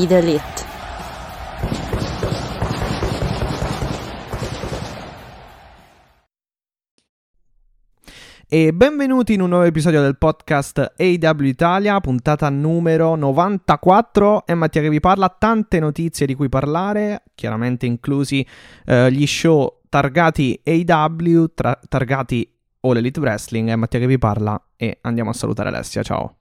Be the elite. E benvenuti in un nuovo episodio del podcast AW Italia, puntata numero 94. È Mattia che vi parla, tante notizie di cui parlare, chiaramente inclusi eh, gli show targati AW, tra- targati All Elite Wrestling. È Mattia che vi parla e andiamo a salutare Alessia, ciao.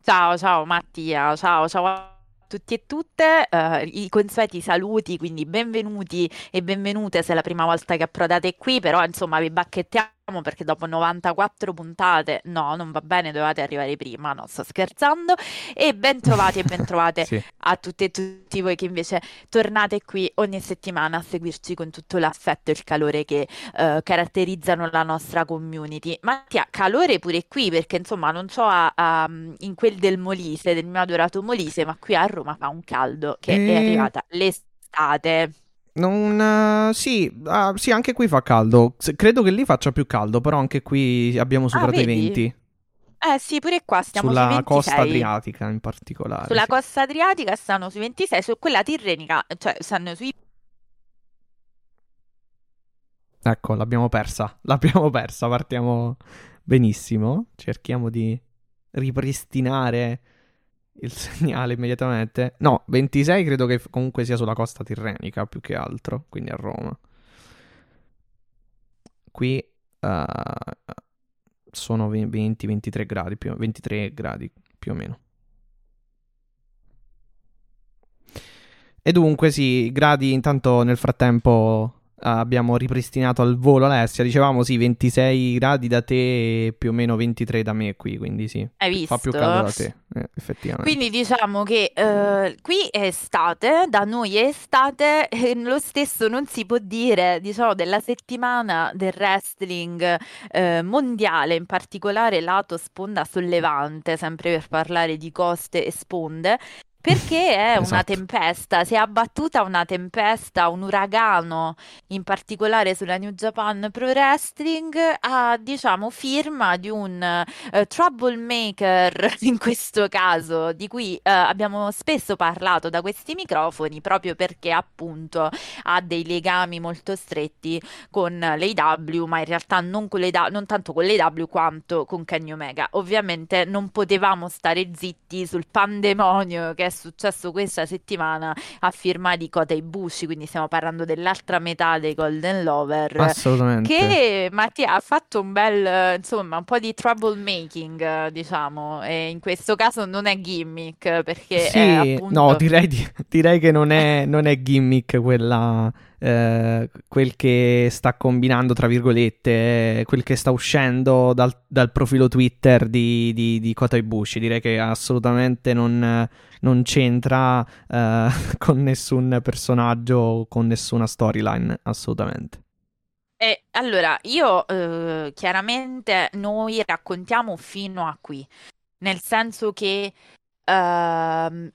Ciao, ciao Mattia, ciao, ciao tutti e tutte, eh, i consueti saluti, quindi benvenuti e benvenute se è la prima volta che approdate qui, però insomma vi bacchettiamo perché dopo 94 puntate, no, non va bene, dovevate arrivare prima, no, sto scherzando, e bentrovati e bentrovate Sì. a tutte e tutti voi che invece tornate qui ogni settimana a seguirci con tutto l'affetto e il calore che eh, caratterizzano la nostra community. Mattia, calore pure qui perché insomma non so a- a- in quel del Molise, del mio adorato Molise, ma qui a Roma fa un caldo che è Eh. arrivata l'estate. Non, eh, sì, ah, sì, anche qui fa caldo. S- Credo che lì faccia più caldo, però anche qui abbiamo superato i Ah, vedi? 20. Eh sì, pure qua stiamo sui Sulla 26. costa adriatica in particolare. Sulla sì. costa adriatica stanno sui 26, su quella tirrenica, cioè stanno sui Ecco, l'abbiamo persa. L'abbiamo persa. Partiamo benissimo. Cerchiamo di ripristinare il segnale immediatamente. No, 26 credo che comunque sia sulla costa tirrenica più che altro, quindi a Roma. Qui eh, sono 20-23 gradi, più, 23 gradi più o meno. E dunque sì, gradi intanto nel frattempo abbiamo ripristinato al volo Alessia, dicevamo sì, 26 gradi da te e più o meno 23 da me qui, quindi sì, Hai fa più visto? caldo da te, eh, effettivamente. Quindi diciamo che eh, qui è estate, da noi è estate, e lo stesso non si può dire, diciamo, della settimana del wrestling eh, mondiale, in particolare lato sponda sollevante, sempre per parlare di coste e sponde. Perché è una Esatto. tempesta, si è abbattuta una tempesta, un uragano, in particolare sulla New Japan Pro Wrestling, a diciamo firma di un eh, troublemaker in questo caso, di cui eh, abbiamo spesso parlato da questi microfoni, proprio perché appunto ha dei legami molto stretti con l'AW, ma in realtà non, con l'AEW non tanto con l'AW quanto con Kenny Omega. Ovviamente non potevamo stare zitti sul pandemonio che è successo questa settimana a firma di Kota Ibushi, quindi stiamo parlando dell'altra metà dei Golden Lover. Assolutamente. Che Mattia ha fatto un bel, insomma, un po' di troublemaking, diciamo, e in questo caso non è gimmick, perché Sì, è appunto... no, direi, di- direi che non è, non è gimmick quella, eh, quel che sta combinando, tra virgolette, eh, quel che sta uscendo dal, dal profilo Twitter di, di, di Kota Ibushi. Direi che assolutamente non, non c'entra eh, con nessun personaggio, con nessuna storyline, assolutamente. E allora, io eh, chiaramente noi raccontiamo fino a qui, nel senso che ehm,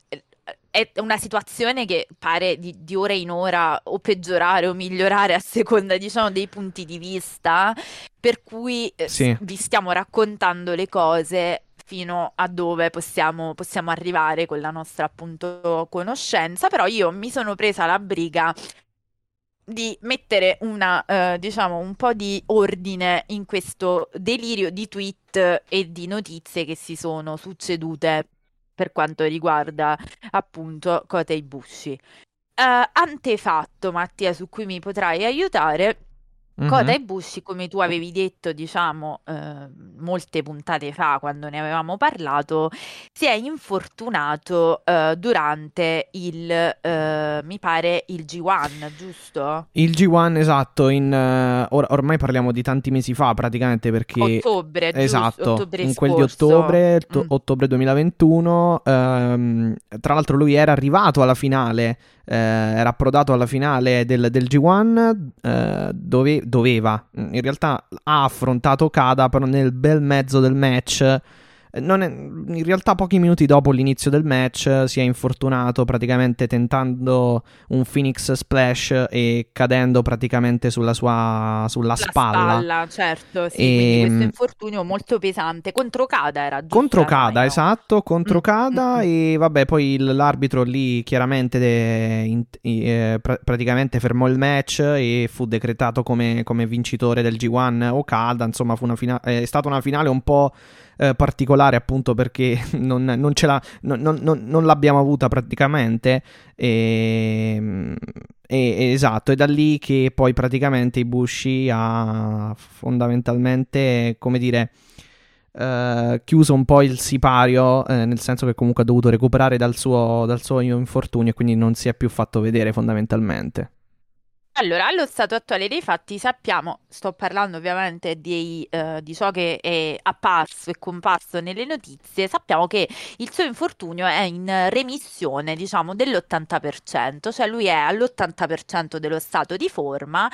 è una situazione che pare di, di ora in ora o peggiorare o migliorare a seconda, diciamo, dei punti di vista, per cui eh, Sì. vi stiamo raccontando le cose fino a dove possiamo, possiamo arrivare con la nostra appunto conoscenza, però io mi sono presa la briga di mettere una, eh, diciamo, un po' di ordine in questo delirio di tweet e di notizie che si sono succedute per quanto riguarda appunto Kota Ibushi. Eh, antefatto, Mattia, su cui mi potrai aiutare, Mm-hmm. Kota Ibushi, come tu avevi detto, diciamo, eh, molte puntate fa, quando ne avevamo parlato, si è infortunato eh, durante il, eh, mi pare, il G1, giusto? Il G1, esatto, in, uh, or- ormai parliamo di tanti mesi fa praticamente perché... Ottobre, esatto, giusto, ottobre in scorso. quel di ottobre, to- mm. ottobre 2021, ehm, tra l'altro lui era arrivato alla finale eh, era approdato alla finale del, del G1, eh, dove, doveva, in realtà ha affrontato Kada, però nel bel mezzo del match è, in realtà pochi minuti dopo l'inizio del match si è infortunato praticamente tentando un Phoenix Splash e cadendo praticamente sulla sua sulla spalla. spalla. certo, sì, e... questo ehm, infortunio molto pesante contro Kada era giusto? Contro Kada, no? esatto, contro mm. Kada mm. e vabbè, poi l'arbitro lì chiaramente de... in... eh, pr- praticamente fermò il match e fu decretato come, come vincitore del G1 Okada, insomma, fu una fina... è stata una finale un po' eh, particolare appunto perché non, non, l'ha, non, non, l'abbiamo avuta praticamente e, ehm, e, esatto, è da lì che poi praticamente Ibushi ha fondamentalmente, come dire, Uh, chiuso un po' il sipario, eh, nel senso che comunque ha dovuto recuperare dal suo, dal suo infortunio e quindi non si è più fatto vedere fondamentalmente. Allora, allo stato attuale dei fatti sappiamo, sto parlando ovviamente di, eh, di ciò che è apparso e comparso nelle notizie, sappiamo che il suo infortunio è in remissione, diciamo, dell'80%, cioè lui è all'80% dello stato di forma,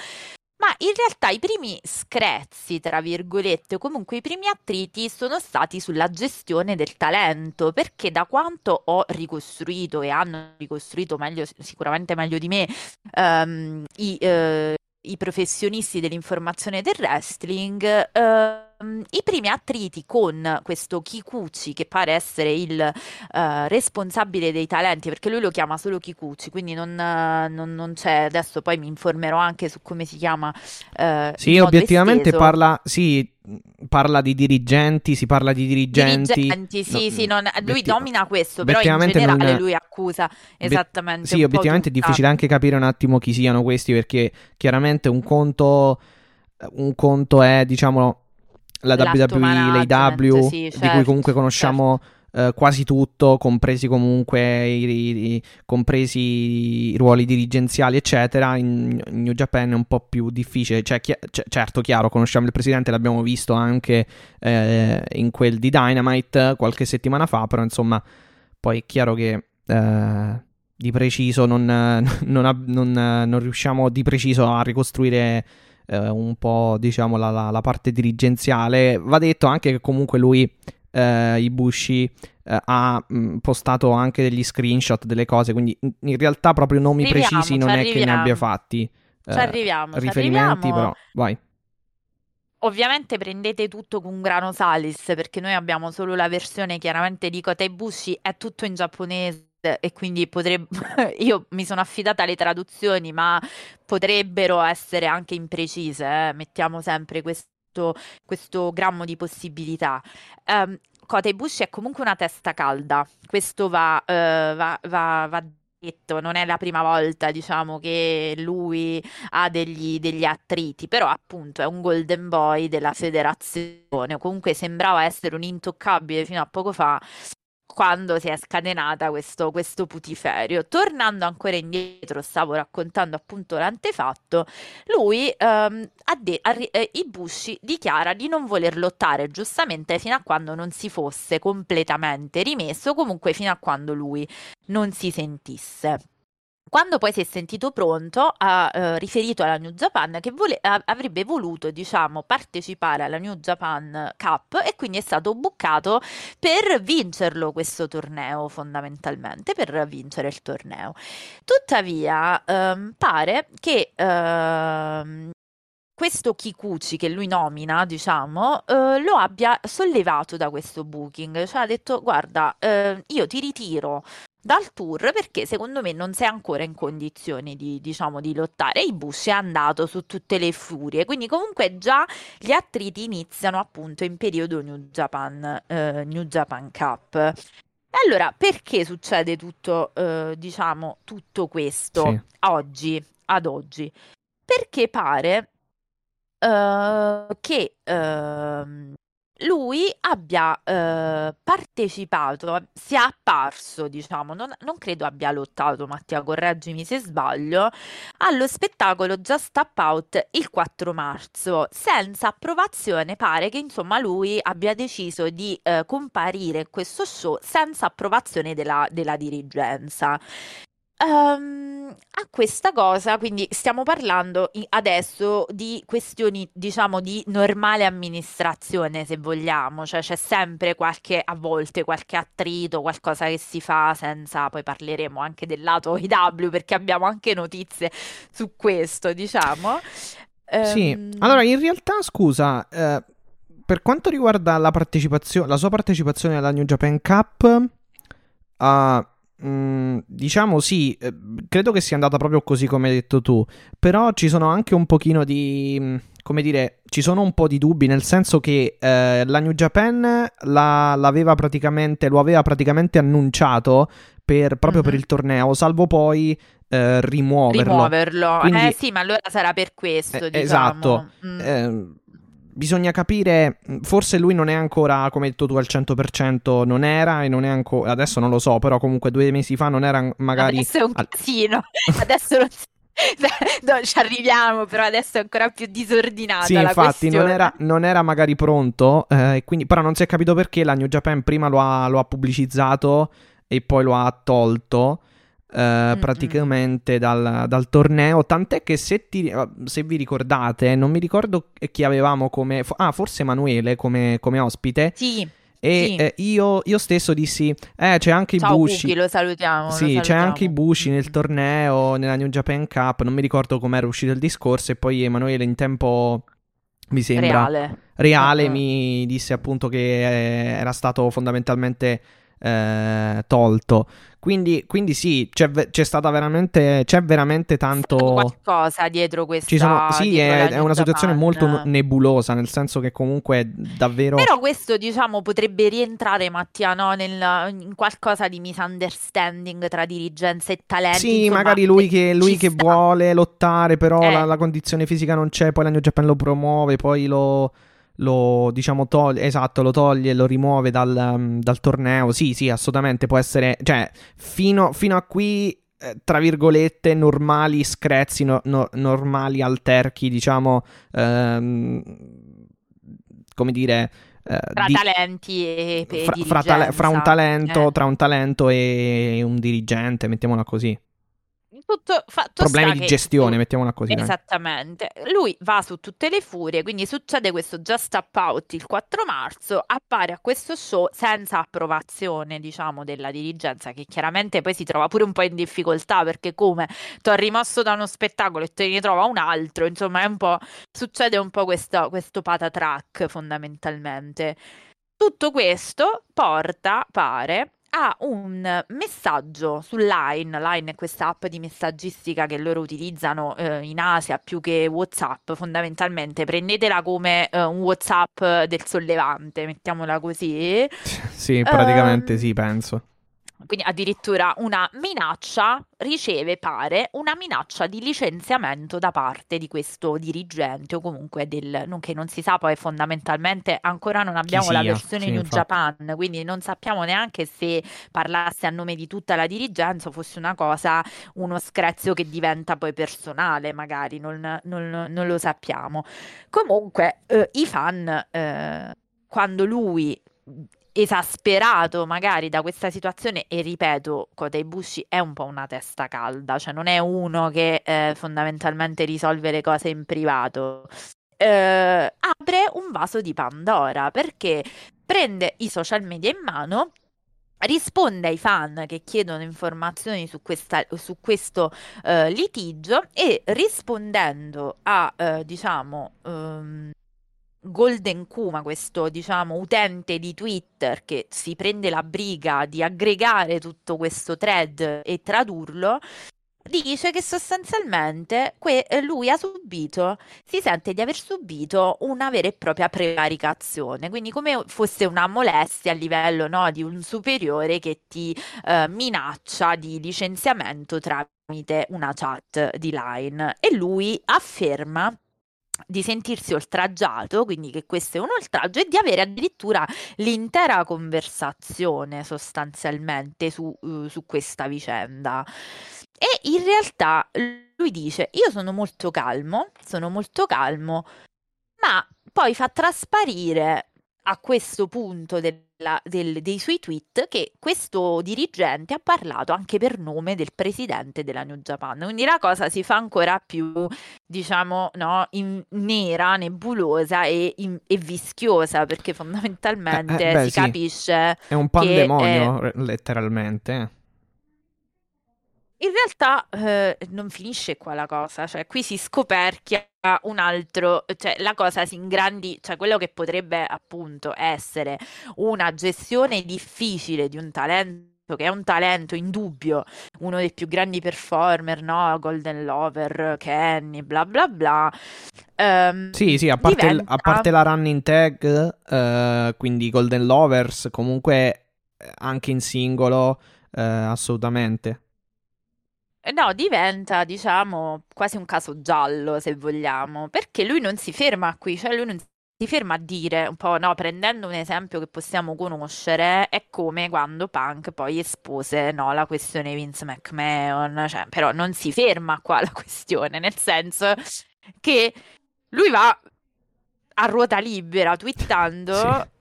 ma in realtà i primi screzzi, tra virgolette, o comunque i primi attriti sono stati sulla gestione del talento, perché da quanto ho ricostruito e hanno ricostruito meglio, sicuramente meglio di me, um, i, uh, i professionisti dell'informazione del wrestling, uh, i primi attriti con questo Kikuchi, che pare essere il uh, responsabile dei talenti, perché lui lo chiama solo Kikuchi, quindi non, uh, non, non, c'è. Adesso poi mi informerò anche su come si chiama. Uh, sì, obiettivamente parla. Sì, parla di dirigenti, si parla di dirigenti. Dirigenti, sì, no, sì, non, lui domina questo, però in generale non... lui accusa esattamente. Sì, obiettivamente è difficile anche capire un attimo chi siano questi, perché chiaramente un conto, un conto è, diciamo, la WWE, l'AW, sì, certo, di cui comunque certo, conosciamo certo. uh, quasi tutto, compresi comunque i, i, compresi i ruoli dirigenziali, eccetera. In, in, New Japan è un po' più difficile. Cioè, chi- c- certo, chiaro, conosciamo il presidente, l'abbiamo visto anche eh, in quel di Dynamite qualche settimana fa, però insomma, poi è chiaro che... Eh, di preciso non, non, non, non riusciamo di preciso a ricostruire eh, un po' diciamo la, la, la, parte dirigenziale. Va detto anche che comunque lui, eh, Ibushi, eh, ha mh, mm, postato anche degli screenshot delle cose, quindi in, in realtà proprio nomi arriviamo, precisi non è che ne abbia fatti. Ci eh, arriviamo. Riferimenti ci però, vai. Ovviamente prendete tutto con grano salis perché noi abbiamo solo la versione chiaramente di Kota Ibushi, è tutto in giapponese e quindi potrebbe io mi sono affidata alle traduzioni, ma potrebbero essere anche imprecise, eh? mettiamo sempre questo, questo grammo di possibilità. Um, Kota Ibushi è comunque una testa calda, questo va, uh, va, va, va detto, non è la prima volta, diciamo, che lui ha degli, degli, attriti, però appunto è un golden boy della federazione, comunque sembrava essere un intoccabile fino a poco fa, quando si è scatenata questo, questo putiferio. Tornando ancora indietro, stavo raccontando appunto l'antefatto, lui ehm, de- a ri- eh, Ibushi dichiara di non voler lottare giustamente fino a quando non si fosse completamente rimesso, comunque fino a quando lui non si sentisse. Quando poi si è sentito pronto, ha eh, riferito alla New Japan che vole- avrebbe voluto, diciamo, partecipare alla New Japan Cup e quindi è stato buccato per vincerlo questo torneo, fondamentalmente, per vincere il torneo. Tuttavia, ehm, pare che ehm, questo Kikuchi che lui nomina, diciamo, eh, lo abbia sollevato da questo booking, cioè ha detto guarda, eh, io ti ritiro dal tour perché secondo me non sei ancora in condizioni di, diciamo, di lottare. Il Bush è andato su tutte le furie, quindi comunque già gli attriti iniziano appunto in periodo New Japan, eh, New Japan Cup. Allora, perché succede tutto, eh, diciamo, tutto questo sì. oggi, ad oggi? Perché pare uh, che uh, lui abbia eh, partecipato, sia apparso, diciamo, non, non, credo abbia lottato, Mattia, correggimi se sbaglio, allo spettacolo Just Tap Out il 4 marzo. Senza approvazione pare che insomma lui abbia deciso di eh, comparire in questo show senza approvazione della, della dirigenza. Um, a questa cosa, quindi stiamo parlando adesso di questioni, diciamo, di normale amministrazione, se vogliamo, cioè c'è sempre qualche, a volte qualche attrito, qualcosa che si fa senza, poi parleremo anche del lato IW perché abbiamo anche notizie su questo, diciamo. Sì, um, allora in realtà, scusa, eh, per quanto riguarda la partecipazione, la sua partecipazione alla New Japan Cup, uh, Mm, diciamo sì, eh, credo che sia andata proprio così come hai detto tu, però ci sono anche un pochino di, mm, come dire, ci sono un po' di dubbi, nel senso che eh, la New Japan la, l'aveva praticamente, lo aveva praticamente annunciato per, proprio mm-hmm. per il torneo, salvo poi eh, rimuoverlo. Rimuoverlo, Quindi, eh sì, ma allora sarà per questo, eh, diciamo. Esatto. Mm. Bisogna capire, forse lui non è ancora, come hai detto tu, al 100%, non era e non è ancora, adesso non lo so, però comunque due mesi fa non era magari... Adesso è un casino, adesso non no, ci arriviamo, però adesso è ancora più disordinata. Sì, infatti, non era, non era, magari pronto, eh, quindi, però non si è capito perché la New Japan prima lo ha, lo ha pubblicizzato e poi lo ha tolto. Uh, praticamente dal, dal, torneo. Tant'è che se, ti, se, vi ricordate, non mi ricordo chi avevamo come. Ah, forse Emanuele come, come ospite. Sì. E sì. eh, io, io, stesso dissi: Eh, c'è anche i Bushi. lo salutiamo. Sì, lo salutiamo. c'è anche i Bushi nel torneo, nella New Japan Cup. Non mi ricordo com'era uscito il discorso. E poi Emanuele, in tempo mi sembra reale, reale uh-huh. mi disse appunto che eh, era stato fondamentalmente eh, tolto. Quindi, quindi sì, c'è, c'è, stata veramente, c'è veramente tanto... qualcosa dietro questa... Ci sono, sì, è, è, una situazione Japan. molto nebulosa, nel senso che comunque davvero... Però questo, diciamo, potrebbe rientrare, Mattia, no? Nel, in qualcosa di misunderstanding tra dirigenza e talenti. Sì, insomma, magari lui che, lui che vuole lottare, però eh. la, la, condizione fisica non c'è, poi la New Japan lo promuove, poi lo lo diciamo toglie, esatto, lo toglie, lo rimuove dal, um, dal torneo. Sì, sì, assolutamente può essere, cioè, fino, fino a qui eh, tra virgolette, normali screzzi, no, no, normali alterchi, diciamo, ehm, come dire... Eh, tra di, talenti e, e fra, fra, tale, fra, un talento, eh. tra un talento e un dirigente, mettiamola così tutto fatto problemi di gestione, tu... mettiamola così. Esattamente. Dai. Lui va su tutte le furie, quindi succede questo Just Up Out il 4 marzo, appare a questo show senza approvazione, diciamo, della dirigenza, che chiaramente poi si trova pure un po' in difficoltà, perché come ti ho rimosso da uno spettacolo e te ne trova un altro, insomma, è un po'... succede un po' questo, questo patatrack fondamentalmente. Tutto questo porta, pare, ha un messaggio su Line, Line è questa app di messaggistica che loro utilizzano eh, in Asia più che WhatsApp, fondamentalmente prendetela come eh, un WhatsApp del sollevante, mettiamola così. Sì, praticamente um, sì, penso quindi addirittura una minaccia, riceve, pare, una minaccia di licenziamento da parte di questo dirigente o comunque del, non, che non si sa poi fondamentalmente ancora non abbiamo la versione sì, New infatti. Japan, quindi non sappiamo neanche se parlasse a nome di tutta la dirigenza o fosse una cosa, uno screzio che diventa poi personale magari, non, non, non lo sappiamo. Comunque eh, i fan... Eh, quando lui esasperato magari da questa situazione e ripeto, Kota Ibushi è un po' una testa calda, cioè non è uno che eh, fondamentalmente risolve le cose in privato. Eh, apre un vaso di Pandora perché prende i social media in mano risponde ai fan che chiedono informazioni su, questa, su questo uh, litigio e rispondendo a, uh, diciamo, um, Golden Kuma, questo diciamo utente di Twitter che si prende la briga di aggregare tutto questo thread e tradurlo, dice che sostanzialmente que- lui ha subito, si sente di aver subito una vera e propria prevaricazione, quindi come fosse una molestia a livello no, di un superiore che ti eh, minaccia di licenziamento tramite una chat di line. E lui afferma di sentirsi oltraggiato, quindi che questo è un oltraggio, e di avere addirittura l'intera conversazione sostanzialmente su, uh, su questa vicenda. E in realtà lui dice: Io sono molto calmo, sono molto calmo, ma poi fa trasparire a questo punto della, del, dei suoi tweet che questo dirigente ha parlato anche per nome del presidente della New Japan. Quindi la cosa si fa ancora più, diciamo, no, in, nera, nebulosa e, in, e, vischiosa perché fondamentalmente eh, eh, beh, si sì. capisce. È un pandemonio, è... letteralmente. In realtà eh, non finisce qua la cosa, cioè qui si scoperchia un altro, cioè la cosa si ingrandisce, cioè quello che potrebbe appunto essere una gestione difficile di un talento che è un talento indubbio, uno dei più grandi performer, no? Golden Lover, Kenny, bla bla bla. Um, sì, sì, a parte, diventa... a parte, la running tag, uh, quindi Golden Lovers, comunque eh, anche in singolo, uh, assolutamente. Eh, no, diventa, diciamo, quasi un caso giallo, se vogliamo, perché lui non si ferma qui, cioè lui non si ferma a dire un po', no, prendendo un esempio che possiamo conoscere, è come quando Punk poi espose, no, la questione Vince McMahon, cioè, però non si ferma qua la questione, nel senso che lui va a ruota libera, twittando sì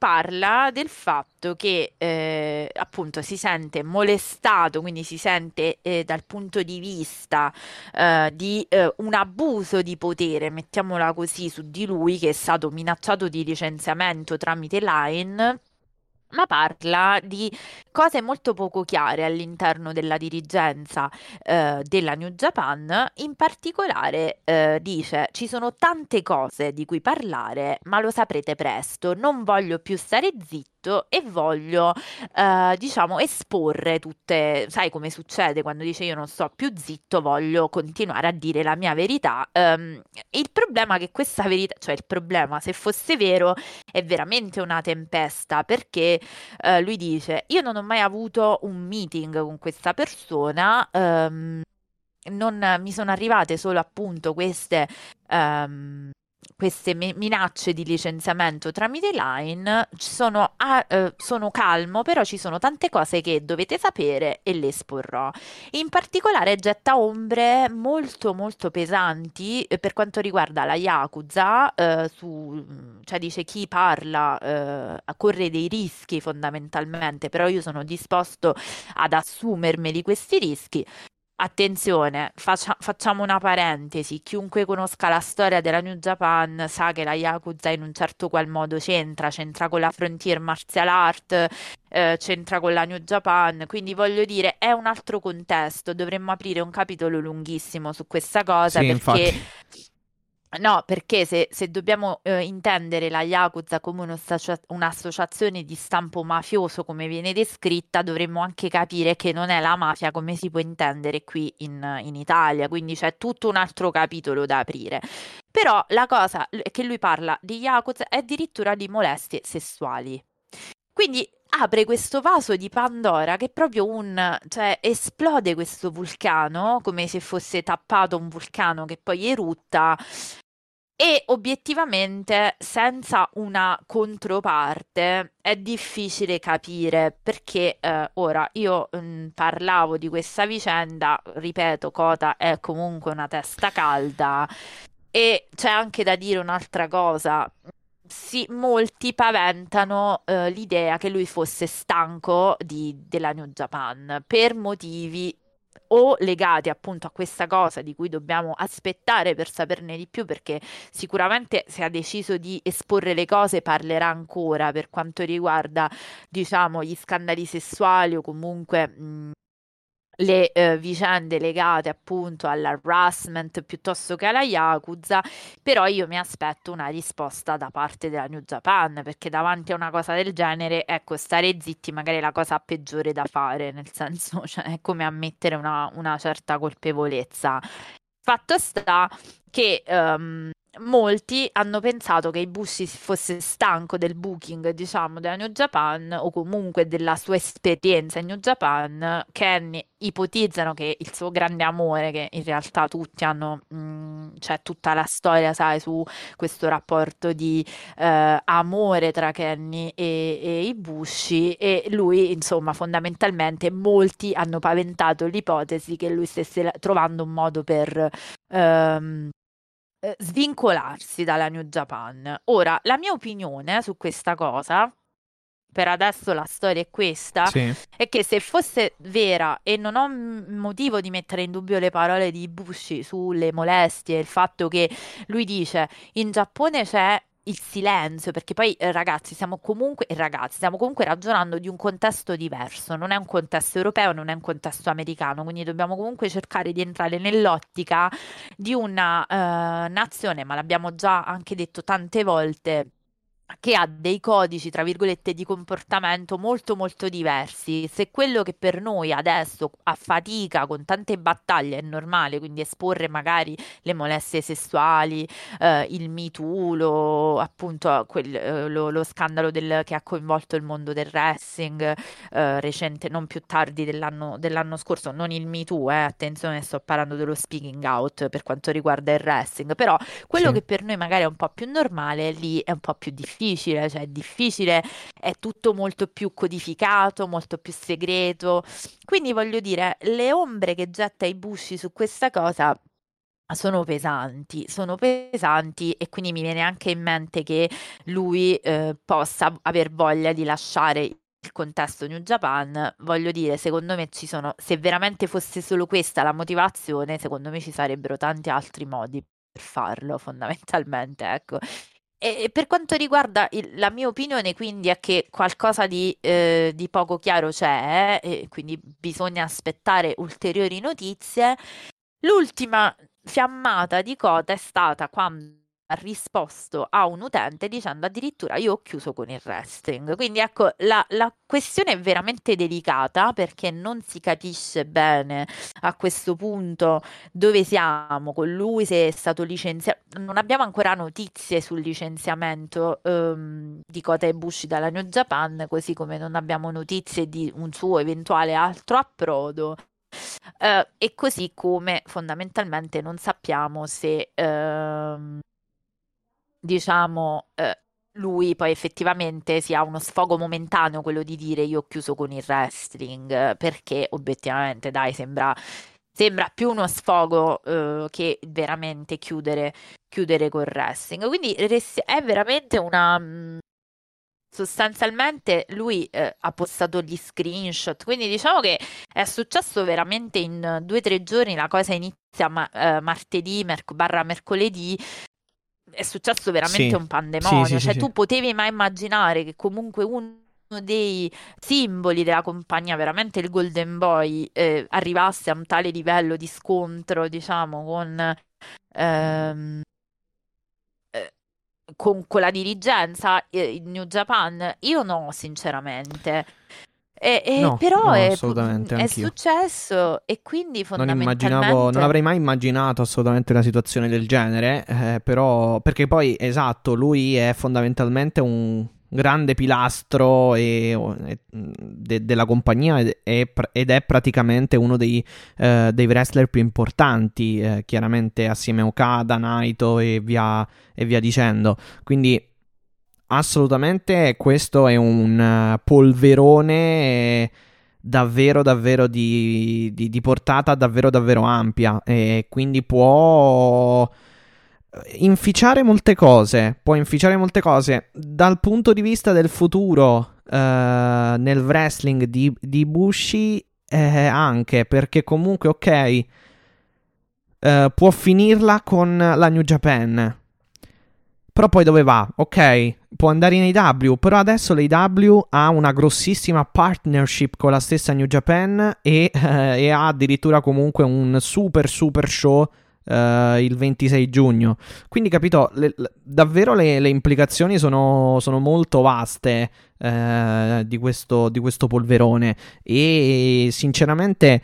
parla del fatto che eh, appunto si sente molestato, quindi si sente eh, dal punto di vista eh, di eh, un abuso di potere, mettiamola così, su di lui che è stato minacciato di licenziamento tramite Line ma parla di cose molto poco chiare all'interno della dirigenza eh, della New Japan. In particolare eh, dice ci sono tante cose di cui parlare, ma lo saprete presto, non voglio più stare zitto tutto e voglio, eh, diciamo, esporre tutte, sai come succede quando dice io non sto più zitto, voglio continuare a dire la mia verità. Um, il problema è che questa verità, cioè il problema, se fosse vero, è veramente una tempesta perché uh, lui dice io non ho mai avuto un meeting con questa persona. Um, non mi sono arrivate solo appunto queste um, queste minacce di licenziamento tramite Line, sono, a, eh, sono calmo, però ci sono tante cose che dovete sapere e le esporrò. In particolare getta ombre molto molto pesanti eh, per quanto riguarda la Yakuza, eh, su, cioè dice chi parla eh, corre dei rischi fondamentalmente, però io sono disposto ad assumermeli questi rischi. Attenzione, faccia- facciamo una parentesi, chiunque conosca la storia della New Japan sa che la Yakuza in un certo qual modo c'entra, c'entra con la Frontier Martial Art, eh, c'entra con la New Japan, quindi voglio dire è un altro contesto, dovremmo aprire un capitolo lunghissimo su questa cosa sì, perché... Infatti No, perché se, se dobbiamo eh, intendere la Yakuza come un'associazione di stampo mafioso come viene descritta, dovremmo anche capire che non è la mafia come si può intendere qui in, in Italia, quindi c'è tutto un altro capitolo da aprire. Però la cosa che lui parla di Yakuza è addirittura di molestie sessuali. Quindi apre questo vaso di Pandora che è proprio un, cioè esplode questo vulcano come se fosse tappato un vulcano che poi erutta e obiettivamente senza una controparte è difficile capire perché eh, ora io mh, mm, parlavo di questa vicenda, ripeto, Cota è comunque una testa calda e c'è anche da dire un'altra cosa. Sì, molti paventano eh, l'idea che lui fosse stanco di, della New Japan per motivi o legati appunto a questa cosa di cui dobbiamo aspettare per saperne di più perché sicuramente se ha deciso di esporre le cose parlerà ancora per quanto riguarda diciamo gli scandali sessuali o comunque mh, le eh, vicende legate appunto all'harassment piuttosto che alla Yakuza, però io mi aspetto una risposta da parte della New Japan, perché davanti a una cosa del genere, ecco, stare zitti magari è la cosa peggiore da fare, nel senso, cioè, è come ammettere una, una certa colpevolezza. Fatto sta che um, molti hanno pensato che Ibushi fosse stanco del booking, diciamo, della New Japan o comunque della sua esperienza in New Japan. Kenny ipotizzano che il suo grande amore, che in realtà tutti hanno, mm, c'è tutta la storia, sai, su questo rapporto di eh, amore tra Kenny e, e Ibushi e lui, insomma, fondamentalmente molti hanno paventato l'ipotesi che lui stesse trovando un modo per... Ehm, eh, svincolarsi dalla New Japan. Ora, la mia opinione su questa cosa, per adesso la storia è questa, Sì. è che se fosse vera e non ho motivo di mettere in dubbio le parole di Bushi sulle molestie, il fatto che lui dice in Giappone c'è il silenzio, perché poi eh, ragazzi, siamo comunque, ragazzi, stiamo comunque ragionando di un contesto diverso, non è un contesto europeo, non è un contesto americano, quindi dobbiamo comunque cercare di entrare nell'ottica di una eh, nazione, ma l'abbiamo già anche detto tante volte che ha dei codici, tra virgolette, di comportamento molto molto diversi. Se quello che per noi adesso a fatica con tante battaglie è normale, quindi esporre magari le molestie sessuali, eh, il mitulo, appunto quel, eh, lo, lo, scandalo del, che ha coinvolto il mondo del wrestling eh, recente, non più tardi dell'anno, dell'anno scorso, non il MeToo, eh, attenzione, sto parlando dello speaking out per quanto riguarda il wrestling, però quello Sì. che per noi magari è un po' più normale, lì è un po' più difficile, cioè è difficile, è tutto molto più codificato, molto più segreto. Quindi voglio dire, le ombre che getta Ibushi su questa cosa sono pesanti, sono pesanti e quindi mi viene anche in mente che lui eh, possa aver voglia di lasciare il contesto New Japan, voglio dire, secondo me ci sono, se veramente fosse solo questa la motivazione, secondo me ci sarebbero tanti altri modi per farlo, fondamentalmente, ecco. E per quanto riguarda il- la mia opinione, quindi, è che qualcosa di, eh, di poco chiaro c'è, e quindi bisogna aspettare ulteriori notizie. L'ultima fiammata di coda è stata quando risposto a un utente dicendo addirittura io ho chiuso con il wrestling. Quindi ecco, la, la questione è veramente delicata perché non si capisce bene a questo punto dove siamo con lui, se è stato licenziato. Non abbiamo ancora notizie sul licenziamento ehm, di Kota Ibushi dalla New Japan, così come non abbiamo notizie di un suo eventuale altro approdo. Eh, e così come fondamentalmente non sappiamo se ehm, diciamo eh, lui poi effettivamente sia uno sfogo momentaneo quello di dire io ho chiuso con il wrestling perché obiettivamente dai sembra, sembra più uno sfogo eh, che veramente chiudere, chiudere col wrestling. Quindi è veramente una mh, sostanzialmente lui eh, ha postato gli screenshot, quindi diciamo che è successo veramente in due o tre giorni, la cosa inizia ma- eh, martedì merc- barra mercoledì, è successo veramente Sì. un pandemonio, Sì, sì, cioè tu potevi mai immaginare che comunque uno dei simboli della compagnia, veramente il Golden Boy, eh, arrivasse a un tale livello di scontro, diciamo, con... ehm, eh, con, con la dirigenza eh, in New Japan? Io no, sinceramente. E, e No, però no, è, assolutamente, è successo e quindi Non immaginavo, non fondamentalmente avrei mai immaginato assolutamente una situazione del genere, eh, però, perché poi, esatto, lui è fondamentalmente un grande pilastro e- e- de- della compagnia ed ed è praticamente uno dei, eh, dei wrestler più importanti, eh, chiaramente assieme a Okada, Naito e via, e via dicendo. Quindi assolutamente questo è un eh, polverone eh, davvero davvero di, di- di portata davvero davvero ampia. E quindi può eh, inficiare molte cose può inficiare molte cose. Dal punto di vista del futuro eh, nel wrestling di, di Bushi eh, anche perché comunque ok eh, può finirla con la New Japan però poi dove va? Ok, può andare in AW, però adesso l'AW ha una grossissima partnership con la stessa New Japan e, eh, e ha addirittura comunque un super super show eh, il 26 giugno. Quindi capito, le- le- davvero le, le implicazioni sono, sono molto vaste eh, di, questo, di questo polverone e sinceramente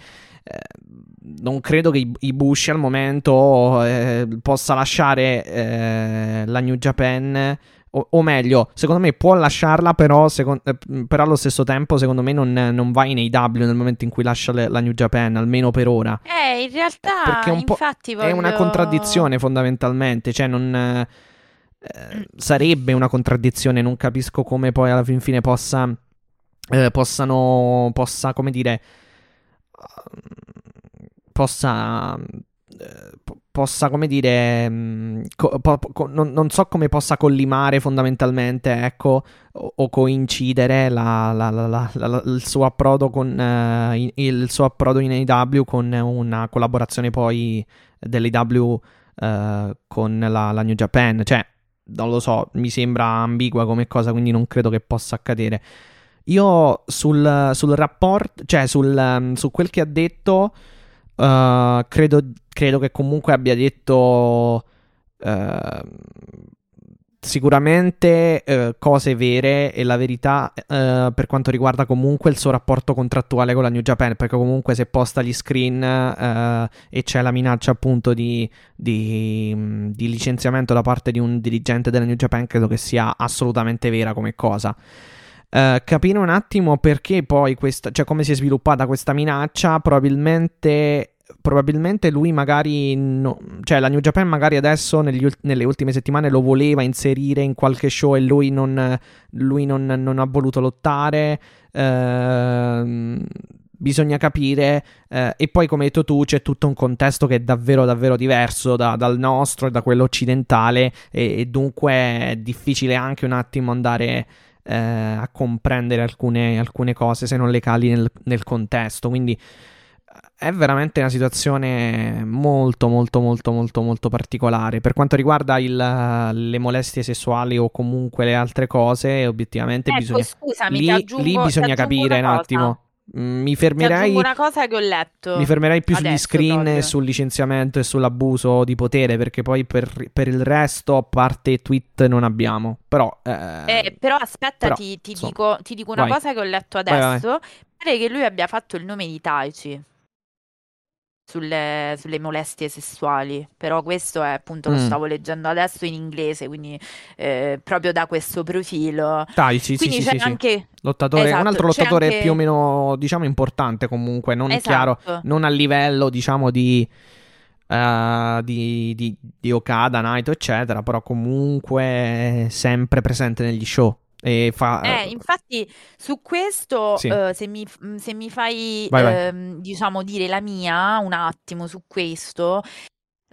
non credo che i, Bushi al momento eh, possa lasciare eh, la New Japan. O, o, meglio, secondo me può lasciarla, però, secondo, eh, però allo stesso tempo, secondo me, non, non, va in AW nel momento in cui lascia le, la New Japan, almeno per ora. Eh, in realtà, Perché un infatti, voglio... è una contraddizione fondamentalmente. Cioè, non. Eh, sarebbe una contraddizione. Non capisco come poi alla fin fine possa. Eh, possano. Possa, come dire possa eh, possa, come dire, mm, co- po- co- non, non, so come possa collimare fondamentalmente, ecco, o, o coincidere la, la, la, il suo approdo con uh, il suo approdo in AW con una collaborazione poi dell'AW eh, con la, New Japan. Cioè, non lo so, mi sembra ambigua come cosa, quindi non credo che possa accadere. Io sul, sul rapporto, cioè sul, um, su quel che ha detto, uh, credo, credo, che comunque abbia detto uh, sicuramente uh, cose vere e la verità per quanto riguarda comunque il suo rapporto contrattuale con la New Japan, perché comunque se posta gli screen e c'è la minaccia appunto di, di, di licenziamento da parte di un dirigente della New Japan, credo che sia assolutamente vera come cosa. Uh, capire un attimo perché poi questa, cioè come si è sviluppata questa minaccia, probabilmente probabilmente lui magari no, cioè la New Japan magari adesso negli, nelle ultime settimane lo voleva inserire in qualche show e lui non, lui non, non ha voluto lottare. Uh, bisogna capire. Uh, e poi come hai detto tu c'è tutto un contesto che è davvero davvero diverso da, dal nostro e da quello occidentale. E, e dunque è difficile anche un attimo andare eh, a comprendere alcune, alcune, cose se non le cali nel, nel contesto. Quindi eh, è veramente una situazione molto molto molto molto molto particolare per quanto riguarda il, le molestie sessuali o comunque le altre cose obiettivamente ecco, bisogna scusami, lì, aggiungo, lì bisogna capire un attimo mi fermerei. una cosa che ho letto. Mi fermerei più sugli screen proprio. e sul licenziamento e sull'abuso di potere. Perché poi per, per il resto, a parte tweet, non abbiamo. Però, eh, eh, però aspetta, però, ti, ti, dico, ti, dico, una vai. cosa che ho letto adesso. Pare che lui abbia fatto il nome di Taichi sulle, sulle, molestie sessuali, però questo è appunto, mm. lo stavo leggendo adesso in inglese, quindi eh, proprio da questo profilo. Dai, sì, quindi sì, c'è sì, anche... Lottatore, esatto, un altro lottatore anche... più o meno, diciamo, importante comunque, non esatto. chiaro, non a livello, diciamo, di... Uh, di, di, di Okada, Naito, eccetera, però comunque sempre presente negli show. E fa... Eh, infatti su questo, sì. uh, se, mi, se, mi, fai, vai, vai. Uh, diciamo, dire la mia un attimo su questo,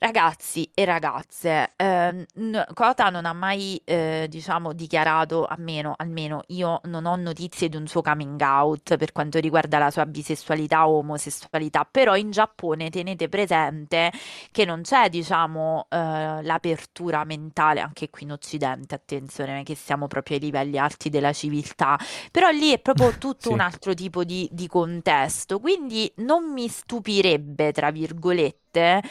Ragazzi e ragazze, eh, Kota non ha mai, eh, diciamo, dichiarato, almeno, almeno io non ho notizie di un suo coming out per quanto riguarda la sua bisessualità o omosessualità, però in Giappone tenete presente che non c'è, diciamo, eh, l'apertura mentale, anche qui in Occidente, attenzione, che siamo proprio ai livelli alti della civiltà, però lì è proprio tutto sì. un altro tipo di, di contesto, quindi non mi stupirebbe, tra virgolette,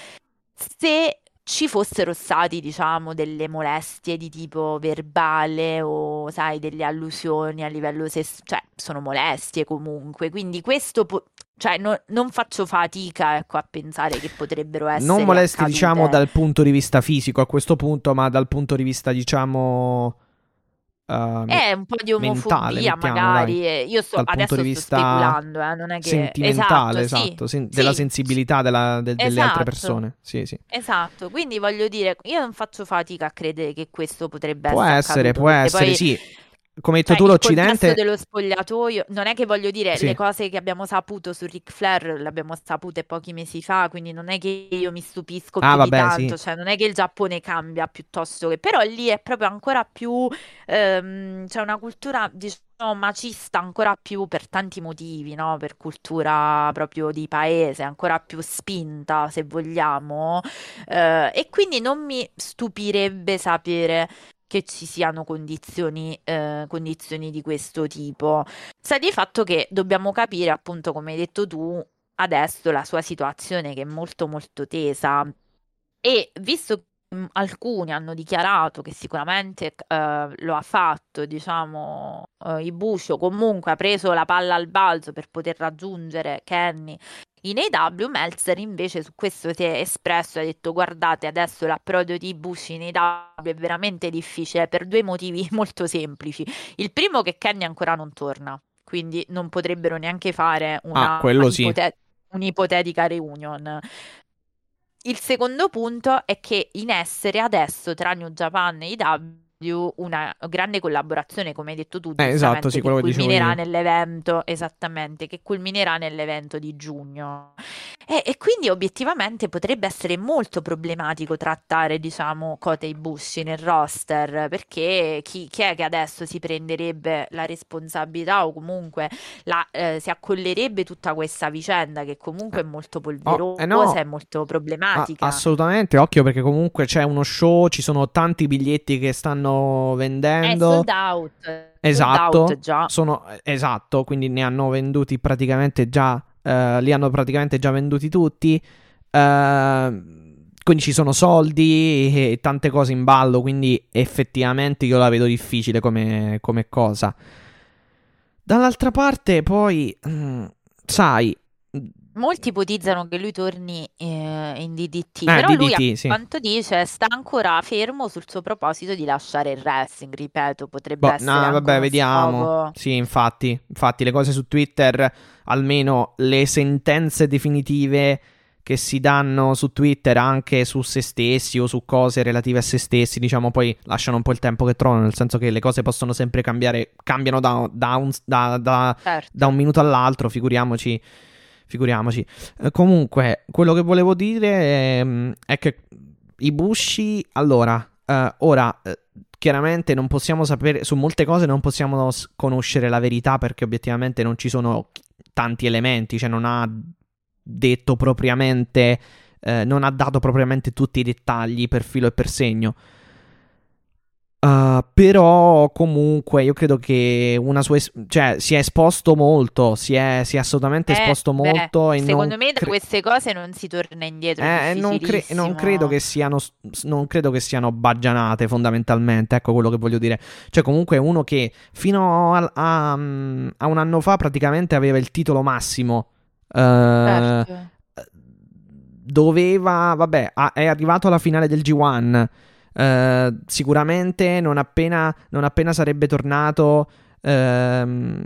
se ci fossero stati, diciamo, delle molestie di tipo verbale o, sai, delle allusioni a livello sessuale, cioè, sono molestie comunque, quindi questo, po- cioè, no, non faccio fatica, ecco, a pensare che potrebbero essere Non molestie, accadute. diciamo, dal punto di vista fisico a questo punto, ma dal punto di vista, diciamo Uh, è un po' di omofobia, mentale, magari. Dai, eh, io sto, adesso sto speculando, eh, non è che... Sentimentale, esatto, esatto sen- sì. della sensibilità della, de- esatto. delle altre esatto. persone. Sì, sì. Esatto, quindi voglio dire, io non faccio fatica a credere che questo potrebbe può essere. Può essere, può essere, poi... sì come hai detto cioè, tu, l'Occidente. Dello spogliatoio, non è che voglio dire sì. le cose che abbiamo saputo su Ric Flair, le abbiamo sapute pochi mesi fa, quindi non è che io mi stupisco ah, più vabbè, tanto, sì. cioè non è che il Giappone cambia piuttosto che. Però lì è proprio ancora più. Ehm, c'è una cultura, diciamo, macista ancora più per tanti motivi, no? Per cultura proprio di paese, ancora più spinta, se vogliamo. Eh, e quindi non mi stupirebbe sapere che ci siano condizioni, eh, condizioni di questo tipo. Sta di fatto che dobbiamo capire, appunto, come hai detto tu, adesso la sua situazione che è molto molto tesa e visto che mm, alcuni hanno dichiarato che sicuramente eh, lo ha fatto, diciamo, eh, Ibushi o comunque ha preso la palla al balzo per poter raggiungere Kenny In AW Meltzer invece su questo si è espresso e ha detto guardate adesso l'approdo di Bush in AW è veramente difficile per due motivi molto semplici. Il primo che Kenny ancora non torna, quindi non potrebbero neanche fare una, Ah, quello sì. ipote- un'ipotetica reunion. Il secondo punto è che in essere adesso tra New Japan e IW una grande collaborazione, come hai detto tu, Eh, esatto, sì, che culminerà io. nell'evento, esattamente, che culminerà nell'evento di giugno. E, e quindi obiettivamente potrebbe essere molto problematico trattare, diciamo, Kota Ibushi nel roster, perché chi, chi è che adesso si prenderebbe la responsabilità o comunque la, eh, si accollerebbe tutta questa vicenda che comunque è molto polverosa eh no. e molto Ah, problematica. assolutamente, occhio perché comunque c'è uno show, ci sono tanti biglietti che stanno È vendendo. sold out. sold Esatto, out già. sono esatto, quindi ne hanno venduti praticamente già, eh, li hanno praticamente già venduti tutti. eh, quindi ci sono soldi e tante cose in ballo, quindi effettivamente io la vedo difficile come, come cosa. Dall'altra parte, poi, mm, sai, Molti ipotizzano che lui torni eh, in DDT, Eh, però lui a sì. quanto dice sta ancora fermo sul suo proposito di lasciare il wrestling, ripeto, potrebbe Boh, essere no, anche vabbè, uno vediamo. sfogo. Sì, infatti, infatti, le cose su Twitter, almeno le sentenze definitive che si danno su Twitter anche su se stessi o su cose relative a se stessi, diciamo, poi lasciano un po' il tempo che trovano, nel senso che le cose possono sempre cambiare, cambiano da, da un, da- da- Certo. da un minuto all'altro, figuriamoci. Figuriamoci. Eh, comunque, quello che volevo dire è, è che i Bushi, allora, eh, ora, eh, chiaramente non possiamo sapere, su molte cose non possiamo conoscere la verità perché obiettivamente non ci sono tanti elementi, cioè non ha detto propriamente, eh, non ha dato propriamente tutti i dettagli per filo e per segno. Uh, però comunque io credo che una sua es- cioè si è esposto molto, si è, si è assolutamente Eh, esposto beh, molto secondo me da cre- queste cose non si torna indietro, è eh, non, cre- non credo che siano non credo che siano baggianate fondamentalmente, ecco quello che voglio dire. Cioè comunque uno che fino al- a, mm, a un anno fa praticamente aveva il titolo massimo. eh, Certo. doveva, vabbè, ha- è arrivato alla finale del G1. Eh, sicuramente non appena, non appena sarebbe tornato, ehm,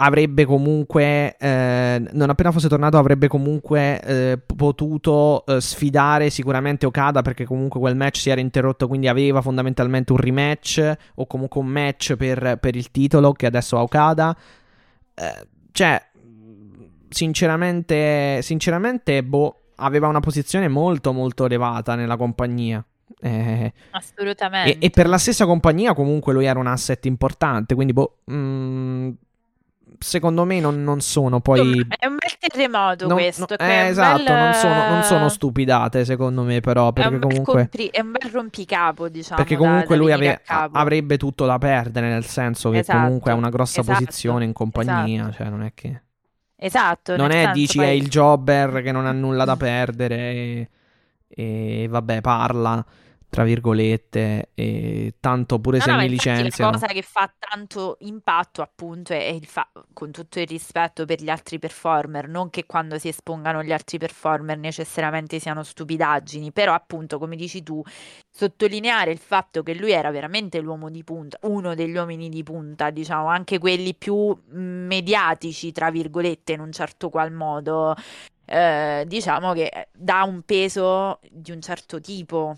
avrebbe comunque, eh, non appena fosse tornato, avrebbe comunque eh, potuto sfidare sicuramente Okada perché comunque quel match si era interrotto, quindi aveva fondamentalmente un rematch o comunque un match per, per il titolo che adesso ha Okada. Cioè, sinceramente, sinceramente, boh, aveva una posizione molto molto elevata nella compagnia. Eh, Assolutamente. e, e per la stessa compagnia comunque lui era un asset importante, quindi boh, mm, secondo me non, non sono poi... È un bel terremoto non- questo. no- eh, è esatto, bel- non sono, non sono stupidate secondo me però, È perché un, bel comunque... compri- è un bel rompicapo, diciamo. Perché da- comunque da lui venire ave- avrebbe tutto da perdere, nel senso che Esatto, comunque ha una grossa esatto, posizione in compagnia, esatto. cioè non è che... Esatto, Non è, senso, dici, poi- è il jobber che non ha nulla da perdere e, e vabbè, parla, tra virgolette, e tanto pure No, se no, mi licenziano. La cosa che fa tanto impatto, appunto, è il fa- con tutto il rispetto per gli altri performer, non che quando si espongano gli altri performer necessariamente siano stupidaggini, però appunto, come dici tu, sottolineare il fatto che lui era veramente l'uomo di punta, uno degli uomini di punta, diciamo, anche quelli più mm, mediatici, tra virgolette, in un certo qual modo, eh, diciamo che dà un peso di un certo tipo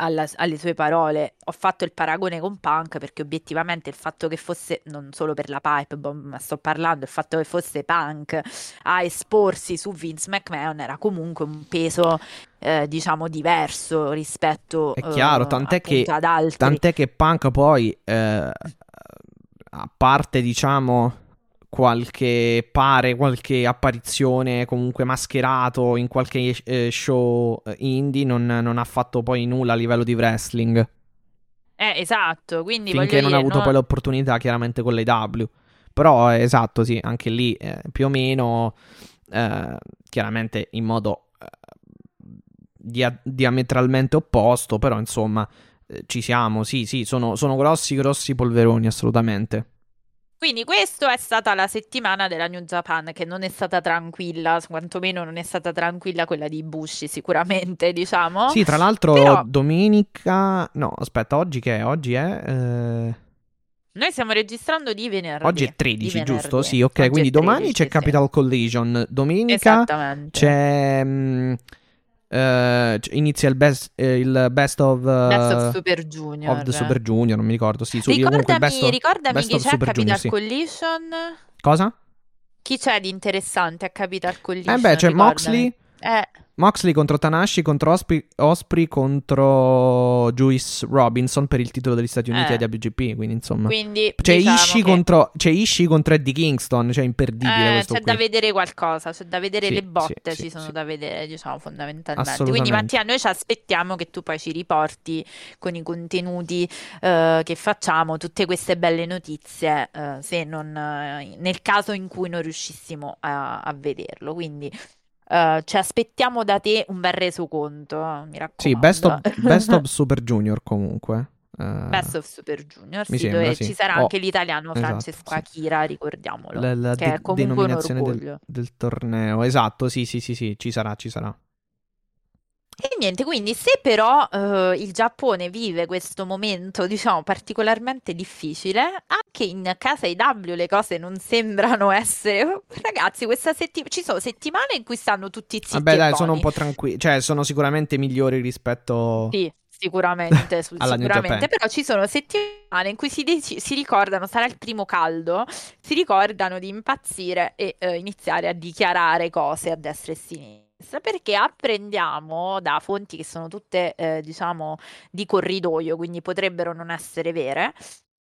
alla- alle sue parole. Ho fatto il paragone con Punk perché obiettivamente il fatto che fosse, non solo per la pipe bomb, ma sto parlando, il fatto che fosse Punk a esporsi su Vince McMahon era comunque un peso, eh, diciamo, diverso rispetto È chiaro, eh, tant'è che- ad altri. Tant'è che Punk poi, eh, a parte diciamo qualche pare, qualche apparizione comunque mascherato in qualche eh, show eh, indie, non, non ha fatto poi nulla a livello di wrestling. Eh, esatto, quindi finché non ha avuto no- poi l'opportunità chiaramente con l'AW. Però eh, esatto, sì, anche lì eh, più o meno, eh, chiaramente in modo eh, dia- diametralmente opposto, però insomma ci siamo, sì, sì, sono, sono grossi, grossi polveroni assolutamente. Quindi questa è stata la settimana della New Japan che non è stata tranquilla, quantomeno non è stata tranquilla quella di Bushi sicuramente, diciamo. Sì, tra l'altro Però- domenica... No, aspetta, oggi che è? Oggi è... eh, Noi stiamo registrando di venerdì. Oggi è di 13, venerdì. giusto? Sì, ok, Oggi quindi domani 13, c'è sì. Capital Collision, domenica c'è... mm, eh, c- inizia il best, eh, il best of... eh, Best of Super Junior. of the Super Junior, non mi ricordo, sì, su, Ricordami, best of, ricordami best chi of c'è a Super Capital Junior, sì. Collision. Cosa? Chi c'è di interessante a Capital Collision? Eh beh, c'è Ricordami. Moxley, Eh, Moxley contro Tanashi, contro Osprey, Osprey contro Juice Robinson per il titolo degli Stati Uniti Eh. WGP, quindi insomma... quindi C'è diciamo Ishii, che- contro, c'è Ishii contro Eddie Kingston, cioè imperdibile Eh, questo c'è qui. da vedere qualcosa, c'è da vedere Sì, le botte, sì, ci sì, sono da vedere, diciamo, fondamentalmente. Quindi Mattia, noi ci aspettiamo che tu poi ci riporti con i contenuti eh, che facciamo, tutte queste belle notizie, se non, eh, nel caso in cui non riuscissimo a, a vederlo. Quindi eh, ci aspettiamo da te un bel resoconto, mi raccomando. Sì, best of, best of Super Junior comunque. Eh, Best of Super Junior, sì, sembra, dove sì. ci sarà Oh, anche l'italiano esatto, Francesco sì. Akira, ricordiamolo, la, la che de- è comunque un denominazione del, del torneo. Esatto, sì, sì, sì, sì, ci sarà, ci sarà. E niente, quindi se però eh, il Giappone vive questo momento, diciamo, particolarmente difficile, anche in casa IW le cose non sembrano essere... Ragazzi, questa settimana ci sono settimane in cui stanno tutti zitti Vabbè, dai, sono un po' tranquilli. Cioè, sono sicuramente migliori rispetto... Sì, sicuramente, sicuramente, però ci sono settimane in cui si, si ricordano, sarà il primo caldo, si ricordano di impazzire e eh, iniziare a dichiarare cose a destra e a sinistra, perché apprendiamo da fonti che sono tutte, eh, diciamo, di corridoio, quindi potrebbero non essere vere.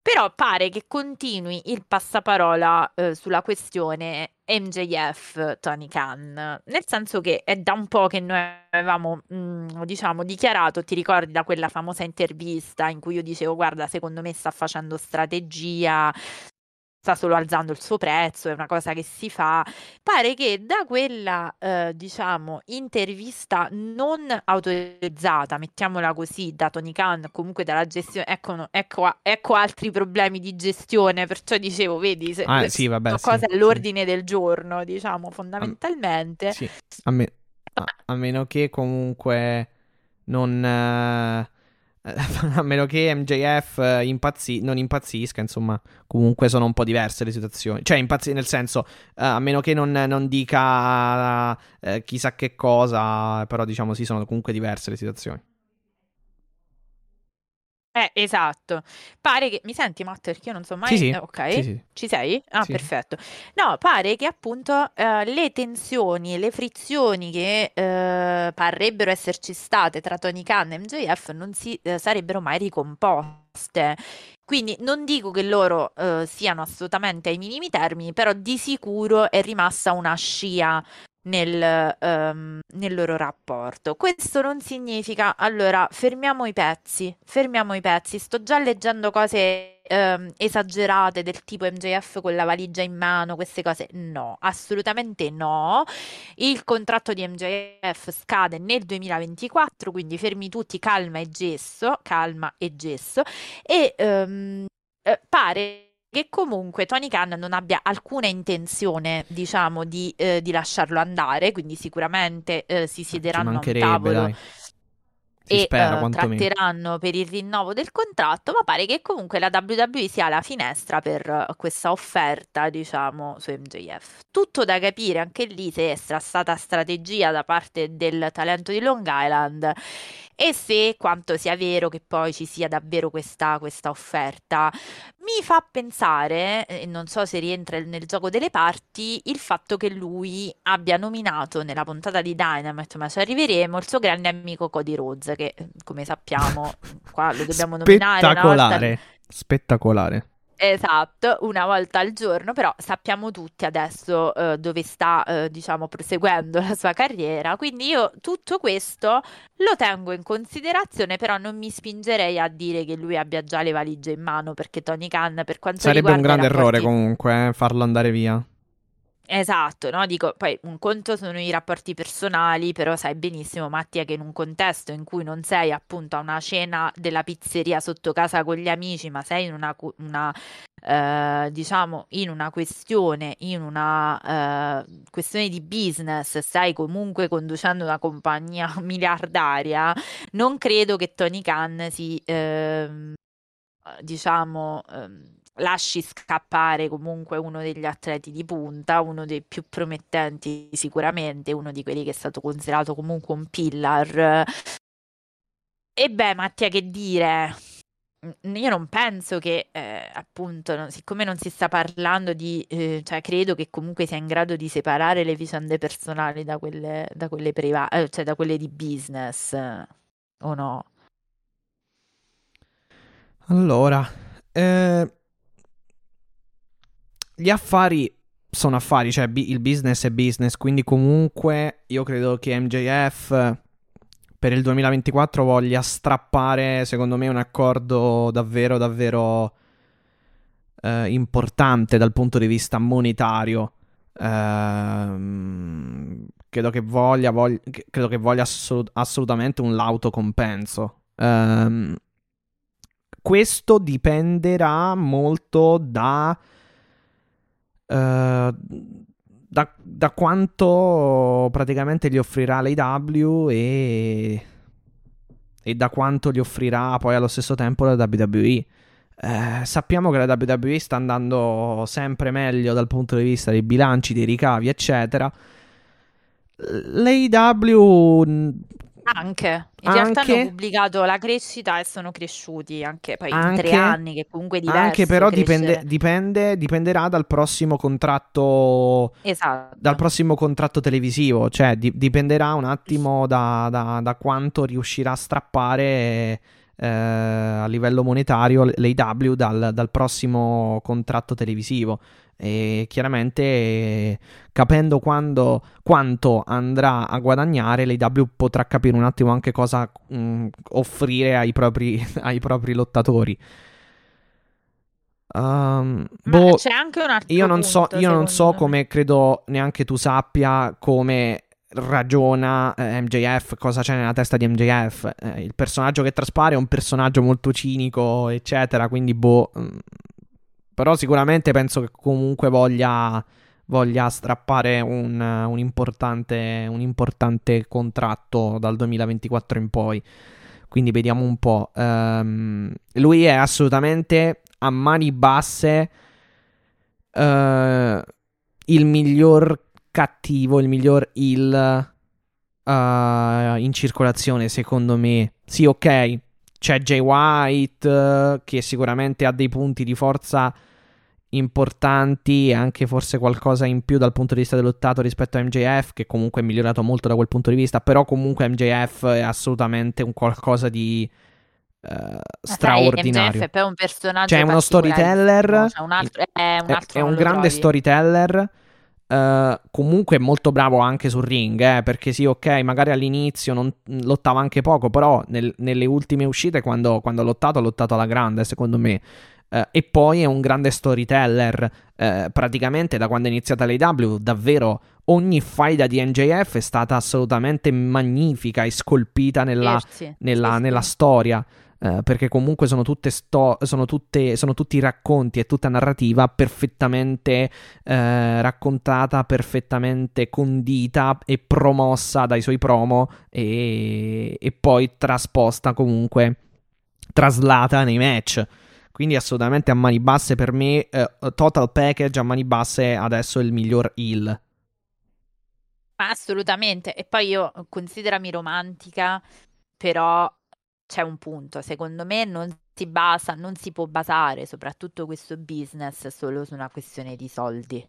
Però pare che continui il passaparola eh, sulla questione MJF Tony Khan, nel senso che è da un po' che noi avevamo, mm, diciamo, dichiarato, ti ricordi da quella famosa intervista in cui io dicevo, guarda, secondo me sta facendo strategia, sta solo alzando il suo prezzo, è una cosa che si fa. Pare che da quella, eh, diciamo, intervista non autorizzata, mettiamola così, da Tony Khan, comunque dalla gestione, ecco, ecco, ecco altri problemi di gestione, perciò dicevo, vedi, se, Ah, sì, vabbè, sono sì, cose sì. all'ordine del giorno, diciamo, fondamentalmente. Sì, a, me- a- a meno che comunque non... eh, a meno che MJF eh, impazzi- non impazzisca, insomma, comunque sono un po' diverse le situazioni. Cioè, impazzi nel senso, eh, a meno che non, non dica eh, chissà che cosa, però diciamo sì, sono comunque diverse le situazioni. Eh, esatto. Pare che... Mi senti, Matt? Perché io non so mai... Sì, sì, eh, ok. sì, sì. Ci sei? Ah, Sì. perfetto. No, pare che appunto eh, le tensioni e le frizioni che eh, parrebbero esserci state tra Tony Khan e MJF non si eh, sarebbero mai ricomposte. Quindi non dico che loro eh, siano assolutamente ai minimi termini, però di sicuro è rimasta una scia nel, ehm, nel loro rapporto. Questo non significa, allora, fermiamo i pezzi, fermiamo i pezzi. Sto già leggendo cose ehm, esagerate del tipo MJF con la valigia in mano, queste cose. No, assolutamente no. Il contratto di MJF scade nel 2024, quindi fermi tutti, calma e gesso, calma e gesso. E ehm, eh, pare che comunque Tony Khan non abbia alcuna intenzione, diciamo, di, eh, di lasciarlo andare, quindi sicuramente eh, si Ci siederanno a un tavolo dai. Si e spera, eh, quantomeno. tratteranno per il rinnovo del contratto, ma pare che comunque la WWE sia alla finestra per eh, questa offerta, diciamo, su MJF. Tutto da capire anche lì se sarà stata strategia da parte del talento di Long Island e se quanto sia vero che poi ci sia davvero questa, questa offerta. Mi fa pensare, e non so se rientra nel gioco delle parti, il fatto che lui abbia nominato nella puntata di Dynamite, ma ci arriveremo, il suo grande amico Cody Rhodes, che eh, come sappiamo qua lo dobbiamo nominare Spettacolare. Spettacolare. Esatto, una volta al giorno, però sappiamo tutti adesso eh, dove sta, eh, diciamo, proseguendo la sua carriera. Quindi io tutto questo lo tengo in considerazione, però non mi spingerei a dire che lui abbia già le valigie in mano, perché Tony Khan, per quanto Sarebbe un riguarda i grande errore rapporti- comunque eh, farlo andare via. Esatto, no? Dico, poi un conto sono i rapporti personali, però sai benissimo, Mattia, che in un contesto in cui non sei appunto a una cena della pizzeria sotto casa con gli amici, ma sei in una, una eh, diciamo, in una questione, in una eh, questione di business, stai comunque conducendo una compagnia miliardaria, non credo che Tony Khan si, ehm, diciamo... Lasci scappare comunque uno degli atleti di punta, uno dei più promettenti sicuramente, uno di quelli che è stato considerato comunque un pillar. E beh, Mattia, che dire? Io non penso che, eh, appunto, siccome non si sta parlando di, eh, cioè credo che comunque sia in grado di separare le vicende personali da quelle, da quelle private, eh, cioè da quelle di business, o no? Allora, eh, gli affari sono affari, cioè il business è business, quindi comunque io credo che MJF per il 2024 voglia strappare, secondo me, un accordo davvero, davvero eh, importante dal punto di vista monetario. Eh, credo che voglia, voglia, credo che voglia assolut- assolutamente un lauto compenso. Eh, questo dipenderà molto da da, da, quanto praticamente gli offrirà l'AW e, e da quanto gli offrirà poi allo stesso tempo la WWE. Eh, sappiamo che la WWE sta andando sempre meglio dal punto di vista dei bilanci, dei ricavi, eccetera. L'AW anche, in anche, realtà hanno pubblicato la crescita e sono cresciuti anche poi anche, in tre anni, che comunque è diverso. Anche però dipende, dipende, dipenderà dal prossimo contratto, esatto. dal prossimo contratto televisivo, cioè di, dipenderà un attimo da, da, da, quanto riuscirà a strappare eh, a livello monetario l'AW dal, dal prossimo contratto televisivo e chiaramente capendo quando, quanto andrà a guadagnare l'AW potrà capire un attimo anche cosa mh, mm, offrire ai propri, ai propri lottatori. Um, boh, c'è anche un altro io non punto, so, io non so come credo neanche tu sappia come ragiona eh, MJF, cosa c'è nella testa di MJF. Eh, il personaggio che traspare è un personaggio molto cinico, eccetera. Quindi, boh, mm, però sicuramente penso che comunque voglia, voglia strappare un, un, importante, un, importante, contratto dal 2024 in poi. Quindi vediamo un po'. Um, lui è assolutamente a mani basse uh, il miglior cattivo, il miglior heal uh, in circolazione, secondo me. Sì, ok. C'è Jay White, uh, che sicuramente ha dei punti di forza importanti e anche forse qualcosa in più dal punto di vista dell'ottato rispetto a MJF che comunque è migliorato molto da quel punto di vista però comunque MJF è assolutamente un qualcosa di uh, straordinario MJF è un personaggio cioè uno storyteller no? cioè un altro, è un, altro è, è un grande trovi. storyteller Uh, comunque molto bravo anche sul ring, eh, perché sì, ok, magari all'inizio non, lottava anche poco, però nel, nelle ultime uscite quando, quando ha lottato ha lottato alla grande, secondo me. Uh, e poi è un grande storyteller. Uh, praticamente da quando è iniziata l'AW, davvero ogni faida di NJF è stata assolutamente magnifica e scolpita nella, nella, sì, nella storia. Uh, perché comunque sono tutte, sto- sono, tutte sono tutti racconti e tutta narrativa perfettamente raccontata, perfettamente condita e promossa dai suoi promo e, e poi trasposta comunque traslata nei match. Quindi assolutamente a mani basse per me, eh, total package a mani basse adesso è il miglior heal. Assolutamente. E poi io considerami romantica, però c'è un punto. Secondo me non si basa, non si può basare soprattutto questo business solo su una questione di soldi.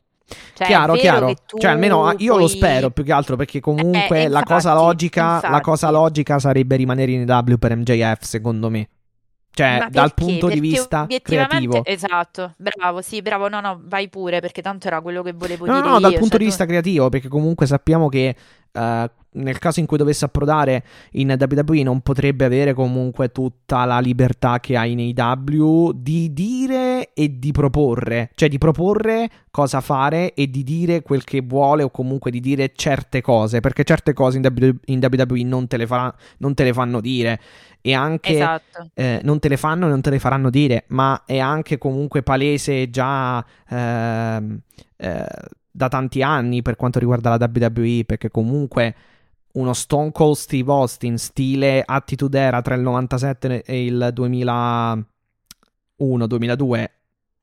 Cioè, chiaro, chiaro. Cioè, almeno io puoi... lo spero più che altro perché comunque eh, la, cosa logica, la cosa logica sarebbe rimanere in W per MJF, secondo me. Cioè, dal punto perché di vista creativo. Esatto, bravo, sì, bravo, no, no, vai pure, perché tanto era quello che volevo no, dire No, no, dal io, punto cioè di vista creativo, perché comunque sappiamo che uh, nel caso in cui dovesse approdare in WWE non potrebbe avere comunque tutta la libertà che ha in AW di dire e di proporre, cioè di proporre cosa fare e di dire quel che vuole o comunque di dire certe cose, perché certe cose in, WWE non te le, fa, non te le fanno dire e anche esatto. eh, non te le fanno e non te le faranno dire, ma è anche comunque palese già eh, eh, da tanti anni per quanto riguarda la WWE, perché comunque uno Stone Cold Steve Austin stile Attitude Era tra il 97 e il 2001-2002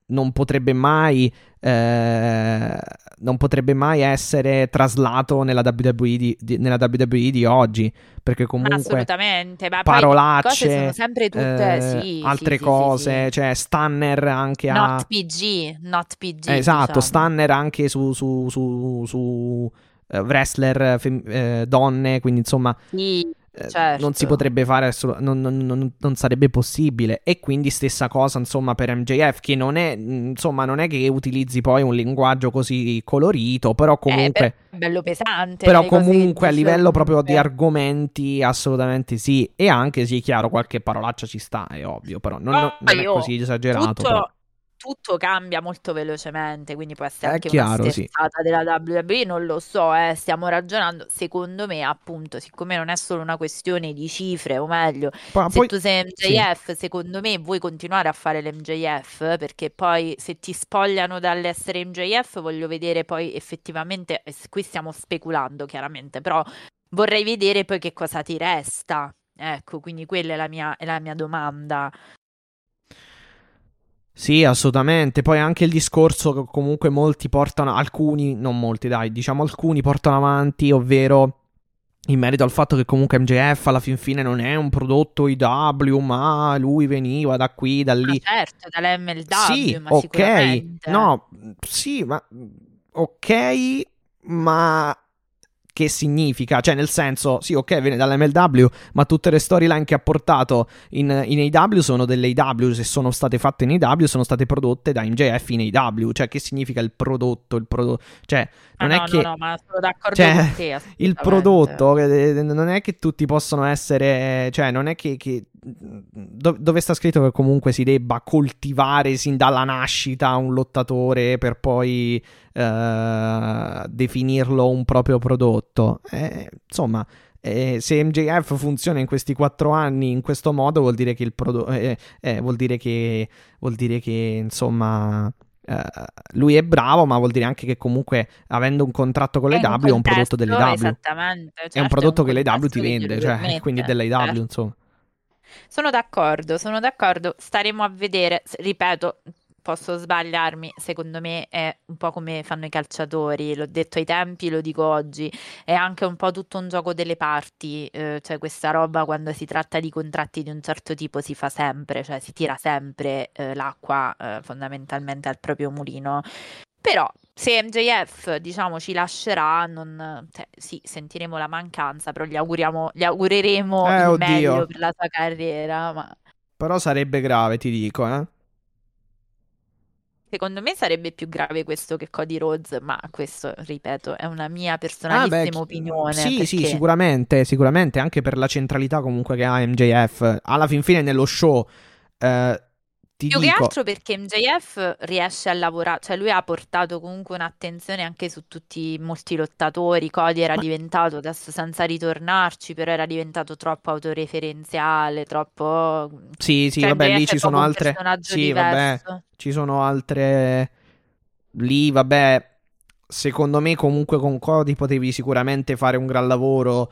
non potrebbe mai eh, non potrebbe mai essere traslato nella WWE di, di, nella WWE di oggi perché comunque assolutamente ma parolacce sono sempre tutte eh, sì, altre sì, cose sì, cioè Stanner anche not a PG not PG esatto diciamo. Stanner anche su su, su, su uh, wrestler fem- eh, donne quindi insomma sì certo. non si potrebbe fare, non, non, non, non, sarebbe possibile. E quindi stessa cosa, insomma, per MJF, che non è, insomma, non è che utilizzi poi un linguaggio così colorito, però comunque... Eh, bello pesante. Però comunque a livello proprio di argomenti, assolutamente sì. E anche, sì, chiaro, qualche parolaccia ci sta, è ovvio, però non, oh, non è così esagerato. Tutto... Però tutto cambia molto velocemente, quindi può essere è anche chiaro, una sterzata sì. della WWE, non lo so, eh, stiamo ragionando, secondo me appunto, siccome non è solo una questione di cifre, o meglio, poi, se poi, tu sei MJF, sì. secondo me vuoi continuare a fare l'MJF, perché poi se ti spogliano dall'essere MJF voglio vedere poi effettivamente, qui stiamo speculando chiaramente, però vorrei vedere poi che cosa ti resta. Ecco, quindi quella è la mia, è la mia domanda. Sì, assolutamente. Poi anche il discorso che comunque molti portano, alcuni, non molti, dai, diciamo alcuni portano avanti, ovvero in merito al fatto che comunque MJF alla fin fine non è un prodotto IW, ma lui veniva da qui, da lì. Ah, certo, dall'MLW, sì, ma ok. No, sì, ma ok, ma che significa, cioè nel senso, sì, ok, viene dall'MLW, ma tutte le storyline che ha portato in, in AW sono delle AW, se sono state fatte in AW sono state prodotte da MJF in AW, cioè che significa il prodotto, il prodotto, cioè non ah, è no, che... No, no, ma sono d'accordo cioè, con te, il prodotto, eh, non è che tutti possono essere, cioè non è che... che dove sta scritto che comunque si debba coltivare sin dalla nascita un lottatore per poi uh, definirlo un proprio prodotto. Eh, insomma, eh, se MJF funziona in questi quattro anni in questo modo, vuol dire che il prodotto. Eh, eh, vuol dire che. Vuol dire che insomma. Uh, lui è bravo, ma vuol dire anche che comunque avendo un contratto con le W è un prodotto delle W. Esattamente. Certo, è un prodotto è un che le W ti vende, cioè, quindi delle W, certo. insomma. Sono d'accordo, sono d'accordo. Staremo a vedere. Ripeto, posso sbagliarmi, secondo me è un po' come fanno i calciatori, l'ho detto ai tempi, lo dico oggi, è anche un po' tutto un gioco delle parti, eh, cioè questa roba quando si tratta di contratti di un certo tipo si fa sempre, cioè si tira sempre eh, l'acqua eh, fondamentalmente al proprio mulino. Però se MJF diciamo ci lascerà, non, cioè, sì, sentiremo la mancanza, però gli, auguriamo, gli augureremo eh, il oddio. meglio per la sua carriera. Ma... Però sarebbe grave, ti dico, eh. Secondo me sarebbe più grave questo che Cody Rhodes, ma questo, ripeto, è una mia personalissima ah, beh, opinione. Sì, perché... sì, sicuramente, sicuramente, anche per la centralità comunque che ha MJF. Alla fin fine nello show... Eh, ti Più dico... che altro perché MJF riesce a lavorare, cioè lui ha portato comunque un'attenzione anche su tutti molti lottatori. Cody era Ma... diventato, adesso senza ritornarci, però era diventato troppo autoreferenziale, troppo. Sì, sì, cioè, vabbè, MJF lì ci sono altre. Sì, diverso. vabbè, ci sono altre. Lì, vabbè. Secondo me, comunque, con Cody potevi sicuramente fare un gran lavoro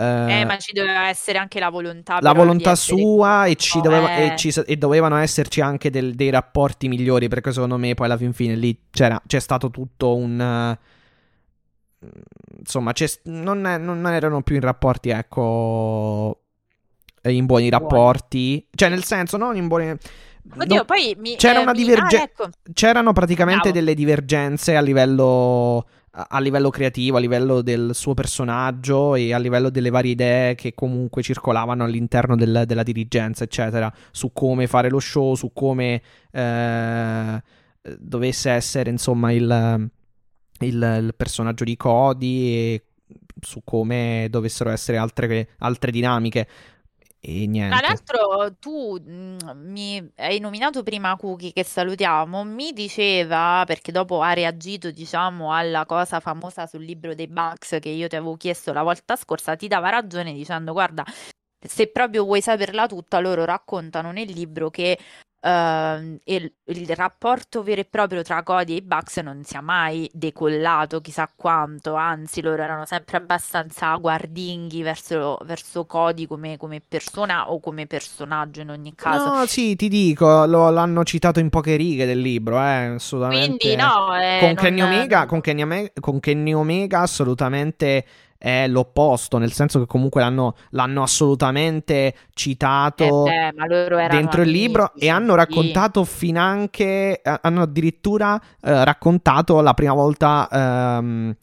eh, ma ci doveva essere anche la volontà. La volontà sua e, ci doveva, e, ci, e, dovevano esserci anche del, dei rapporti migliori perché secondo me poi alla fin fine lì c'era, c'è stato tutto un... Uh, insomma, non, è, non, erano più in rapporti, ecco, in buoni rapporti. Cioè, nel senso, non in buoni... Oddio, no, poi mi, c'era eh, una divergenza. Ah, ecco. C'erano praticamente Bravo. delle divergenze a livello a livello creativo, a livello del suo personaggio e a livello delle varie idee che comunque circolavano all'interno del, della dirigenza, eccetera, su come fare lo show, su come eh, dovesse essere insomma il, il, il, personaggio di Cody e su come dovessero essere altre, altre dinamiche. E niente. Tra l'altro, tu mh, mi hai nominato prima Cookie, che salutiamo, mi diceva, perché dopo ha reagito, diciamo, alla cosa famosa sul libro dei Bugs che io ti avevo chiesto la volta scorsa, ti dava ragione dicendo, guarda, se proprio vuoi saperla tutta, loro raccontano nel libro che Uh, il, il, rapporto vero e proprio tra Cody e i Bucks non sia mai decollato chissà quanto, anzi loro erano sempre abbastanza guardinghi verso, verso Cody come, come, persona o come personaggio in ogni caso. No, sì, ti dico, lo, l'hanno citato in poche righe del libro, eh, assolutamente. Quindi no, eh, con, Kenny Omega, con, Kenny Omega, con Kenny Omega assolutamente è l'opposto, nel senso che comunque l'hanno, l'hanno assolutamente citato eh beh, dentro il libro e hanno raccontato sì. finanche, hanno addirittura eh, raccontato la prima volta... Ehm,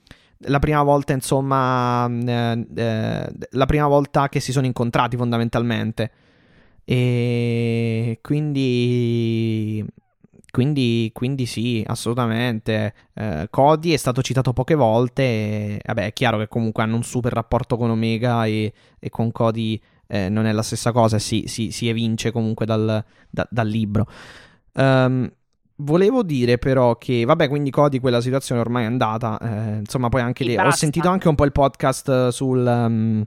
la prima volta, insomma, eh, eh, la prima volta che si sono incontrati fondamentalmente. E quindi quindi, quindi sì, assolutamente. Eh, Cody è stato citato poche volte. E, vabbè, è chiaro che comunque hanno un super rapporto con Omega e, e con Cody eh, non è la stessa cosa. Si, si, si evince comunque dal, da, dal libro. Um, volevo dire però che, vabbè, quindi Cody quella situazione ormai è andata. Eh, insomma, poi anche lì. Ho sentito anche un po' il podcast sul. Um,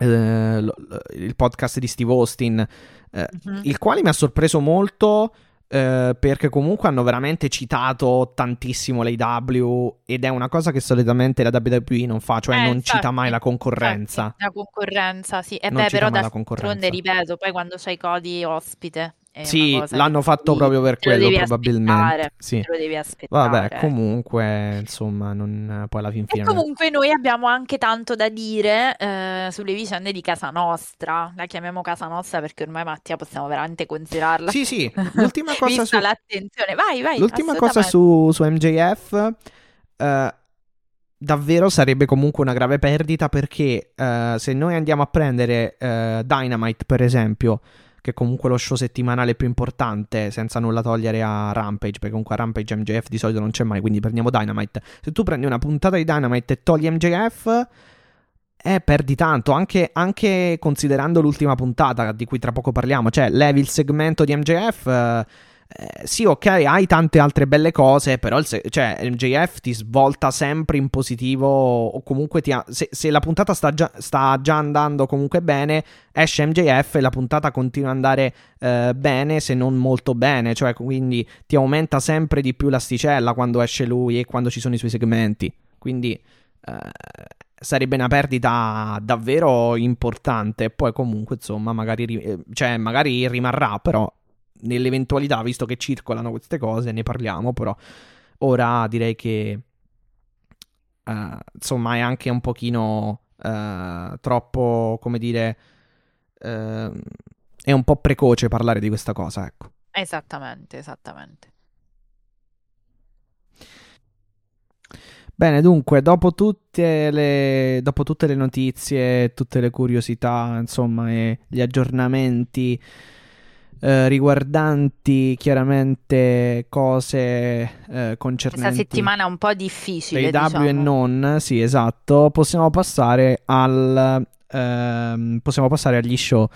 il podcast di Steve Austin, uh-huh. il quale mi ha sorpreso molto eh, perché comunque hanno veramente citato tantissimo l'AW ed è una cosa che solitamente la WWE non fa, cioè eh, non infatti, cita mai la concorrenza. La concorrenza, sì. E beh, però d'altronde, ripeto, poi quando c'hai Cody ospite sì, l'hanno fatto proprio per quello, probabilmente. Sì. Te lo devi aspettare. Vabbè, comunque, insomma, non, poi alla fin fine. E comunque noi abbiamo anche tanto da dire eh, sulle vicende di casa nostra. La chiamiamo casa nostra perché ormai Mattia possiamo veramente considerarla. Sì, sì. L'ultima cosa su... l'attenzione. Vai, vai. L'ultima cosa su, su MJF... Eh, davvero sarebbe comunque una grave perdita perché uh, se noi andiamo a prendere uh, Dynamite per esempio che è comunque lo show settimanale più importante, senza nulla togliere a Rampage, perché comunque a Rampage MJF di solito non c'è mai, quindi prendiamo Dynamite. Se tu prendi una puntata di Dynamite e togli MJF, eh, perdi tanto, anche, anche considerando l'ultima puntata, di cui tra poco parliamo, cioè levi il segmento di MJF... Eh, eh, sì, ok, hai tante altre belle cose, però il se- cioè, MJF ti svolta sempre in positivo o comunque ha- se-, se, la puntata sta già-, sta già, andando comunque bene, esce MJF e la puntata continua ad andare eh, bene, se non molto bene, cioè quindi ti aumenta sempre di più l'asticella quando esce lui e quando ci sono i suoi segmenti. Quindi eh, sarebbe una perdita davvero importante. Poi comunque, insomma, magari, ri- cioè, magari rimarrà, però nell'eventualità, visto che circolano queste cose, ne parliamo, però ora direi che uh, insomma è anche un pochino uh, troppo, come dire, uh, è un po' precoce parlare di questa cosa, ecco. Esattamente, esattamente. Bene, dunque, dopo tutte, le, dopo tutte le notizie, tutte le curiosità, insomma, e gli aggiornamenti eh, riguardanti chiaramente cose eh, concernenti questa settimana un po' difficile dei diciamo. W e non sì esatto. Possiamo passare al ehm, possiamo passare agli show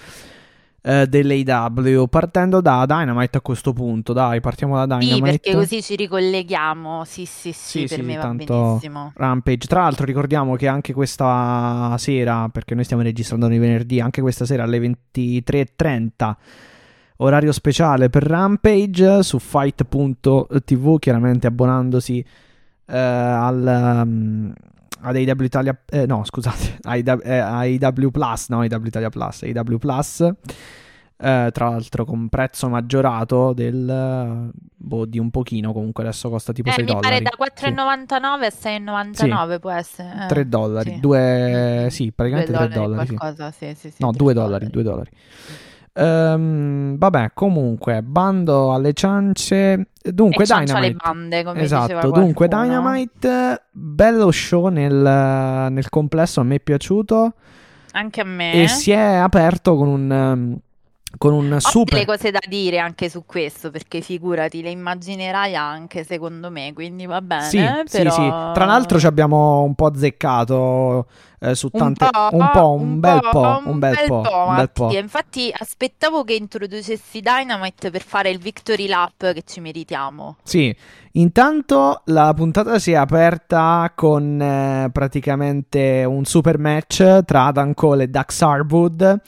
eh, dell'AW partendo da Dynamite a questo punto dai partiamo da Dynamite. sì perché così ci ricolleghiamo. Sì sì sì, sì per sì, me va benissimo. Rampage. Tra l'altro ricordiamo che anche questa sera perché noi stiamo registrando nei venerdì anche questa sera alle 23.30 orario speciale per Rampage su fight.tv, chiaramente abbonandosi eh, al, um, ad AW Italia, eh, no scusate, AW, eh, AW Plus, no AW Italia Plus, AW Plus. Eh, tra l'altro con prezzo maggiorato del boh, di un pochino comunque adesso costa tipo eh, 6 mi dollari pare da 4,99 sì. a 6,99 sì. può essere eh, 3 dollari sì. Due, sì praticamente 2 3 dollari, qualcosa, sì. Sì, no 2 dollari 2 dollari Um, vabbè, comunque, bando alle ciance. Dunque, Dynamite. bande, come esatto, dunque, Dynamite, bello show nel, nel, complesso, a me è piaciuto. Anche a me. E si è aperto con un. Con un Ho super... delle cose da dire anche su questo, perché figurati, le immaginerai anche secondo me, quindi va bene, Sì, sì, però... sì. Tra l'altro ci abbiamo un po' azzeccato eh, su Un tante... po', un po', un, bel po', un un bel po', un bel po'. Infatti aspettavo che introducessi Dynamite per fare il victory lap che ci meritiamo. Sì, intanto la puntata si è aperta con eh, praticamente un super match tra Adam Cole e Dax Harwood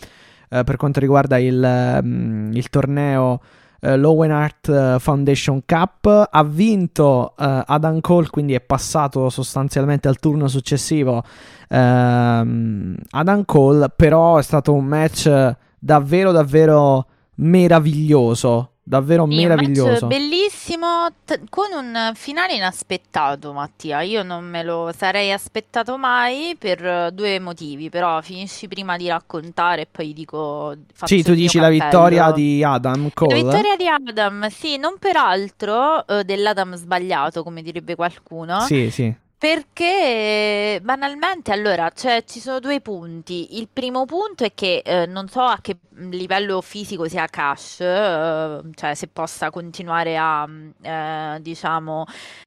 eh, per quanto riguarda il, mm, il torneo eh, Lowen Art eh, Foundation Cup. Ha vinto eh, Adam Cole, quindi è passato sostanzialmente al turno successivo ehm, Adam Cole, però è stato un match davvero davvero meraviglioso. Davvero Sì, meraviglioso. bellissimo, t- con un finale inaspettato, Mattia. Io non me lo sarei aspettato mai per due motivi, però finisci prima di raccontare e poi dico, Sì, tu dici la vittoria di Adam La Cole. vittoria di Adam, sì, non peraltro eh, dell'Adam sbagliato, come direbbe qualcuno, Sì, sì. Perché banalmente allora cioè, ci sono due punti. Il primo punto è che eh, non so a che livello fisico sia Cash, eh, cioè se possa continuare a mm, eh, diciamo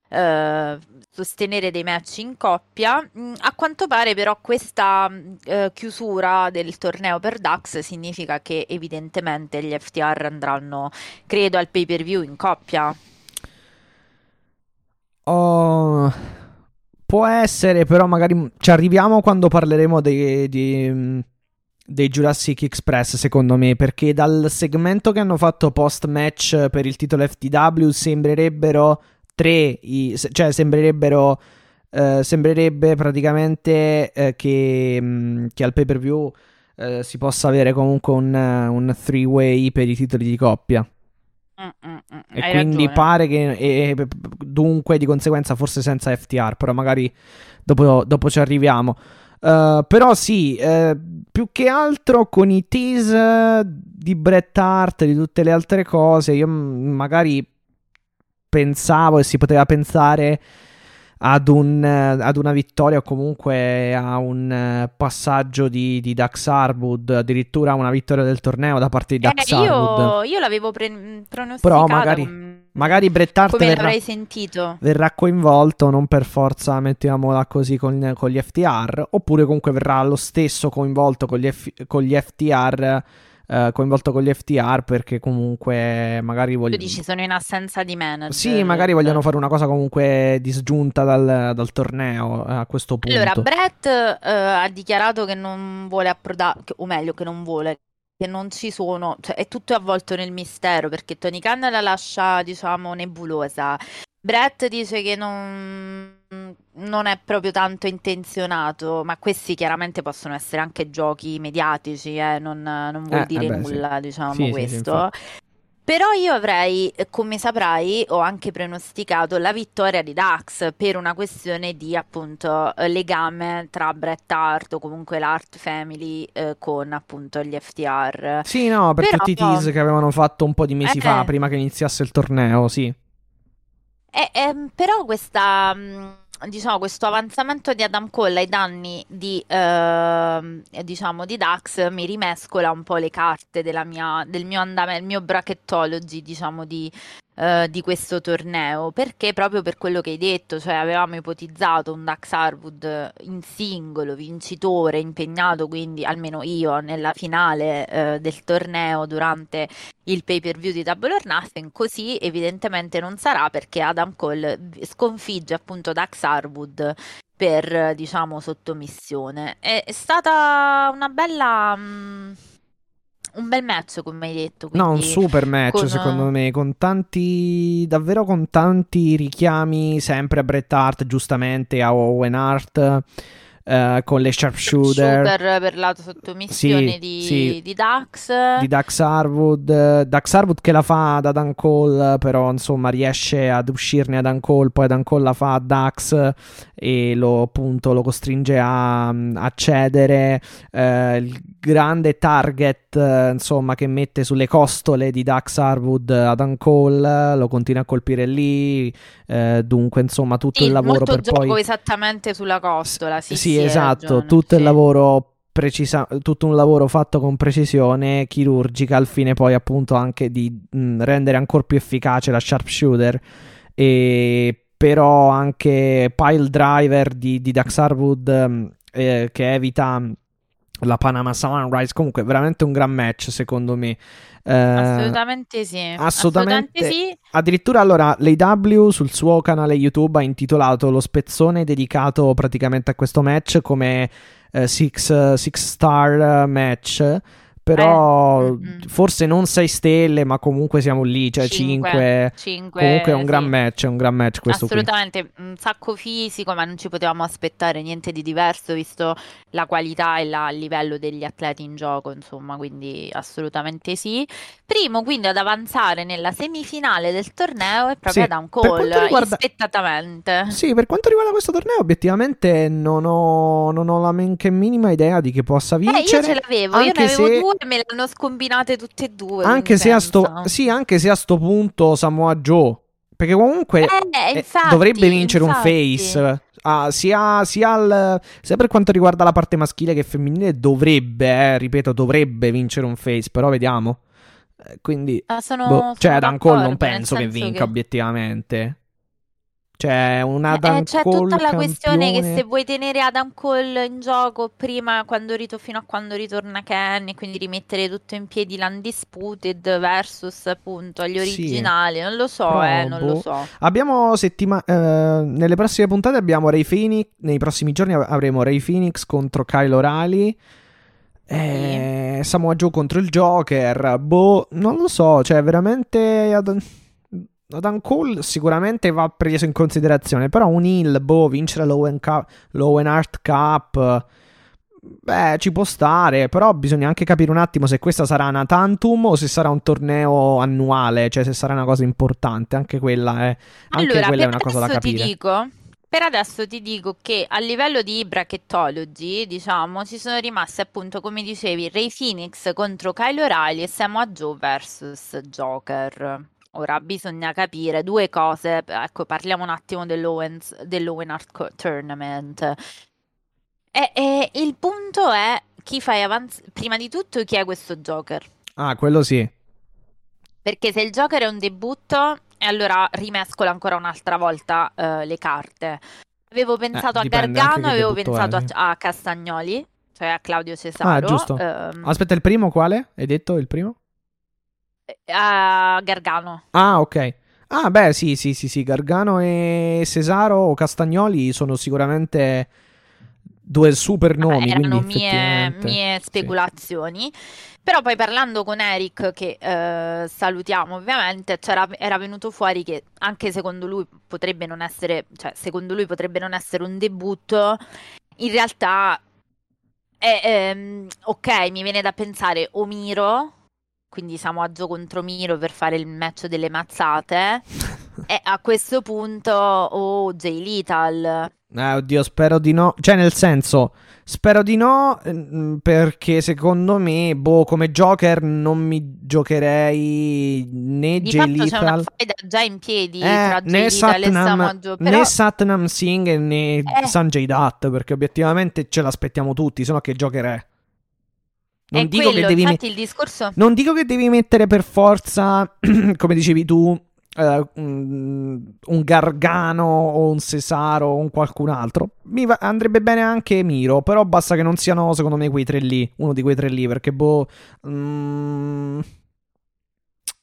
eh, sostenere dei match in coppia. Mm, A quanto pare però questa mm, eh, chiusura del torneo per Dax significa che evidentemente gli FTR andranno, credo, al pay-per-view in coppia. Oh, può essere, però magari ci arriviamo quando parleremo dei, di- dei Jurassic Express, secondo me, perché dal segmento che hanno fatto post-match per il titolo FTW sembrerebbero tre, i- cioè sembrerebbero, eh, sembrerebbe praticamente eh, che, mh, che al pay-per-view eh, si possa avere comunque un, un three-way per i titoli di coppia. Mm, mm, mm, E hai quindi ragione. pare che, e- e- dunque, di conseguenza, forse senza FTR, però magari dopo, dopo ci arriviamo. Uh, però sì, eh, più che altro con i tease di Bret Hart, di tutte le altre cose, io magari pensavo e si poteva pensare ad, un, eh, ad una vittoria o comunque a un eh, passaggio di, di Dax Harwood, addirittura una vittoria del torneo da parte di Eh, Dax Harwood. io, io l'avevo pre- pronosticata magari- com- Magari Bret Hart verrà, verrà coinvolto, non per forza mettiamola così con, con gli FTR, oppure comunque verrà lo stesso coinvolto con gli, F- con gli FTR, eh, coinvolto con gli FTR perché comunque magari Tu vogliono... dici sono in assenza di manager. Sì, magari vogliono fare una cosa comunque disgiunta dal, dal torneo eh, a questo punto. Allora, Brett eh, ha dichiarato che non vuole approdare, o meglio, che non vuole, che non ci sono, cioè è tutto avvolto nel mistero perché Tony Khan la lascia, diciamo, nebulosa. Brett dice che non, non è proprio tanto intenzionato, ma questi chiaramente possono essere anche giochi mediatici, eh, non, non vuol Eh, dire eh beh, sì. nulla, diciamo, Sì, sì, sì, questo. infatti. Però io avrei, come saprai, ho anche pronosticato la vittoria di Dax per una questione di appunto eh, legame tra Bret Hart o comunque l'Hart Family eh, con appunto gli FTR. Sì, no, per Però- tutti i tease che avevano fatto un po' di mesi Eh. fa, prima che iniziasse il torneo, sì. E, ehm, però questa, mh, diciamo, questo avanzamento di Adam Cole ai danni di, ehm, diciamo, di Dax mi rimescola un po' le carte della mia, del mio andamento, il mio bracketology, diciamo, di, eh, di questo torneo, perché proprio per quello che hai detto, cioè avevamo ipotizzato un Dax Harwood in singolo, vincitore, impegnato quindi, almeno io, nella finale, eh, del torneo durante il pay per view di Double or Nothing, così evidentemente non sarà perché Adam Cole sconfigge appunto Dax Harwood per diciamo sottomissione. È, stata una bella mm, un bel match come hai detto, No, un super match con- secondo me, con tanti, davvero con tanti richiami sempre a Bret Hart, giustamente a Owen Hart, eh, con le sharpshooter Shooter per la sottomissione Sì, di, sì. di Dax. di Dax Harwood, Dax Harwood che la fa da Dan Cole, però insomma riesce ad uscirne a Dan Cole, poi Dan Cole la fa a Dax e lo appunto lo costringe a, a cedere, eh, il grande target eh, insomma che mette sulle costole di Dax Harwood a Dan Cole, lo continua a colpire lì, eh, dunque insomma tutto Sì, il lavoro per gioco poi... esattamente sulla costola, sì, Sì, sì, esatto, ragione, tutto il sì. lavoro precisa- tutto un lavoro fatto con precisione chirurgica al fine poi appunto anche di mh, rendere ancora più efficace la sharpshooter e però anche Pile Driver di, di Dax Harwood eh, che evita la Panama Sunrise comunque veramente un gran match secondo me. Eh, assolutamente sì assolutamente, assolutamente sì. Addirittura allora l'AW sul suo canale YouTube ha intitolato lo spezzone dedicato praticamente a questo match come eh, six, six star match però eh, forse non 6 stelle, ma comunque siamo lì, cioè 5. 5 comunque è un gran match, è un gran match questo Assolutamente, qui. un sacco fisico, ma non ci potevamo aspettare niente di diverso visto la qualità e la, il livello degli atleti in gioco, insomma, quindi assolutamente sì. Primo quindi ad avanzare nella semifinale del torneo è proprio sì, Adam Cole, riguarda... ispettatamente. Sì, per quanto riguarda questo torneo, obiettivamente non ho, non ho la men che minima idea di che possa vincere. Eh, io ce l'avevo, io ne avevo se... due me le hanno scombinate tutte e due. Anche se, a sto, sì, anche se a sto punto Samoa Joe. Perché comunque eh, infatti, eh, dovrebbe vincere infatti. un face. Ah, sia, sia, al, sia, per quanto riguarda la parte maschile che femminile, dovrebbe, eh, ripeto, dovrebbe vincere un face. Però vediamo. Eh, quindi, ah, sono, boh, sono cioè, Adam Cole non penso che che... vinca obiettivamente. C'è un Eh, Adam c'è Cole tutta la questione che campione. se vuoi tenere Adam Cole in gioco prima quando rito- fino a quando ritorna Ken e quindi rimettere tutto in piedi l'Undisputed versus appunto gli Sì, originali, non lo so, però eh, non lo so. Abbiamo settima- eh, nelle prossime puntate abbiamo Ray Phoenix. Nei prossimi giorni av- avremo Ray Phoenix contro Kyle O'Reilly. Eh, Samoa Joe contro il Joker. Boh, non lo so. Cioè, veramente. Ad- Adam Cole sicuramente va preso in considerazione. Però un heal, boh, vincere l'Owen, Cup, l'Owen Art Cup. Beh, ci può stare. Però bisogna anche capire un attimo se questa sarà una tantum o se sarà un torneo annuale. Cioè, se sarà una cosa importante. Anche quella è, anche Allora, quella è una cosa da adesso ti capire. dico, per adesso ti dico che a livello di bracketology, diciamo, ci sono rimaste appunto, come dicevi, Ray Phoenix contro Kyle O'Reilly e Samoa Joe versus Joker. Ora bisogna capire due cose. Ecco, parliamo un attimo dell'Owens, dell'Owen Hart Co- Tournament. E, e il punto è chi fai avanzare. Prima di tutto, chi è questo Joker? Ah, quello sì. Perché se il Joker è un debutto, allora rimescola ancora un'altra volta eh, le carte. Avevo pensato a Eh, anche Gargano, avevo pensato a, sì. a Castagnoli, cioè a Claudio Ah, Cesaro. giusto. ehm, Aspetta, il primo quale? Hai detto il primo? A Gargano. Ah, ok. Ah, beh, sì, sì, sì, sì. Gargano e Cesaro o Castagnoli sono sicuramente due super Vabbè, nomi. erano quindi mie, mie sì. speculazioni. Però poi parlando con Eric, che eh, salutiamo ovviamente, c'era- era venuto fuori che anche secondo lui potrebbe non essere, cioè secondo lui potrebbe non essere un debutto. In realtà, è, ehm, ok, mi viene da pensare o Miro, quindi Joe contro Miro per fare il match delle mazzate, e a questo punto o Jay Lethal. Eh, oddio, spero di no. Cioè, nel senso, spero di no. ehm, Perché secondo me, boh, come Joker non mi giocherei né Di Jay fatto c'è una Lethal. faida già in piedi Eh, tra né Jay Lethal e Samoa Satnam, Joe, né però Satnam Singh né Eh. Sanjay Dutt. Perché obiettivamente ce l'aspettiamo tutti. Se no, che Joker è? Non è dico quello, che devi infatti il discorso Non dico che devi mettere per forza, come dicevi tu, eh, un, Gargano o un Cesaro o un qualcun altro. Mi va- andrebbe bene anche Miro, però basta che non siano, secondo me, quei tre lì. Uno di quei tre lì, perché boh... mm,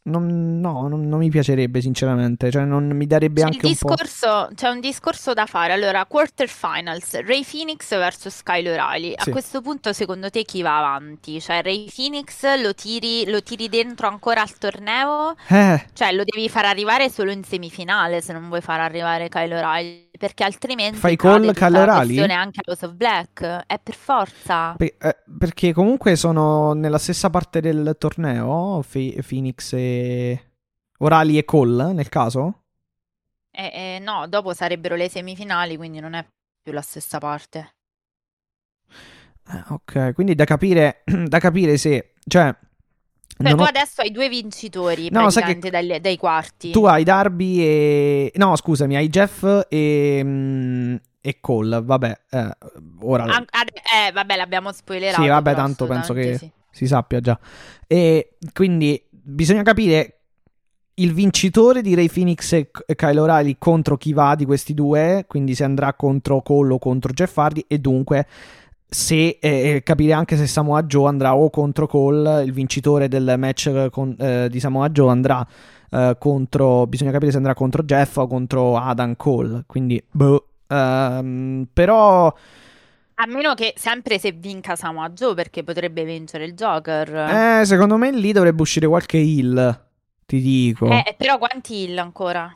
non, no, non, non mi piacerebbe, sinceramente. Cioè, non mi darebbe c'è anche un po'... discorso, c'è un discorso da fare. Allora, quarterfinals, Ray Phoenix versus Kyle O'Reilly. A Sì. questo punto, secondo te chi va avanti? Cioè, Ray Phoenix lo tiri, lo tiri dentro ancora al torneo? Eh, Cioè, lo devi far arrivare solo in semifinale se non vuoi far arrivare Kyle O'Reilly, perché altrimenti Fai call questione anche House of Black. È per forza. pe- eh, perché comunque sono nella stessa parte del torneo, Fe- Phoenix e... Orali e Cole, nel caso? Eh, eh, no, dopo sarebbero le semifinali, quindi non è più la stessa parte. Eh, ok, quindi da capire, da capire se, cioè, Cioè, tu ho- adesso hai due vincitori No, sai che- praticamente dagli- dai quarti. tu hai Darby e, no, scusami, hai Jeff e, mm, e Cole. Vabbè, eh, ora... An- ad- eh, vabbè, l'abbiamo spoilerato. Sì, vabbè, tanto penso che sì. si sappia già. E quindi bisogna capire il vincitore di Ray Phoenix e e Kyle O'Reilly contro chi va di questi due, quindi se andrà contro Cole o contro Jeff Hardy e dunque se eh, capire anche se Samoa Joe andrà o contro Cole, il vincitore del match con- eh, di Samoa Joe andrà eh, contro bisogna capire se andrà contro Jeff o contro Adam Cole, quindi boh. Ehm, però A meno che sempre se vinca Samoa Joe, perché potrebbe vincere il Joker. eh, secondo me lì dovrebbe uscire qualche heal, ti dico. Eh, però quanti hill ancora?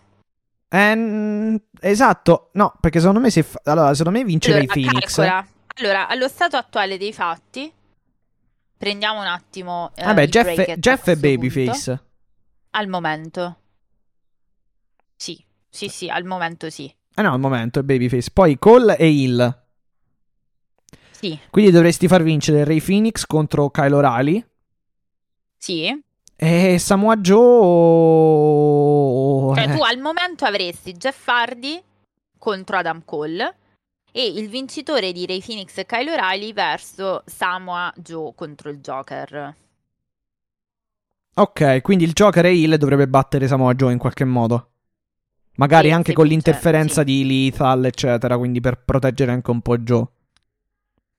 Eh, esatto, no, perché secondo me se fa- allora, secondo me vince Allora, Phoenix. calcola. Allora, allo stato attuale dei fatti, prendiamo un attimo. eh, Vabbè, Jeff, è- Jeff è babyface. punto. Al momento. Sì, sì, sì, al momento sì. Eh no, al momento è babyface. Poi Cole e Hill. Sì, Quindi dovresti far vincere Ray Phoenix contro Kyle O'Reilly. sì. E Samoa Joe. Cioè eh, tu al momento avresti Jeff Hardy contro Adam Cole e il vincitore di Ray Phoenix e Kyle O'Reilly verso Samoa Joe contro il Joker. Ok, quindi il Joker e Hill dovrebbe battere Samoa Joe in qualche modo. Magari Sì, anche con vince, l'interferenza sì. di Lethal, eccetera. Quindi per proteggere anche un po' Joe.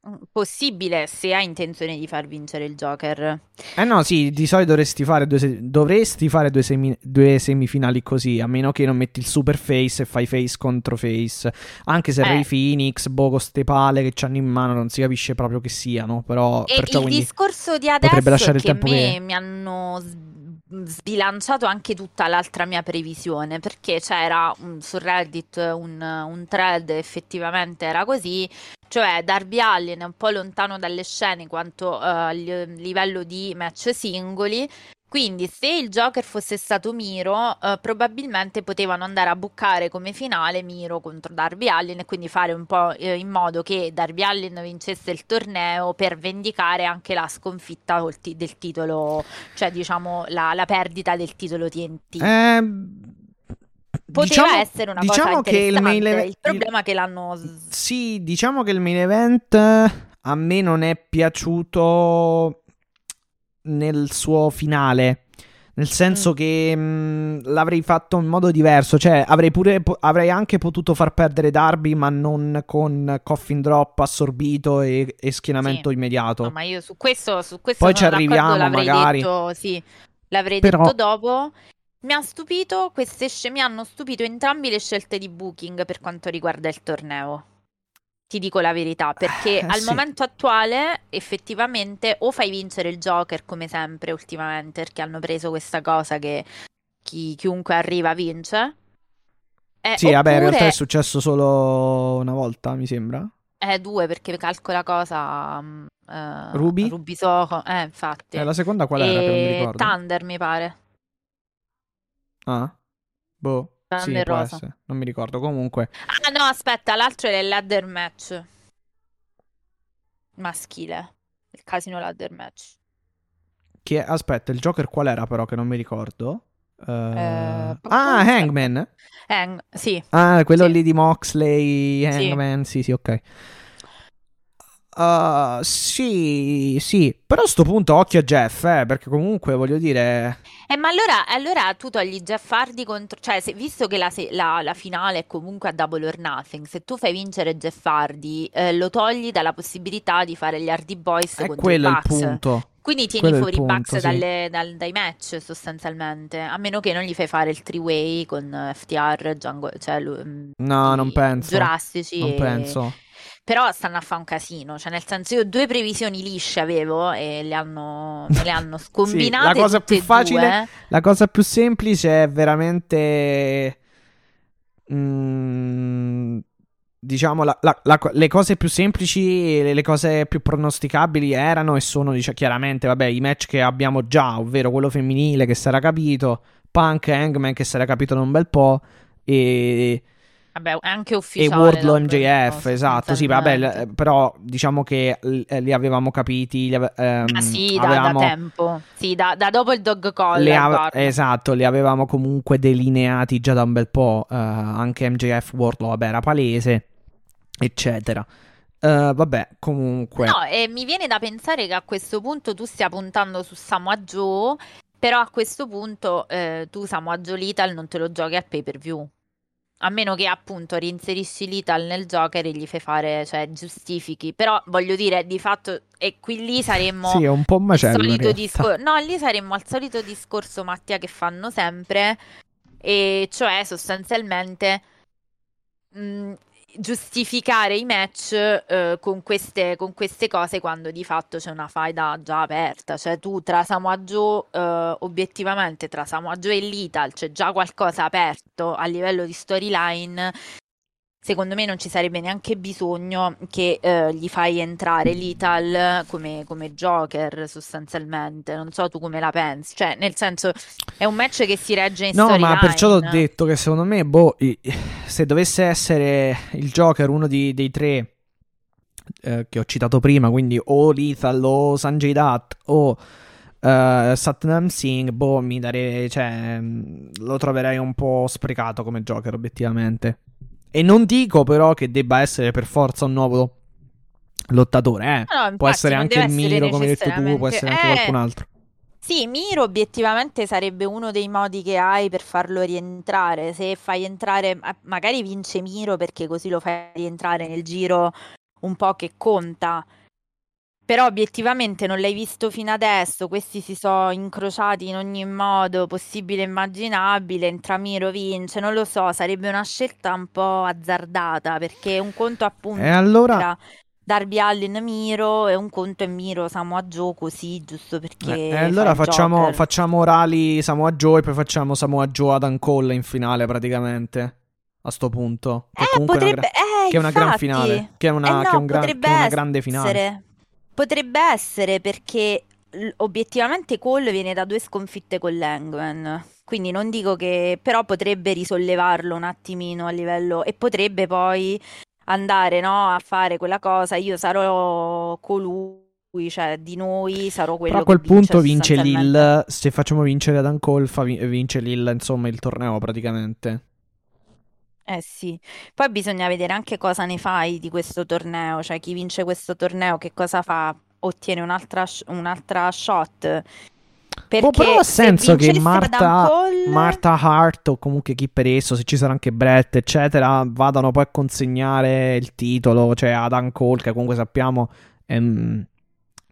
Mm, Possibile se hai intenzione di far vincere il Joker. Eh no, sì, di solito dovresti fare due, se- dovresti fare due, semi- due semifinali così, a meno che non metti il super face e fai face contro face. Anche se Eh. Ray Phoenix, boh, con ste pale che c'hanno in mano, non si capisce proprio che siano, però E il discorso di potrebbe adesso è lasciare il che tempo me che- mi hanno s- sbilanciato anche tutta l'altra mia previsione, perché c'era un- su Reddit un, un thread, effettivamente era così, cioè Darby Allin è un po' lontano dalle scene quanto eh, a li- livello di match singoli. Quindi, se il Joker fosse stato Miro, eh, probabilmente potevano andare a buccare come finale Miro contro Darby Allin e quindi fare un po' eh, in modo che Darby Allin vincesse il torneo per vendicare anche la sconfitta del titolo, cioè diciamo la, la perdita del titolo TNT. Eh, Poteva diciamo- essere una diciamo cosa che il interessante, main event- il problema è che l'hanno... Sì, diciamo che il main event a me non è piaciuto nel suo finale. Nel senso Mm. che mh, l'avrei fatto in modo diverso. Cioè, avrei, pure, po- avrei anche potuto far perdere Darby, ma non con coffin drop assorbito e, e schienamento Sì. immediato. No, ma io su questo, su questo Poi ci arriviamo, l'avrei magari. detto, sì, l'avrei Però- detto dopo. Mi ha stupito, queste sce- mi hanno stupito entrambi le scelte di booking per quanto riguarda il torneo. Ti dico la verità, perché Eh, al sì. momento attuale effettivamente o fai vincere il Joker come sempre ultimamente, perché hanno preso questa cosa che chi- chiunque arriva vince. Eh, Sì, vabbè, in realtà oppure- è successo solo una volta, mi sembra. Eh, due, perché calcola cosa... mm, eh, Ruby? Ruby Soho, eh, infatti. Eh, la seconda qual era? Che non mi E ricordo. Thunder, mi pare. Ah, boh. Sì, Rosa. essere. Non mi ricordo. Comunque, Ah, no, aspetta, l'altro era il ladder match. Maschile. Il casino ladder match. chi è- aspetta, il Joker qual era però che non mi ricordo? Eh, Eh, ah. Hangman. Hang- sì, Ah, quello Sì. lì di Moxley, Sì. Hangman, sì, sì, ok. Uh, sì, sì, però a sto punto occhio a Jeff, eh, perché comunque voglio dire... Eh, ma allora, allora tu togli Jeff Hardy contro... Cioè, se- visto che la, la- la finale è comunque a Double or Nothing, se tu fai vincere Jeff Hardy, eh, lo togli dalla possibilità di fare gli Hardy Boys È contro quello i il Bucks. punto. Quindi tieni Quello il fuori i Bucks sì. dalle- dal- dai match sostanzialmente, a meno che non gli fai fare il three-way con FTR, Django, cioè mm, No, non penso. Giurassici Non e- penso. Però stanno a fare un casino, cioè nel senso io due previsioni lisce avevo e le hanno, me le hanno scombinate la cosa più facile- due. La cosa più semplice è veramente... mm, diciamo, la- la- la le cose più semplici, le, le cose più pronosticabili erano e sono, dice, chiaramente, vabbè, i match che abbiamo già, ovvero quello femminile che si era capito, Punk e Hangman che si era capito da un bel po', e... Vabbè, anche E ufficiale. Da un MJF, esatto, sì, vabbè, l- però diciamo che eh, li avevamo capiti, li ave- ehm, Ah sì, da, da avevamo- tempo. Sì, da, da dopo il dog collar, ave- guarda. esatto, li avevamo comunque delineati già da un bel po', eh, anche MJF Wardlow, vabbè, era palese. eccetera. Uh, vabbè, comunque. No, e mi viene da pensare che a questo punto tu stia puntando su Samoa Joe, però a questo punto eh, tu Samoa Joe Lethal non te lo giochi a pay per view. A meno che appunto reinserisci Lethal nel Joker e gli fai fare, cioè giustifichi. Però voglio dire, di fatto, e qui lì saremmo sì, è un po' macello, al solito discorso. No, lì saremmo al solito discorso, Mattia, che fanno sempre. E cioè sostanzialmente mh, mm, giustificare i match eh, con, queste, con, queste, cose quando di fatto c'è una faida già aperta. Cioè tu tra Samoa Joe, eh, obiettivamente tra Samoa Joe e Lethal c'è già qualcosa aperto a livello di storyline secondo me non ci sarebbe neanche bisogno che eh, gli fai entrare Lethal come, come Joker sostanzialmente. Non so tu come la pensi. Cioè, nel senso, è un match che si regge in No, ma perciò ho detto che secondo me, boh, se dovesse essere il Joker uno di, dei tre eh, che ho citato prima, quindi o Lethal o Sanjay Dutt o... Uh, Satnam Singh, boh, mi darei, cioè, lo troverei un po' sprecato come Joker, obiettivamente. E non dico però che debba essere per forza un nuovo lottatore, eh. No, no, può essere anche il Miro, come hai detto tu, può essere anche eh, qualcun altro. Sì, Miro obiettivamente sarebbe uno dei modi che hai per farlo rientrare. Se fai entrare, magari vince Miro perché così lo fai rientrare nel giro un po' che conta. Però obiettivamente non l'hai visto fino adesso, questi si sono incrociati in ogni modo possibile e immaginabile, Entramiro vince, non lo so, sarebbe una scelta un po' azzardata perché un conto appunto e allora... Darby Allin Miro e un conto è Miro Samoa Joe così giusto perché eh, allora facciamo, facciamo Rally Samoa Joe e poi facciamo Samoa Joe Adam Cole in finale praticamente a sto punto che eh, potrebbe, è, gra- eh, che è una gran finale che è una, eh no, che è un gran, che è una grande finale. Potrebbe essere perché obiettivamente Cole viene da due sconfitte con l'Angman. Quindi non dico che, però potrebbe risollevarlo un attimino a livello e potrebbe poi andare no, a fare quella cosa. Io sarò colui, cioè di noi sarò quello Però a quel vince punto vince Lil. Se facciamo vincere Adam Cole, fa, vince Lil, insomma, il torneo praticamente. Eh sì, poi bisogna vedere anche cosa ne fai di questo torneo, cioè chi vince questo torneo che cosa fa, ottiene un'altra, un'altra shot. Perché oh, però ha senso che Marta, Cole... Marta Hart o comunque chi per esso, se ci sarà anche Brett, eccetera, vadano poi a consegnare il titolo, cioè Adam Cole, che comunque sappiamo ehm,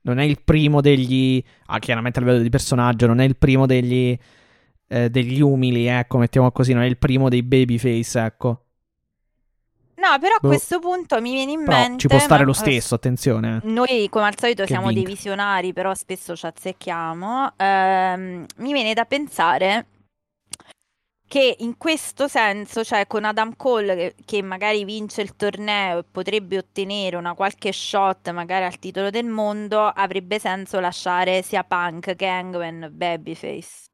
non è il primo degli... Ah, chiaramente a livello di personaggio, non è il primo degli eh, degli umili, ecco, mettiamo così, non è il primo dei babyface, ecco. No, però a boh. questo punto mi viene in però mente. Ci può stare lo stesso, attenzione. Eh. Noi, come al solito, che siamo vinca. dei visionari, però spesso ci azzecchiamo. Ehm, mi viene da pensare che in questo senso, cioè con Adam Cole che, che, magari vince il torneo e potrebbe ottenere una qualche shot magari al titolo del mondo, avrebbe senso lasciare sia Punk che Hangman Babyface.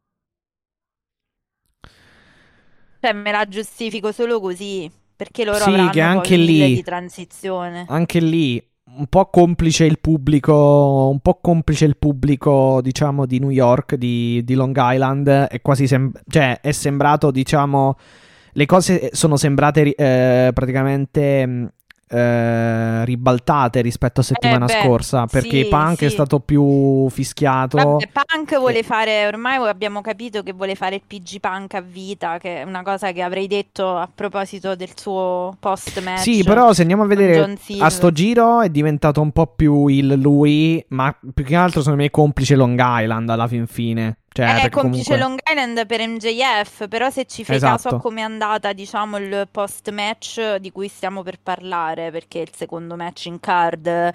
Cioè, me la giustifico solo così. Perché loro sì, che anche lì, di transizione. Anche lì un po' complice il pubblico, un po' complice il pubblico, diciamo, di New York, di, di Long Island. È quasi sem- cioè, è sembrato, diciamo, le cose sono sembrate eh, praticamente eh, ribaltate rispetto a settimana eh beh, scorsa perché sì, Punk sì. è stato più fischiato. Vabbè, Punk vuole fare, ormai abbiamo capito che vuole fare il PG Punk a vita, che è una cosa che avrei detto a proposito del suo post match. Sì, però se andiamo a vedere a sto giro è diventato un po' più il lui, ma più che altro secondo me è complice Long Island alla fin fine. Cioè, è complice comunque... Long Island per MJF, però se ci fai esatto. caso a come è andata, diciamo, il post match di cui stiamo per parlare, perché il secondo match in card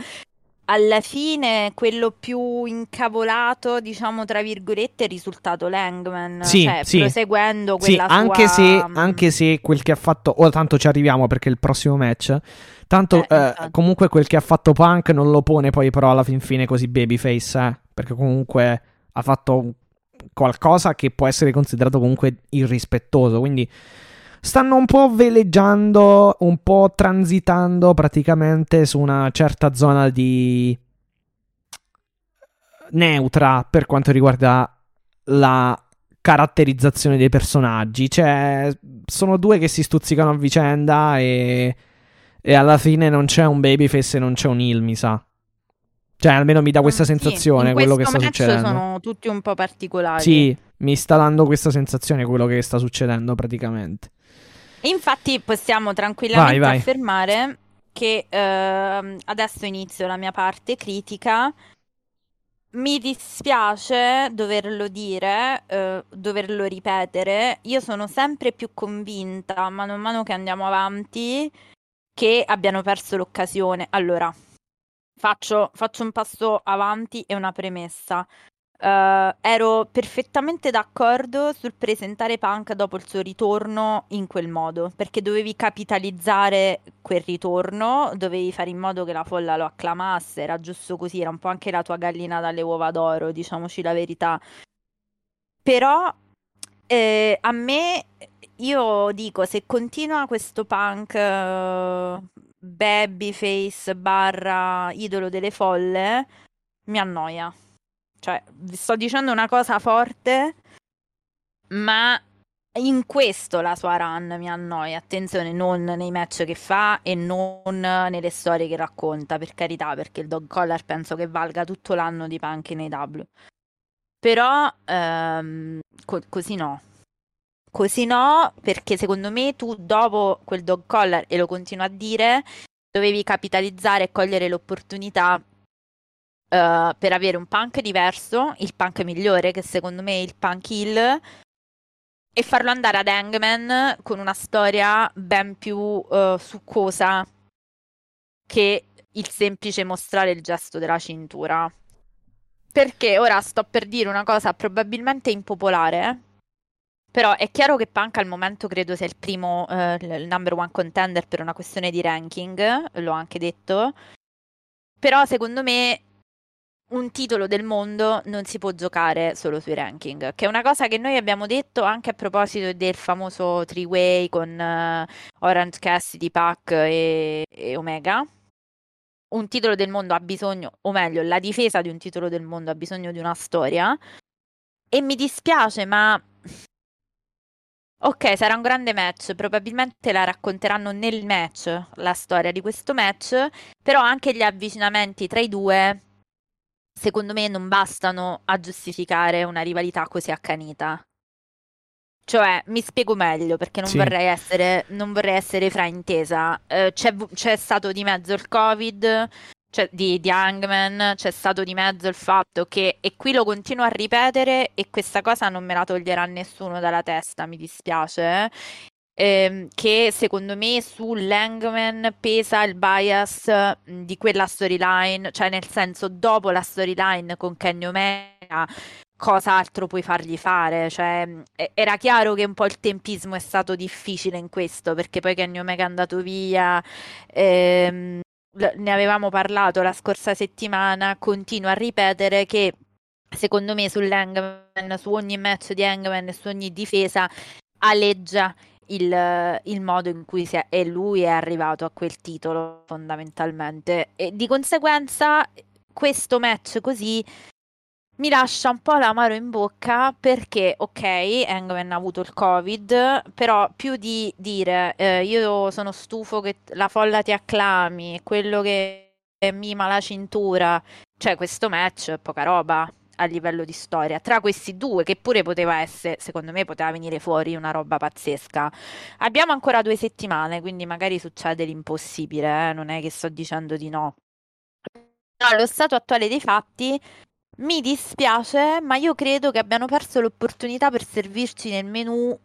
alla fine quello più incavolato, diciamo tra virgolette, è risultato Langman. Sì, cioè, sì. proseguendo sì, quella anche sua... se, anche se quel che ha fatto. Ora tanto ci arriviamo perché è il prossimo match. Tanto Eh, eh, infatti. comunque quel che ha fatto Punk non lo pone poi però alla fin fine così babyface, eh, perché comunque ha fatto qualcosa che può essere considerato comunque irrispettoso, quindi stanno un po' veleggiando, un po' transitando praticamente su una certa zona di neutra per quanto riguarda la caratterizzazione dei personaggi. Cioè, sono due che si stuzzicano a vicenda e, e alla fine non c'è un babyface e non c'è un heel, mi sa. Cioè, almeno mi dà questa Mm, sì, sensazione quello che sta succedendo. sono tutti un po' particolari. Sì, mi sta dando questa sensazione quello che sta succedendo praticamente. Infatti possiamo tranquillamente Vai, vai. affermare che ehm, adesso inizio la mia parte critica. Mi dispiace doverlo dire, eh, doverlo ripetere. Io sono sempre più convinta, mano a mano che andiamo avanti, che abbiano perso l'occasione. Allora, faccio, faccio un passo avanti e una premessa. Eh, ero perfettamente d'accordo sul presentare Punk dopo il suo ritorno in quel modo, perché dovevi capitalizzare quel ritorno, dovevi fare in modo che la folla lo acclamasse, era giusto così, era un po' anche la tua gallina dalle uova d'oro, diciamoci la verità. Però eh, a me, io dico, se continua questo Punk eh, babyface barra idolo delle folle, mi annoia. Cioè, vi sto dicendo una cosa forte, ma in questo la sua run mi annoia. Attenzione, non nei match che fa e non nelle storie che racconta, per carità, perché il dog collar penso che valga tutto l'anno di Punk in AW. Però ehm, co- così no. Così no, perché secondo me tu dopo quel dog collar, e lo continuo a dire, dovevi capitalizzare e cogliere l'opportunità eh, per avere un punk diverso, il punk migliore, che secondo me è il punk hill, e farlo andare ad Hangman con una storia ben più eh, succosa che il semplice mostrare il gesto della cintura. Perché ora sto per dire una cosa probabilmente impopolare, però è chiaro che Punk al momento credo sia il primo, eh, il number one contender per una questione di ranking, l'ho anche detto. Però secondo me un titolo del mondo non si può giocare solo sui ranking, che è una cosa che noi abbiamo detto anche a proposito del famoso three-way con eh, Orange Cassidy, Pac e, e Omega. Un titolo del mondo ha bisogno, o meglio, la difesa di un titolo del mondo ha bisogno di una storia. E mi dispiace, ma Ok, sarà un grande match, probabilmente la racconteranno nel match, la storia di questo match, però anche gli avvicinamenti tra i due, secondo me, non bastano a giustificare una rivalità così accanita. Cioè, mi spiego meglio perché non Sì. vorrei essere, non vorrei essere fraintesa. Eh, c'è, c'è stato di mezzo il Covid, cioè di, di Hangman, c'è stato di mezzo il fatto che, e qui lo continuo a ripetere e questa cosa non me la toglierà nessuno dalla testa, mi dispiace, ehm, che secondo me sull'Hangman pesa il bias di quella storyline, cioè nel senso dopo la storyline con Kenny Omega cosa altro puoi fargli fare? Cioè, era chiaro che un po' il tempismo è stato difficile in questo, perché poi Kenny Omega è andato via, ehm, ne avevamo parlato la scorsa settimana, continuo a ripetere che secondo me sull'Hangman, su ogni match di Hangman e su ogni difesa aleggia il, il modo in cui è, e lui è arrivato a quel titolo fondamentalmente. E di conseguenza questo match così mi lascia un po' l'amaro in bocca perché, ok, Hangman ha avuto il Covid, però più di dire eh, io sono stufo che la folla ti acclami, quello che mima la cintura, cioè questo match è poca roba a livello di storia. Tra questi due, che pure poteva essere, secondo me poteva venire fuori una roba pazzesca. Abbiamo ancora due settimane, quindi magari succede l'impossibile, eh, Non è che sto dicendo di no. No, allo stato attuale dei fatti mi dispiace, ma io credo che abbiano perso l'opportunità per servirci nel menù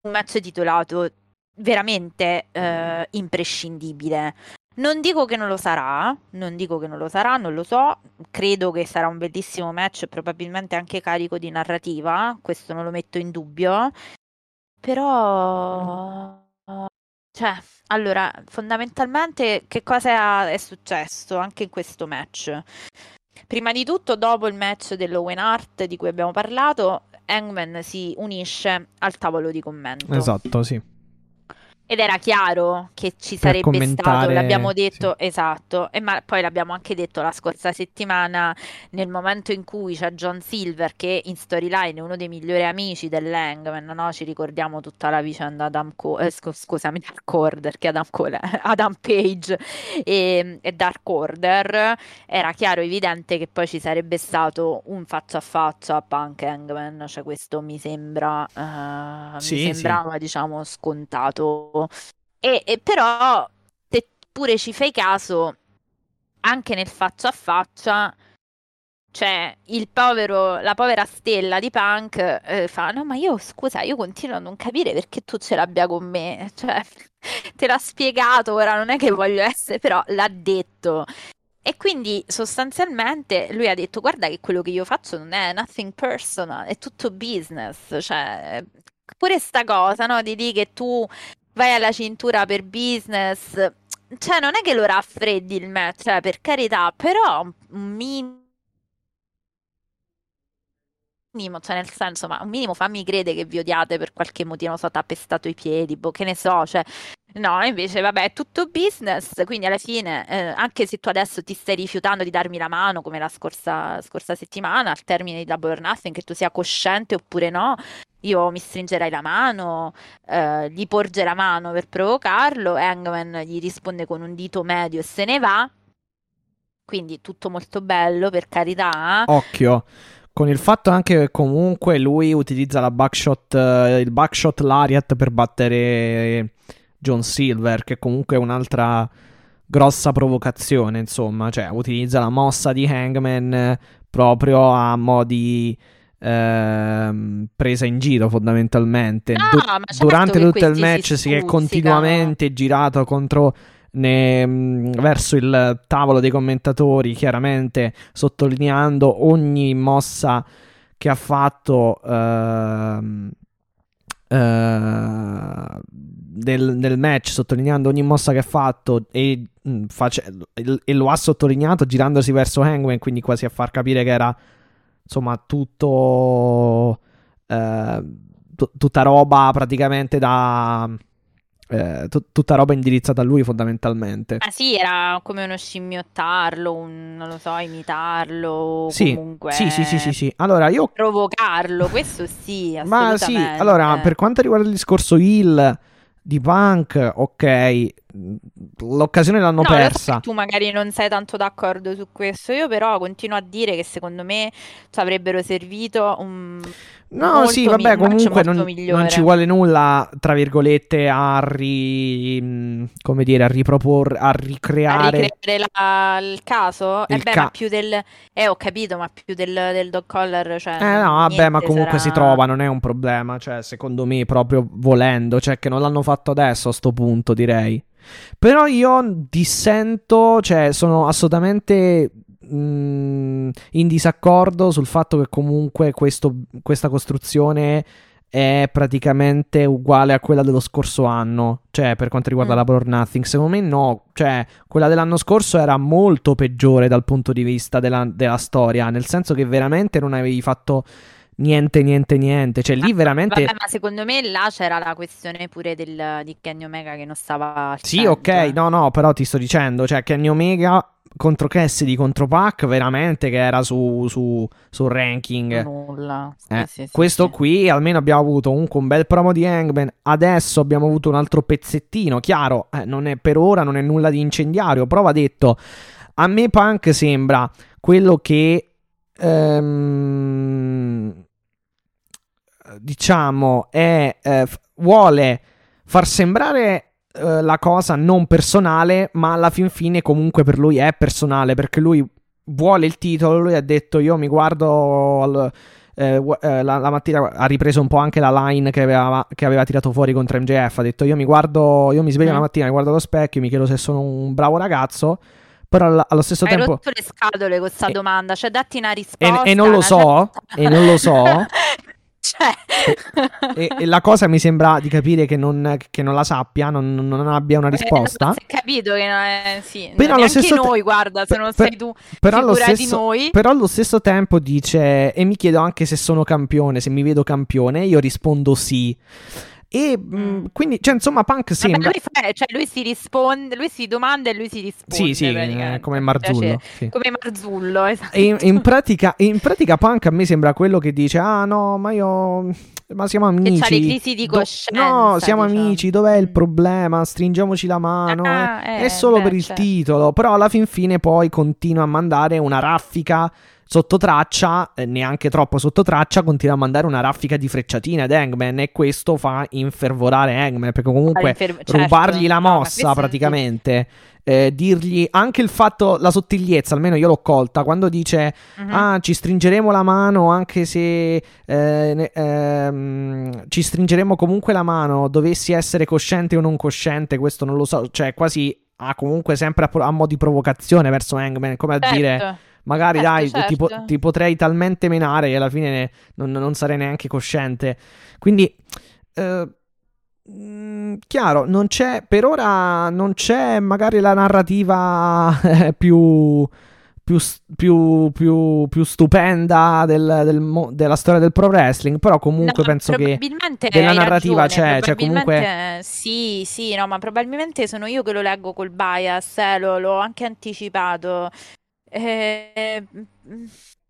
un match titolato veramente eh, imprescindibile. Non dico che non lo sarà, non dico che non lo sarà, non lo so, credo che sarà un bellissimo match, probabilmente anche carico di narrativa, questo non lo metto in dubbio, però... Cioè, allora, fondamentalmente che cosa è successo anche in questo match? Prima di tutto, dopo il match dell'Owen Hart di cui abbiamo parlato, Hangman si unisce al tavolo di commento. Esatto, sì. Ed era chiaro che ci sarebbe stato, commentare, l'abbiamo sì. detto, esatto, e ma poi l'abbiamo anche detto la scorsa settimana, nel momento in cui c'è John Silver che in storyline è uno dei migliori amici dell'Hangman, no? Ci ricordiamo tutta la vicenda Adam Cole, eh, scu- scusami, Dark Order, che Adam Cole, Adam Page e, e Dark Order, era chiaro, evidente che poi ci sarebbe stato un faccia a faccia Punk Hangman, cioè questo mi sembra, eh, Sì, mi sì. sembrava, diciamo, scontato. E, e però, se pure ci fai caso, anche nel faccia a faccia, cioè il povero, la povera stella di Punk eh, fa: No, ma io scusa, io continuo a non capire perché tu ce l'abbia con me. Cioè, te l'ha spiegato, ora non è che voglio essere, però l'ha detto. E quindi sostanzialmente lui ha detto: Guarda, che quello che io faccio non è nothing personal, è tutto business. Cioè, pure sta cosa, no? Di dire che tu vai alla cintura per business, cioè non è che lo raffreddi il match, cioè, per carità, però un minimo, cioè nel senso, ma un minimo fammi credere che vi odiate per qualche motivo, non so, t'ha pestato i piedi, boh, che ne so, cioè, no, invece, vabbè, è tutto business, quindi alla fine, eh, anche se tu adesso ti stai rifiutando di darmi la mano, come la scorsa, scorsa settimana, al termine di Double or Nothing, che tu sia cosciente oppure no, io mi stringerai la mano, eh, gli porge la mano per provocarlo, Hangman gli risponde con un dito medio e se ne va. Quindi tutto molto bello, per carità. Occhio. Con il fatto anche che comunque lui utilizza la backshot, eh, il backshot Lariat per battere John Silver, che comunque è un'altra grossa provocazione, insomma, cioè utilizza la mossa di Hangman eh, proprio a mo' di ehm, presa in giro fondamentalmente. No, Du- ma certo durante tutto il questi si match si è continuamente girato contro ne- mh, verso il tavolo dei commentatori, chiaramente sottolineando ogni mossa che ha fatto ehm, eh, del, del match, sottolineando ogni mossa che ha fatto e, mh, face- e lo ha sottolineato girandosi verso Hangman, quindi quasi a far capire che era insomma tutto eh, tu- tutta roba praticamente da eh, tu- tutta roba indirizzata a lui fondamentalmente. Ah sì, era come uno scimmiottarlo, un, non lo so, imitarlo, Sì, comunque sì, sì, sì, sì, sì. Allora, io provocarlo, questo sì, Ma sì, allora, per quanto riguarda il discorso Hill di Punk, ok, l'occasione l'hanno No, so persa. che tu magari non sei tanto d'accordo su questo, io però continuo a dire che secondo me ci avrebbero servito un No, sì, mi- vabbè, un match comunque non, non ci vuole nulla, tra virgolette, a ri, mh, come dire, a riproporre, a a ricreare. ricreare la- il caso? Eh Il beh, ca- ma più del... Eh, ho capito, ma più del, del dog collar, cioè... Eh no, vabbè, ma comunque si sarà- trova, non è un problema, cioè, secondo me, proprio volendo, cioè che non l'hanno fatto adesso a sto punto, direi. Però io dissento, cioè, sono assolutamente mh, in disaccordo sul fatto che comunque questo- questa costruzione è praticamente uguale a quella dello scorso anno, cioè per quanto riguarda Mm. la or Nothing. Secondo me no, cioè quella dell'anno scorso era molto peggiore dal punto di vista della, della storia, nel senso che veramente non avevi fatto niente, niente, niente, cioè lì veramente... Vabbè, ma secondo me là c'era la questione pure del, di Kenny Omega che non stava Sì, ok, no, no, però ti sto dicendo, cioè Kenny Omega contro Cassidy contro Pac, veramente che era su, su, sul ranking. Nulla. Sì, Eh, sì, sì, questo qui almeno abbiamo avuto comunque un bel promo di Hangman. Adesso abbiamo avuto un altro pezzettino. Chiaro, eh, non è per ora, non è nulla di incendiario. Però va detto: a me Punk sembra quello che. ehm, diciamo, è, eh, vuole far sembrare eh, la cosa non personale, ma alla fin fine comunque per lui è personale perché lui vuole il titolo. Lui ha detto: Io mi guardo. al- eh, eh, la, la mattina ha ripreso un po' anche la line che aveva, che aveva tirato fuori contro MJF. Ha detto: Io mi guardo, io mi sveglio Mm. la mattina, mi guardo allo specchio, mi chiedo se sono un bravo ragazzo. Però all- allo stesso Hai tempo. rotto le scatole con questa E- domanda, cioè datti una risposta. e non lo so, certa- e non lo so. cioè... E, e la cosa mi sembra di capire che non, che non la sappia, non, non abbia una Eh, risposta. è capito che non è, sì, Però allo stesso te- noi, guarda, se per- non sei tu, Però allo, stesso, noi. però allo stesso tempo dice, e mi chiedo anche se sono campione, se mi vedo campione, io rispondo sì. E mm. quindi, cioè, insomma, Punk sembra. Lui, fa, cioè, lui, si risponde, lui si domanda e lui si risponde. Sì, sì, eh, come Marzullo. Cioè, sì. Come Marzullo, esatto. In, in, pratica, in pratica, Punk a me sembra quello che dice: Ah, no, ma io. Ma siamo amici. Che c'ha le crisi di coscienza. Do... no, siamo diciamo. amici. Dov'è il problema? Stringiamoci la mano. Ah, eh. È solo beh, per il certo. titolo. Però alla fin fine poi continua a mandare una raffica sotto traccia, eh, neanche troppo sotto traccia, continua a mandare una raffica di frecciatine ad Hangman e questo fa infervorare Hangman perché comunque infer- certo. rubargli la mossa no, praticamente. Eh, dirgli anche il fatto, la sottigliezza, almeno io l'ho colta, quando dice uh-huh. ah ci stringeremo la mano anche se eh, ehm, ci stringeremo comunque la mano, dovessi essere cosciente o non cosciente, questo non lo so, cioè quasi ha comunque sempre a, a mo' di provocazione verso Hangman, come a certo. dire magari certo, dai, certo. Ti, po- ti, potrei talmente menare che alla fine non, non sarei neanche cosciente. Quindi, eh, mm, chiaro, non c'è, per ora non c'è magari la narrativa eh, più... Più, più, più, più, stupenda del, del, della storia del pro wrestling. Però, comunque, no, penso che della narrativa ragione, c'è. Cioè, comunque... Sì, sì, no, ma probabilmente sono io che lo leggo col bias. Eh, lo, l'ho anche anticipato. Eh, mm,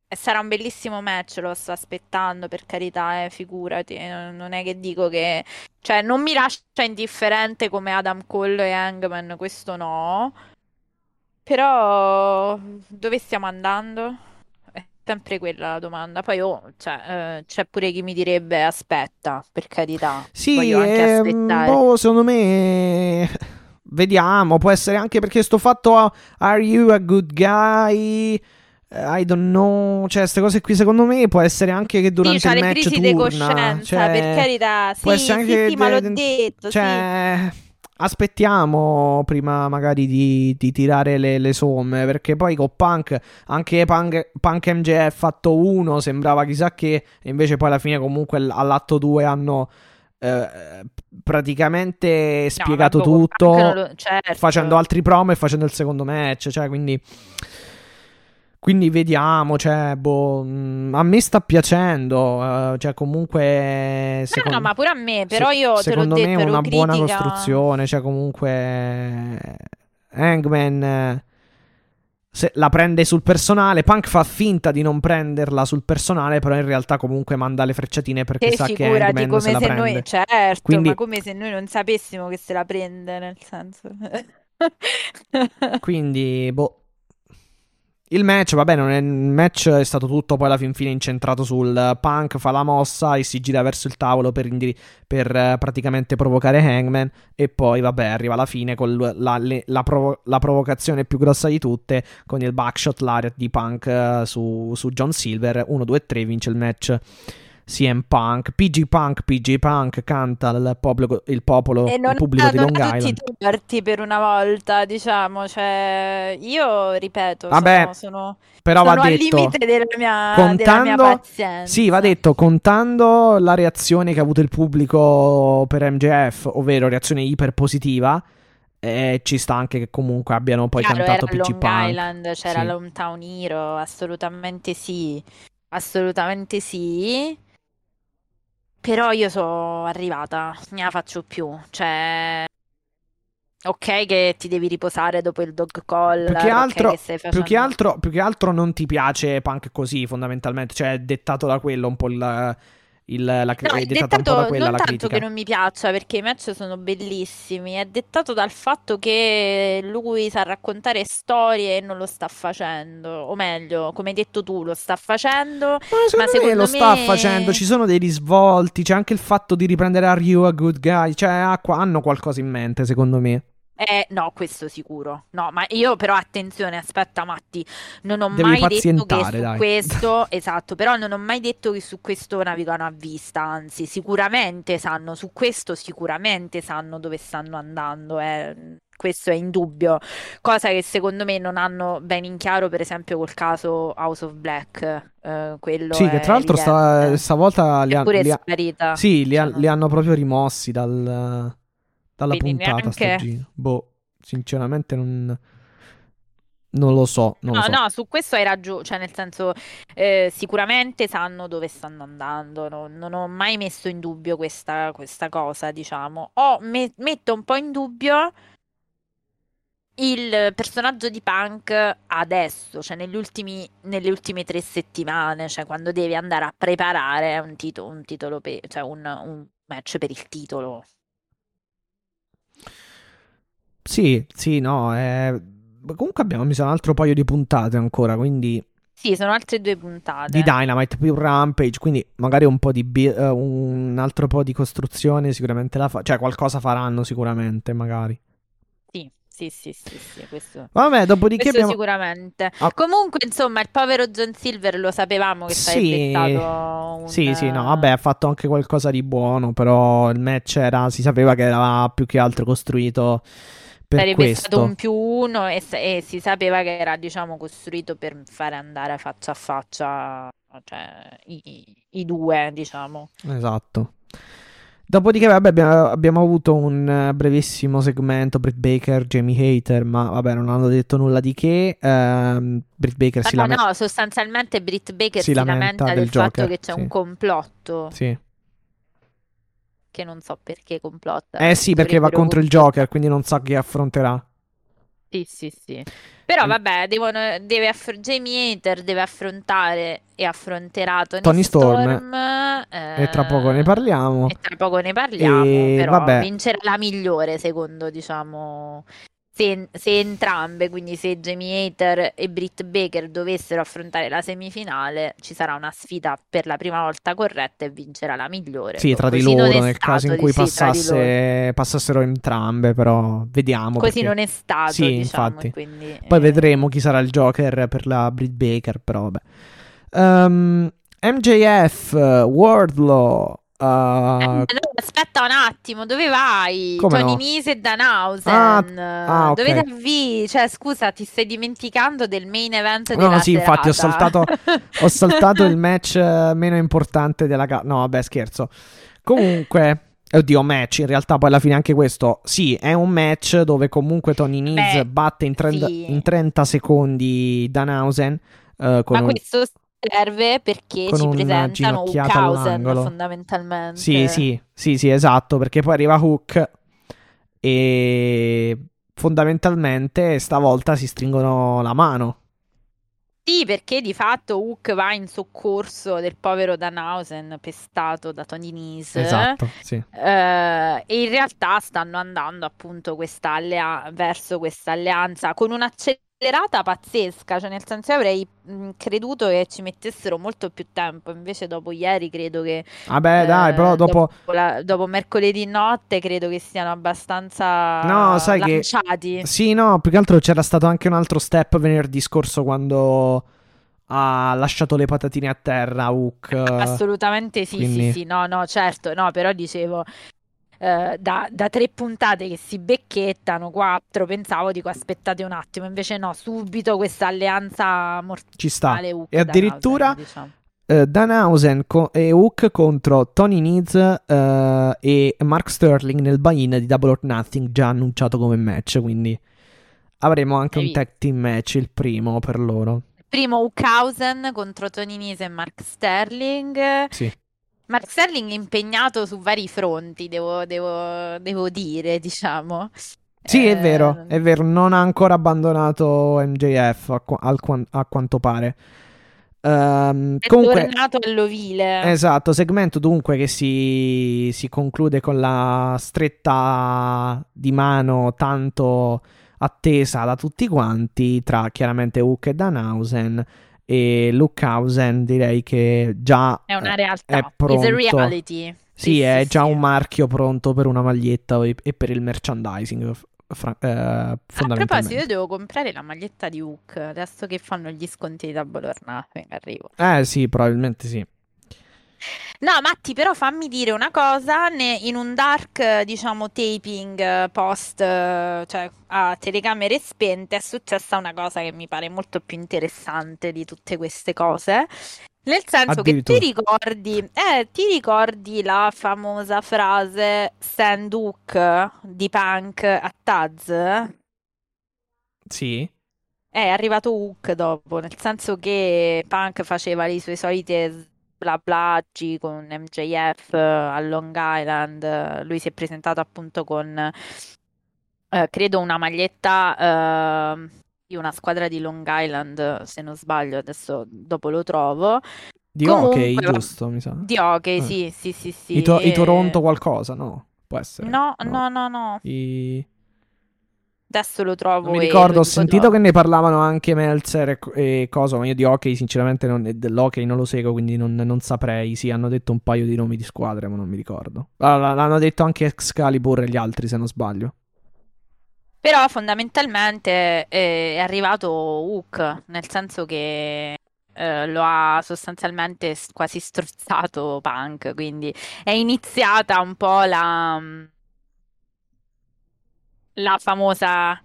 sarà un bellissimo match, lo sto aspettando, per carità, eh, figurati. Non è che dico che... Cioè, non mi lascia indifferente come Adam Cole e Hangman, questo no. Però, dove stiamo andando? È sempre quella la domanda. Poi, oh, cioè, eh, c'è pure chi mi direbbe aspetta, per carità. Sì, Voglio anche ehm, aspettare. Boh, secondo me Vediamo, può essere anche perché sto fatto Are you a good guy? I don't know, cioè queste cose qui secondo me può essere anche che durante sì, il match crisi turna, di coscienza, cioè, per carità, sì, può essere anche sì, sì, ma l'ho detto, cioè, sì. aspettiamo prima magari di, di tirare le, le, somme, perché poi con Punk, anche Punk, Punk MJF fatto uno sembrava chissà che, invece poi alla fine comunque all'atto 2 hanno eh, praticamente spiegato no, tutto lo, certo. facendo altri promo e facendo il secondo match cioè quindi quindi vediamo, cioè, boh, mm, a me sta piacendo, uh, cioè comunque... Secondo, no, no, ma pure a me, però io te l'ho detto, Secondo me è una critica... buona costruzione, cioè comunque... Hangman se la prende sul personale. Punk fa finta di non prenderla sul personale, però in realtà comunque manda le frecciatine perché e sa che Hangman come se la prende. Noi, certo, Quindi... ma come se noi non sapessimo che se la prende, nel senso. Quindi, boh, il match, vabbè, non è, il match è stato tutto poi alla fin fine incentrato sul punk, fa la mossa e si gira verso il tavolo per, indiri- per uh, praticamente provocare Hangman e poi, vabbè, arriva alla fine con la, le, la, provo- la, provocazione più grossa di tutte con il backshot lariat di Punk uh, su, su John Silver, 1, 2, 3, vince il match. CM Punk, PG Punk, PG Punk canta il popolo, il, popolo, il pubblico di Long Island. tutti tutti per una volta, diciamo, cioè io ripeto, Vabbè, sono, sono, però sono va al detto, limite della mia, contando, della mia pazienza. Sì, va detto, contando la reazione che ha avuto il pubblico per MJF, ovvero reazione iper positiva, eh, ci sta anche che comunque abbiano poi Chiaro, cantato PG Long Punk. Island, c'era sì. l'Hometown Hero, assolutamente sì. Assolutamente sì. Però io sono arrivata, ne la faccio più. Cioè, ok che ti devi riposare dopo il dog call. Più che, altro, okay che più, che altro, più che altro non ti piace punk così, fondamentalmente. Cioè, è dettato da quello un po' il il, la, no, è, è dettato un po' da quella non la tanto critica. che non mi piaccia perché i match sono bellissimi, è dettato dal fatto che lui sa raccontare storie e non lo sta facendo, o meglio, come hai detto tu, lo sta facendo, ma, ma secondo me lo me... sta facendo, ci sono dei risvolti, c'è anche il fatto di riprendere Are You a Good Guy, cioè hanno qualcosa in mente secondo me. Eh, no, questo sicuro. No, ma io però attenzione, aspetta Matti, non ho Devi mai detto che su dai. questo, esatto, però non ho mai detto che su questo navigano a vista, anzi, sicuramente sanno, su questo sicuramente sanno dove stanno andando, eh. Questo è indubbio, cosa che secondo me non hanno ben in chiaro, per esempio, col caso House of Black. Eh, quello sì, che tra l'altro sta, stavolta li, ha, li, ha, sì, li, ha, li hanno proprio rimossi dal dalla Quindi puntata neanche... Boh, sinceramente non... non lo so, non No, lo so. no, su questo hai ragione, cioè nel senso eh, sicuramente sanno dove stanno andando, no- non ho mai messo in dubbio questa, questa cosa, diciamo. Ho me- metto un po' in dubbio il personaggio di Punk adesso, cioè negli ultimi, nelle ultime tre settimane, cioè quando devi andare a preparare un, tito- un titolo, pe- cioè un, un match per il titolo. Sì, sì, no. eh, Comunque abbiamo messo un altro paio di puntate ancora, quindi Sì, sono altre due puntate. di Dynamite più Rampage, quindi magari un po' di bi- eh, un altro po' di costruzione sicuramente la fa, cioè qualcosa faranno sicuramente, magari. Sì, sì, sì, sì, sì, questo... Vabbè, dopodiché Questo abbiamo sicuramente. Ah. Comunque, insomma, il povero John Silver lo sapevamo che Sì, sarebbe stato un... Sì, sì, no, vabbè, ha fatto anche qualcosa di buono, però il match era, si sapeva che era più che altro costruito per Sarebbe questo. stato un più uno e, e si sapeva che era, diciamo, costruito per fare andare faccia a faccia, cioè, i, i due, diciamo. Esatto. Dopodiché, vabbè, abbiamo, abbiamo avuto un brevissimo segmento Britt Baker, Jamie Hater, ma vabbè, non hanno detto nulla di che. Ehm, Britt Baker si Ah, lamenta. no, sostanzialmente Britt Baker si si lamenta lamenta del del fatto che c'è sì. un complotto, Sì. Che non so perché complotta. Eh sì, perché va contro il. Joker, quindi non sa chi affronterà. Sì, sì, sì. Però Mm. vabbè, devono, deve aff- Jamie Hater deve affrontare e affronterà Tony, Tony Storm. Storm, E tra poco ne eh, parliamo. E tra poco ne parliamo, E però vabbè. vincerà la migliore, secondo, diciamo, se, se entrambe, quindi se Jamie Hater e Britt Baker dovessero affrontare la semifinale, ci sarà una sfida per la prima volta corretta e vincerà la migliore. Sì, tra di loro, nel caso in cui di passasse, passassero entrambe, però vediamo. Così perché- non è stato, Sì, diciamo, infatti. quindi, Poi eh, vedremo chi sarà il Joker per la Britt Baker, però vabbè. Ehm, MJF, Eh, uh, no, aspetta un attimo, dove vai? Come Tony no? Nese e Danhausen. Ah, ah, ok. Dove avvii? Cioè, scusa, ti stai dimenticando del main event No, della sì, infatti, ho serata. ho saltato il match eh, meno importante della gara. No, vabbè, scherzo. Comunque, oddio, match. In realtà, poi alla fine anche questo. Sì, è un match dove comunque Tony Nese batte in 30, sì. in 30 secondi Danhausen. con Ma un- questo serve perché ci presentano Hookhausen fondamentalmente. Sì, sì, sì, sì, esatto. Perché poi arriva Hook e fondamentalmente stavolta si stringono la mano. Sì, perché di fatto Hook va in soccorso del povero Danhausen pestato da Tony Nese. Esatto, sì. Eh, e in realtà stanno andando appunto questa allea- verso questa alleanza con un'accelerata pazzesca, cioè nel senso io avrei mh, creduto che ci mettessero molto più tempo, invece dopo ieri credo che Vabbè, eh, dai, però dopo... la- dopo mercoledì notte credo che siano abbastanza No, sai che- lanciati. Sì, no, più che altro c'era stato anche un altro step venerdì scorso quando ha lasciato le patatine a terra Hook. Assolutamente sì, quindi- sì, sì, no, no, certo, no, però dicevo, eh, da, da tre puntate che si becchettano, quattro, pensavo, dico, aspettate un attimo, invece no, subito questa alleanza Ci sta. mortale Hook E addirittura Danhausen, diciamo. eh, Danhausen co- e Hook contro Tony Needs eh, e Mark Sterling nel buy-in di Double or Nothing già annunciato come match, quindi avremo anche un tag team match, il primo per loro. Primo Hookhausen contro Tony Nese e Mark Sterling. Sì. Mark Sterling è impegnato su vari fronti, devo, devo- devo dire, diciamo. Sì, è vero, è vero, non ha ancora abbandonato MJF a, quan- a quanto pare. Ehm, È comunque, tornato all'ovile. esatto, segmento dunque che si, si conclude con la stretta di mano tanto attesa da tutti quanti tra chiaramente Hook e Danhausen e Luckhausen direi che già È una realtà. è pronto. reality. Sì, è già sì. un marchio pronto per una maglietta e per il merchandising fra- eh, A proposito, io devo comprare la maglietta di Hook adesso che fanno gli sconti di Double or Nothing. Arrivo. Eh sì, probabilmente sì. No, Matti, però fammi dire una cosa, ne- in un dark, eh, diciamo, taping eh, post, eh, cioè a telecamere spente, è successa una cosa che mi pare molto più interessante di tutte queste cose. Nel senso che ti Addirittura. ricordi, eh, ti ricordi la famosa frase Stand Hook di Punk a Taz? Sì. è arrivato Hook dopo, nel senso che Punk faceva le sue solite blablaggi con MJF a Long Island, lui si è presentato appunto con, eh, credo, una maglietta eh, di una squadra di Long Island, se non sbaglio, adesso dopo lo trovo. Di Comunque, hockey, giusto, mi sa. Di hockey, Eh. sì, sì, sì, sì. I, to- i e- Toronto qualcosa, no? Può essere. No, no, no, no. I... Adesso lo trovo Non mi ricordo, ho sentito dopo. che ne parlavano anche Meltzer e, e cosa, ma io di hockey sinceramente non, dell'hockey non lo seguo, quindi non, non saprei. Sì, hanno detto un paio di nomi di squadre, ma non mi ricordo. Ah, l- l'hanno detto anche Excalibur e gli altri, se non sbaglio. Però fondamentalmente eh, è arrivato Hook, nel senso che eh, lo ha sostanzialmente quasi strozzato Punk, quindi è iniziata un po' la, la famosa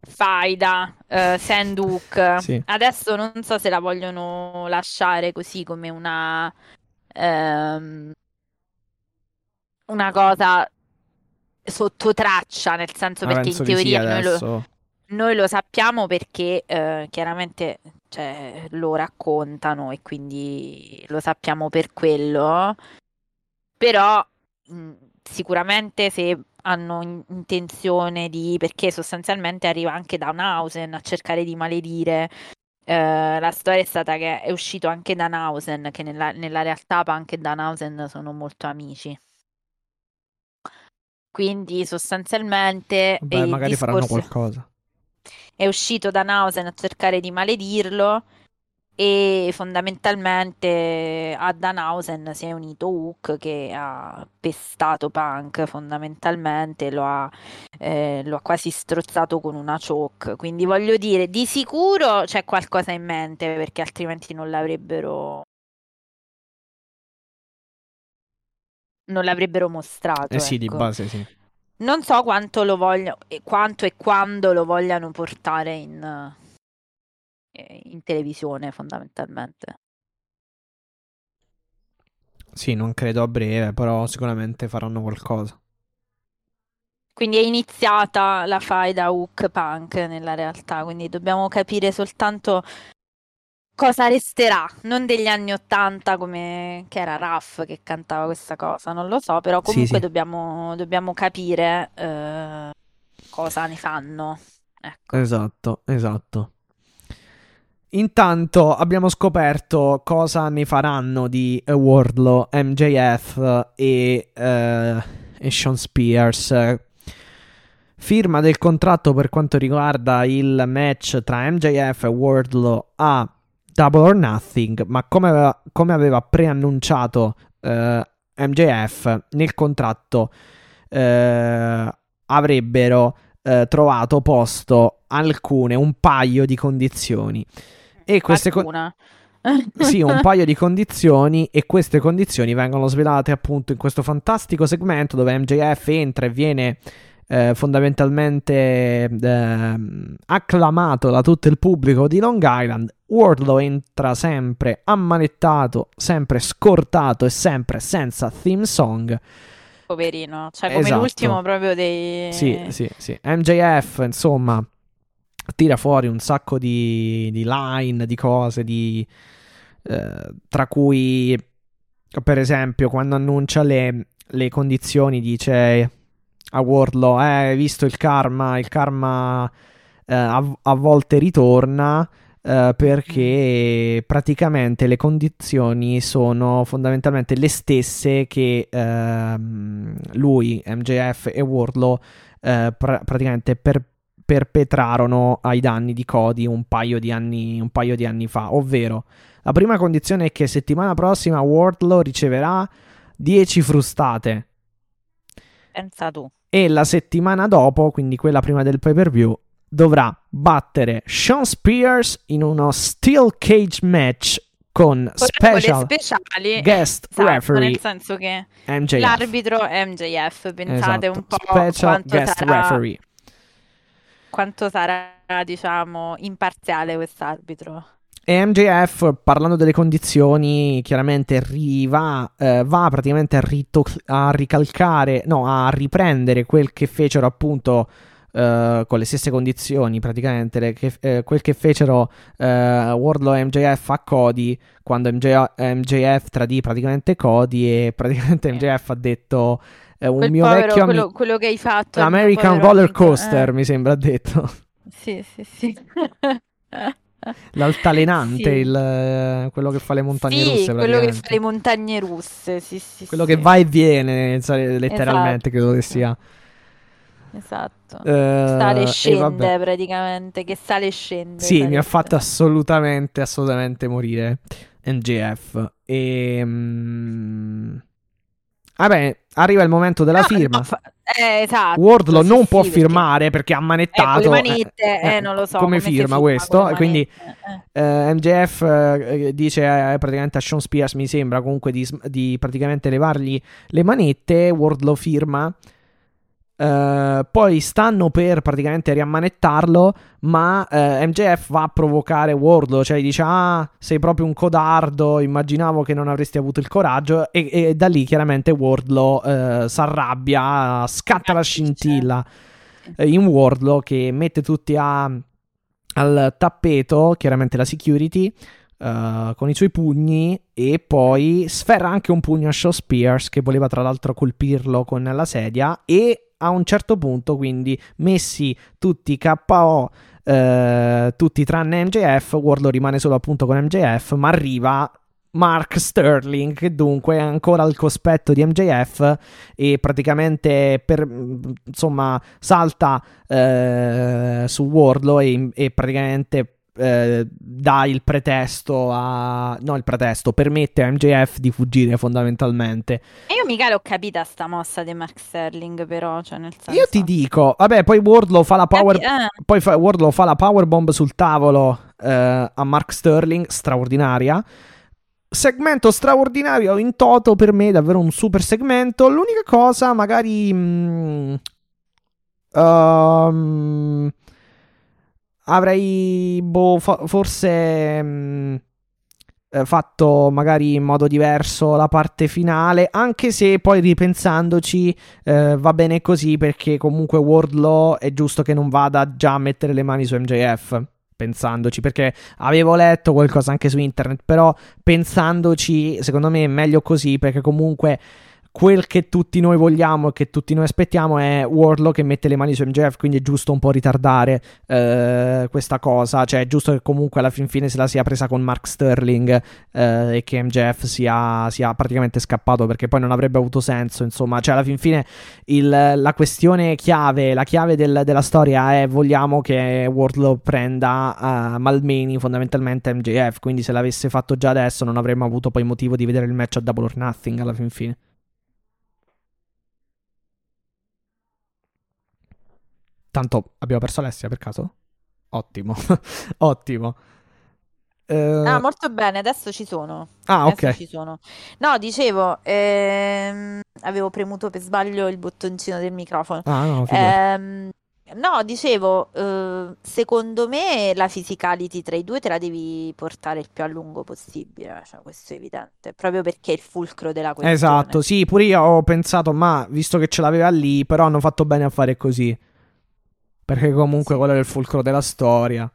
faida eh, Sand Hook. Sì. Adesso non so se la vogliono lasciare così come una, ehm, una cosa sotto traccia, nel senso Ma perché in di sì teoria noi lo, noi lo sappiamo perché eh, chiaramente cioè, lo raccontano e quindi lo sappiamo per quello, però mh, sicuramente se hanno in- intenzione di, perché sostanzialmente arriva anche Danhausen a cercare di maledire. eh, la storia è stata che è uscito anche Danhausen, che nella, nella realtà Punk e Danhausen sono molto amici. Quindi sostanzialmente Beh, magari faranno discorso qualcosa. è uscito Danhausen a cercare di maledirlo e fondamentalmente a Danhausen si è unito Hook che ha pestato Punk fondamentalmente, lo ha, eh, lo ha quasi strozzato con una choke. Quindi voglio dire, di sicuro c'è qualcosa in mente perché altrimenti non l'avrebbero non l'avrebbero mostrato, Eh sì, di ecco. base sì. Non so quanto lo voglio, e quanto e quando lo vogliano portare in, eh, in televisione, fondamentalmente. Sì, non credo a breve, però sicuramente faranno qualcosa. Quindi è iniziata la faida Hook Punk nella realtà, quindi dobbiamo capire soltanto cosa resterà, non degli anni Ottanta come che era Raff che cantava questa cosa, non lo so, però Sì, comunque sì. dobbiamo, dobbiamo capire eh, cosa ne fanno. Ecco. Esatto, esatto. Intanto abbiamo scoperto cosa ne faranno di Wardlow, MJF e, eh, e Sean Spears. Firma del contratto per quanto riguarda il match tra MJF e Wardlow a Double or Nothing, ma come aveva, come aveva preannunciato eh, MJF nel contratto eh, avrebbero trovato posto alcune, un paio di condizioni. E queste co- Qualcuna. sì, un paio di condizioni e queste condizioni vengono svelate appunto in questo fantastico segmento dove MJF entra e viene eh, fondamentalmente ehm, acclamato da tutto il pubblico di Long Island. Wardlow entra sempre ammanettato, sempre scortato e sempre senza theme song. Poverino, cioè come Esatto. l'ultimo proprio dei... Sì, sì, sì. MJF, insomma, tira fuori un sacco di, di line, di cose, di, eh, tra cui, per esempio, quando annuncia le, le condizioni, dice a Wardlow, eh, visto il karma, il karma eh, a, a volte ritorna. eh, perché praticamente le condizioni sono fondamentalmente le stesse che ehm, lui, MJF e Wardlow eh, pra- praticamente per- perpetrarono ai danni di Cody un paio di, anni, un paio di anni fa. Ovvero, la prima condizione è che settimana prossima Wardlow riceverà 10 frustate Pensa tu. e la settimana dopo, quindi quella prima del pay per view, dovrà battere Sean Spears in uno Steel Cage match con special speciali. guest Esatto, referee nel senso che MJF. l'arbitro MJF, pensate Esatto, un po' special quanto guest sarà, referee. Quanto sarà, diciamo, imparziale quest'arbitro. E MJF, parlando delle condizioni, chiaramente riva, eh, va praticamente a, rito- a ricalcare, no, a riprendere quel che fecero appunto eh, con le stesse condizioni, praticamente le, che, eh, quel che fecero eh, Wardlow e MJF a Cody quando MJ, MJF tradì praticamente Cody e praticamente MJF ha detto eh, un Quel mio povero, vecchio quello, amico quello che hai fatto. American Roller amico, Coaster eh. mi sembra detto Sì, sì, sì. l'altalenante Sì. il, eh, quello che fa le montagne Sì, russe quello che fa le montagne russe, sì, sì, quello sì. che va e viene letteralmente Esatto. credo che sia Esatto. Eh, Sale e e scende vabbè. praticamente, che sale e scende. Sì, mi ha fatto assolutamente, assolutamente morire MJF. E... mm, Vabbè, arriva il momento della No, firma. fa- eh, esatto. Wardlow sì, non sì, può perché- firmare perché ha Eh, manettato. le manette, eh, eh, non lo so. Come firma con questo? E quindi eh. eh, MJF eh, dice eh, praticamente a Sean Spears, mi sembra comunque di, di praticamente levargli le manette. Wardlow firma. Eh, poi stanno per praticamente riammanettarlo, ma eh, MJF va a provocare Wardlow, cioè dice ah sei proprio un codardo, immaginavo che non avresti avuto il coraggio. E, e da lì chiaramente Wardlow eh, si arrabbia, scatta la scintilla in Wardlow che mette tutti a- al tappeto, chiaramente la security, eh, con i suoi pugni e poi sferra anche un pugno a Shaw Spears che voleva tra l'altro colpirlo con la sedia e a un certo punto quindi messi tutti KO eh, tutti tranne MJF Wardlow rimane solo appunto con MJF ma arriva Mark Sterling che dunque è ancora al cospetto di MJF e praticamente per, insomma salta eh, su Wardlow e, e praticamente eh, dà il pretesto a no il pretesto permette a MJF di fuggire fondamentalmente. E io mica l'ho capita sta mossa di Mark Sterling, però, cioè nel senso... io ti dico vabbè poi Wardlow fa la power Eh, poi fa, Wardlow fa la powerbomb sul tavolo eh, a Mark Sterling straordinaria. Segmento straordinario in toto per me davvero un super segmento. L'unica cosa magari mm, ehm, avrei boh, fa- forse mm, eh, fatto magari in modo diverso la parte finale anche se poi ripensandoci eh, va bene così perché comunque Wardlow è giusto che non vada già a mettere le mani su MJF pensandoci perché avevo letto qualcosa anche su internet però pensandoci secondo me è meglio così perché comunque quel che tutti noi vogliamo e che tutti noi aspettiamo è Wardlow che mette le mani su MJF, quindi è giusto un po' ritardare eh, questa cosa, cioè è giusto che comunque alla fin fine se la sia presa con Mark Sterling eh, e che MJF sia, sia praticamente scappato perché poi non avrebbe avuto senso, insomma, cioè alla fin fine il- la questione chiave, la chiave del- della storia è vogliamo che Wardlow prenda a Malmeni fondamentalmente MJF, quindi se l'avesse fatto già adesso non avremmo avuto poi motivo di vedere il match a Double or Nothing alla fin fine. Tanto abbiamo perso Alessia per caso? Ottimo, ottimo. Eh, Ah, molto bene, adesso ci sono. ah, Adesso ok. ci sono. No, dicevo, ehm, avevo premuto per sbaglio il bottoncino del microfono. Ah, no. Ehm, no, dicevo, eh, secondo me la physicality tra i due te la devi portare il più a lungo possibile, cioè, questo è evidente, proprio perché è il fulcro della questione. Esatto, sì, pure io ho pensato, ma visto che ce l'aveva lì, però hanno fatto bene a fare così. Perché comunque Sì. quello è il fulcro della storia.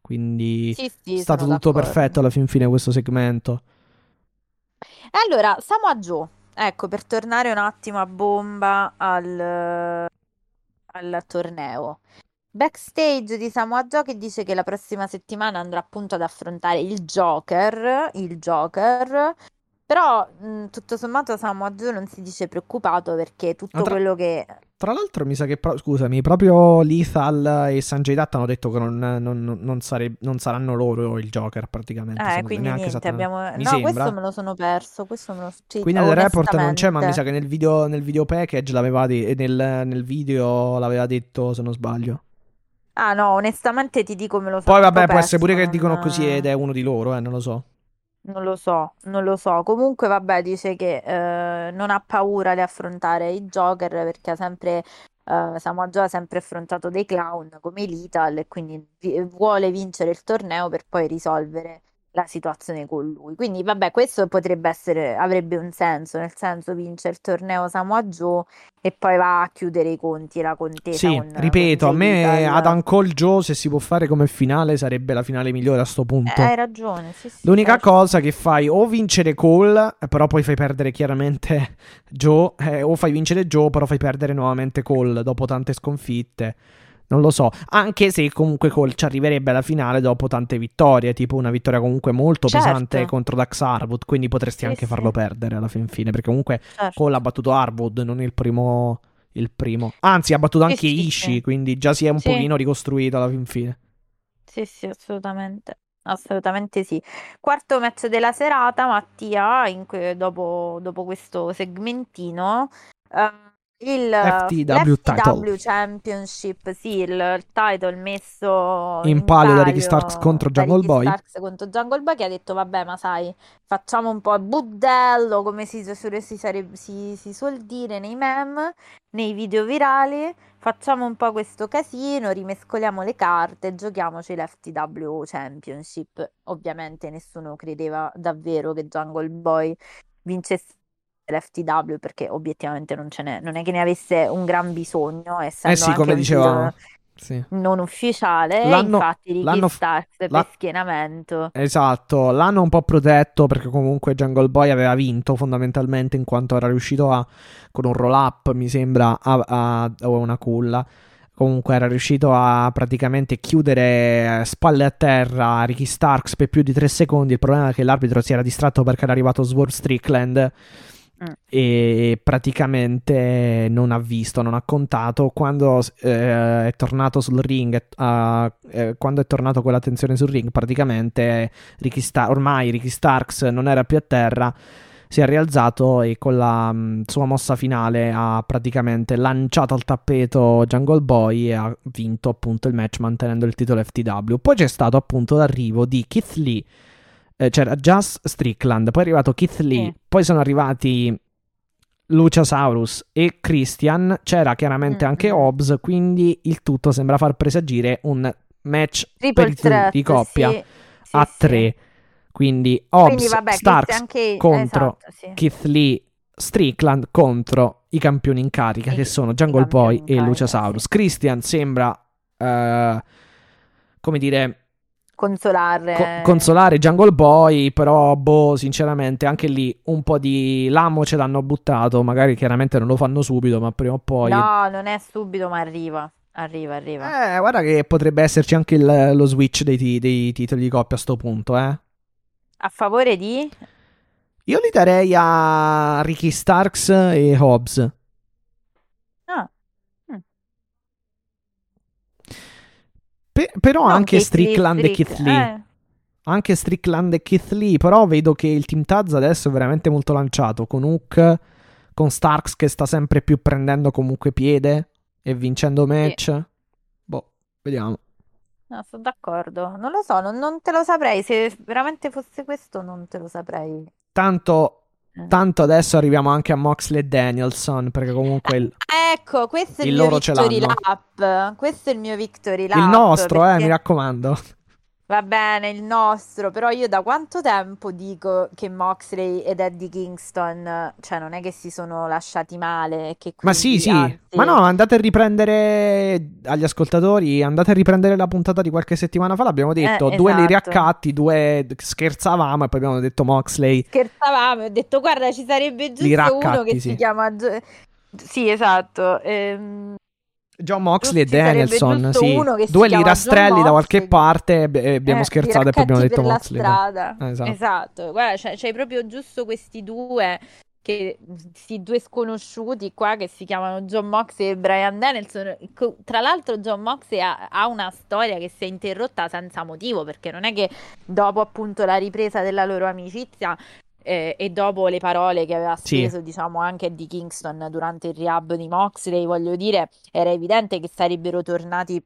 Quindi Sì, è sì, stato sono tutto d'accordo. perfetto alla fin fine questo segmento. E allora, Samoa Joe, ecco, per tornare un attimo a bomba al, al torneo. Backstage di Samoa Joe che dice che la prossima settimana andrà appunto ad affrontare il Joker, il Joker, però mh, tutto sommato Samoa Joe non si dice preoccupato perché tutto Ah, tra- quello che... Tra l'altro mi sa che, pro- scusami, proprio Lethal e Sanjay Dutt hanno detto che non, non- non sare- non saranno loro il Joker praticamente. Eh, quindi niente, abbiamo... No, sembra. questo me lo sono perso, questo me lo... sì, Qui nel report non c'è, ma mi sa che nel video, nel video package l'aveva de- nel, nel video l'aveva detto, se non sbaglio. Ah no, onestamente ti dico me lo sono Poi vabbè, può essere pure che dicono così ed è uno di loro, eh, non lo so. Non lo so, non lo so. Comunque, vabbè, dice che eh, non ha paura di affrontare i Joker perché ha sempre, eh, Samoa Joe ha sempre affrontato dei clown come Lethal e quindi vuole vincere il torneo per poi risolvere la situazione con lui. Quindi, vabbè, questo potrebbe essere, avrebbe un senso, nel senso vince il torneo Samoa Joe e poi va a chiudere i conti la contesa. Sì, con, ripeto, con a me. Adam Cole Joe, se si può fare come finale, sarebbe la finale migliore a sto punto. Eh, hai ragione, sì, sì, L'unica cosa che fai o vincere Cole, però poi fai perdere chiaramente Joe, eh, o fai vincere Joe, però fai perdere nuovamente Cole dopo tante sconfitte. Non lo so, anche se comunque Cole ci arriverebbe alla finale dopo tante vittorie, tipo una vittoria comunque molto Certo. pesante contro Dax Harwood, quindi potresti Sì, anche sì. farlo perdere alla fin fine, perché comunque Certo. Cole ha battuto Harwood, non il primo, il primo. Anzi, ha battuto anche sì, Ishii, sì. quindi già si è un pochino ricostruito alla fin fine. Sì, sì, assolutamente. Assolutamente sì. Quarto match della serata, Mattia, in que- dopo, dopo questo segmentino, eh, il FTW l'FTW Championship, sì, il, il title messo In palio da Ricky Starks contro Jungle Boy. Starks contro Jungle Boy che ha detto, vabbè, ma sai, facciamo un po' il budello, come si, si, si- si suol dire nei meme, nei video virali. Facciamo un po' questo casino, rimescoliamo le carte, giochiamoci l'FTW Championship. Ovviamente nessuno credeva davvero che Jungle Boy vincesse l'FTW perché obiettivamente non ce n'è, non è che ne avesse un gran bisogno, essendo Eh sì, come dicevamo. Sì. non ufficiale. L'hanno- Infatti Ricky per schienamento. Esatto, l'hanno un po' protetto perché comunque Jungle Boy aveva vinto fondamentalmente in quanto era riuscito a, con un roll up, mi sembra, o una culla. Comunque era riuscito a praticamente chiudere eh, spalle a terra Ricky Starks per più di tre secondi. Il problema è che l'arbitro si era distratto perché era arrivato Swerve Strickland. E praticamente non ha visto, non ha contato. Quando eh, è tornato sul ring, eh, eh, quando è tornato con l'attenzione sul ring, praticamente Ricky Star- ormai Ricky Starks non era più a terra. Si è rialzato e con la mh, sua mossa finale ha praticamente lanciato al tappeto Jungle Boy e ha vinto appunto il match mantenendo il titolo FTW. Poi c'è stato appunto l'arrivo di Keith Lee, eh, c'era Just Strickland, poi è arrivato Keith Lee, Sì. poi sono arrivati Luciasaurus e Christian, c'era chiaramente anche Mm-mm. Hobbs, quindi il tutto sembra far presagire un match Triple threat, di coppia sì, sì, a sì. tre. Quindi Hobbs, vabbè, Starks Cage- contro esatto, sì. Keith Lee, Strickland contro i campioni in carica che sono Jungle Boy e Luciasaurus. sì. Christian sembra, eh, come dire, Consolare. co- consolare Jungle Boy, però boh, sinceramente anche lì un po' di lamo ce l'hanno buttato, magari chiaramente non lo fanno subito, ma prima o poi... No, non è subito, ma arriva. Arriva, arriva. Eh, guarda che potrebbe esserci anche il- lo switch dei, ti- dei titoli di coppia a sto punto, eh. A favore di? Io li darei a Ricky Starks e Hobbs. Ah, Pe- però non anche Strickland e Keith Lee. eh, Anche Strickland e Keith Lee. Però vedo che il Team Taz adesso è veramente molto lanciato. Con Hook, con Starks che sta sempre più prendendo comunque piede e vincendo match. Boh, vediamo. no, sono d'accordo. Non lo so, non, non te lo saprei. Se veramente fosse questo, non te lo saprei. Tanto. Tanto adesso arriviamo anche a Moxley e Danielson. Perché comunque il, Ecco, questo è il Il mio victory lap. Questo è il mio victory lap. il nostro, eh, perché- mi raccomando. Va bene, il nostro, però io da quanto tempo dico che Moxley ed Eddie Kingston, cioè non è che si sono lasciati male, che Ma sì, sì, anzi- ma no, andate a riprendere agli ascoltatori, andate a riprendere la puntata di qualche settimana fa, l'abbiamo detto, Eh, due li esatto. riaccatti, due scherzavamo e poi abbiamo detto Moxley. scherzavamo, ho detto guarda ci sarebbe giusto uno che sì. si chiama... Sì, esatto. ehm, John Moxley e Ci sarebbe Danielson, sì, due li chiama rastrelli da qualche parte e e abbiamo eh, scherzato e poi abbiamo detto Moxley. la strada. Eh, esatto. Esatto, guarda, c'è, c'hai proprio giusto questi due che questi due sconosciuti qua che si chiamano John Moxley e Brian Danielson. Tra l'altro John Moxley ha, ha una storia che si è interrotta senza motivo, perché non è che dopo appunto la ripresa della loro amicizia eh, e dopo le parole che aveva Sì. speso, diciamo, anche di Kingston durante il rehab di Moxley, voglio dire, era evidente che sarebbero tornati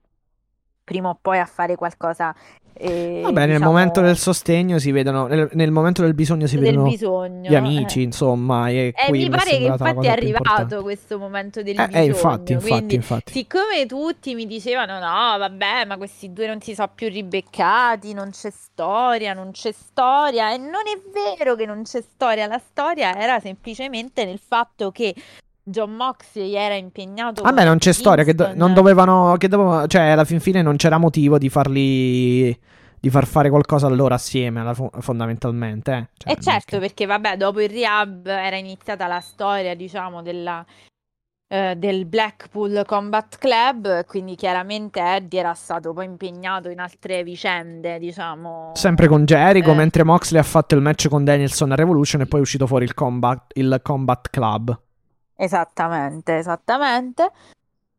prima o poi a fare qualcosa. eh, Vabbè, nel diciamo, momento del sostegno si vedono, nel, nel momento del bisogno si del vedono bisogno. gli amici, eh. insomma, e Eh, mi pare che infatti è arrivato questo momento del Eh, bisogno. eh, infatti, infatti, infatti. siccome tutti mi dicevano: no, vabbè, ma questi due non si sono più ribeccati, non c'è storia, non c'è storia. E non è vero che non c'è storia. La storia era semplicemente nel fatto che John Moxley era impegnato. Vabbè, con non c'è storia, che do- Kingston. non dovevano, che dovevano, cioè alla fin fine non c'era motivo di farli, di far fare qualcosa a loro assieme, alla fondamentalmente. Eh, Cioè, E certo, che- perché vabbè, dopo il rehab era iniziata la storia, diciamo, della, eh, del Blackpool Combat Club, quindi chiaramente Eddie era stato poi impegnato in altre vicende, diciamo. Sempre con Jericho, Eh. mentre Moxley ha fatto il match con Danielson a Revolution e poi è uscito fuori il Combat, il combat Club. Esattamente, esattamente.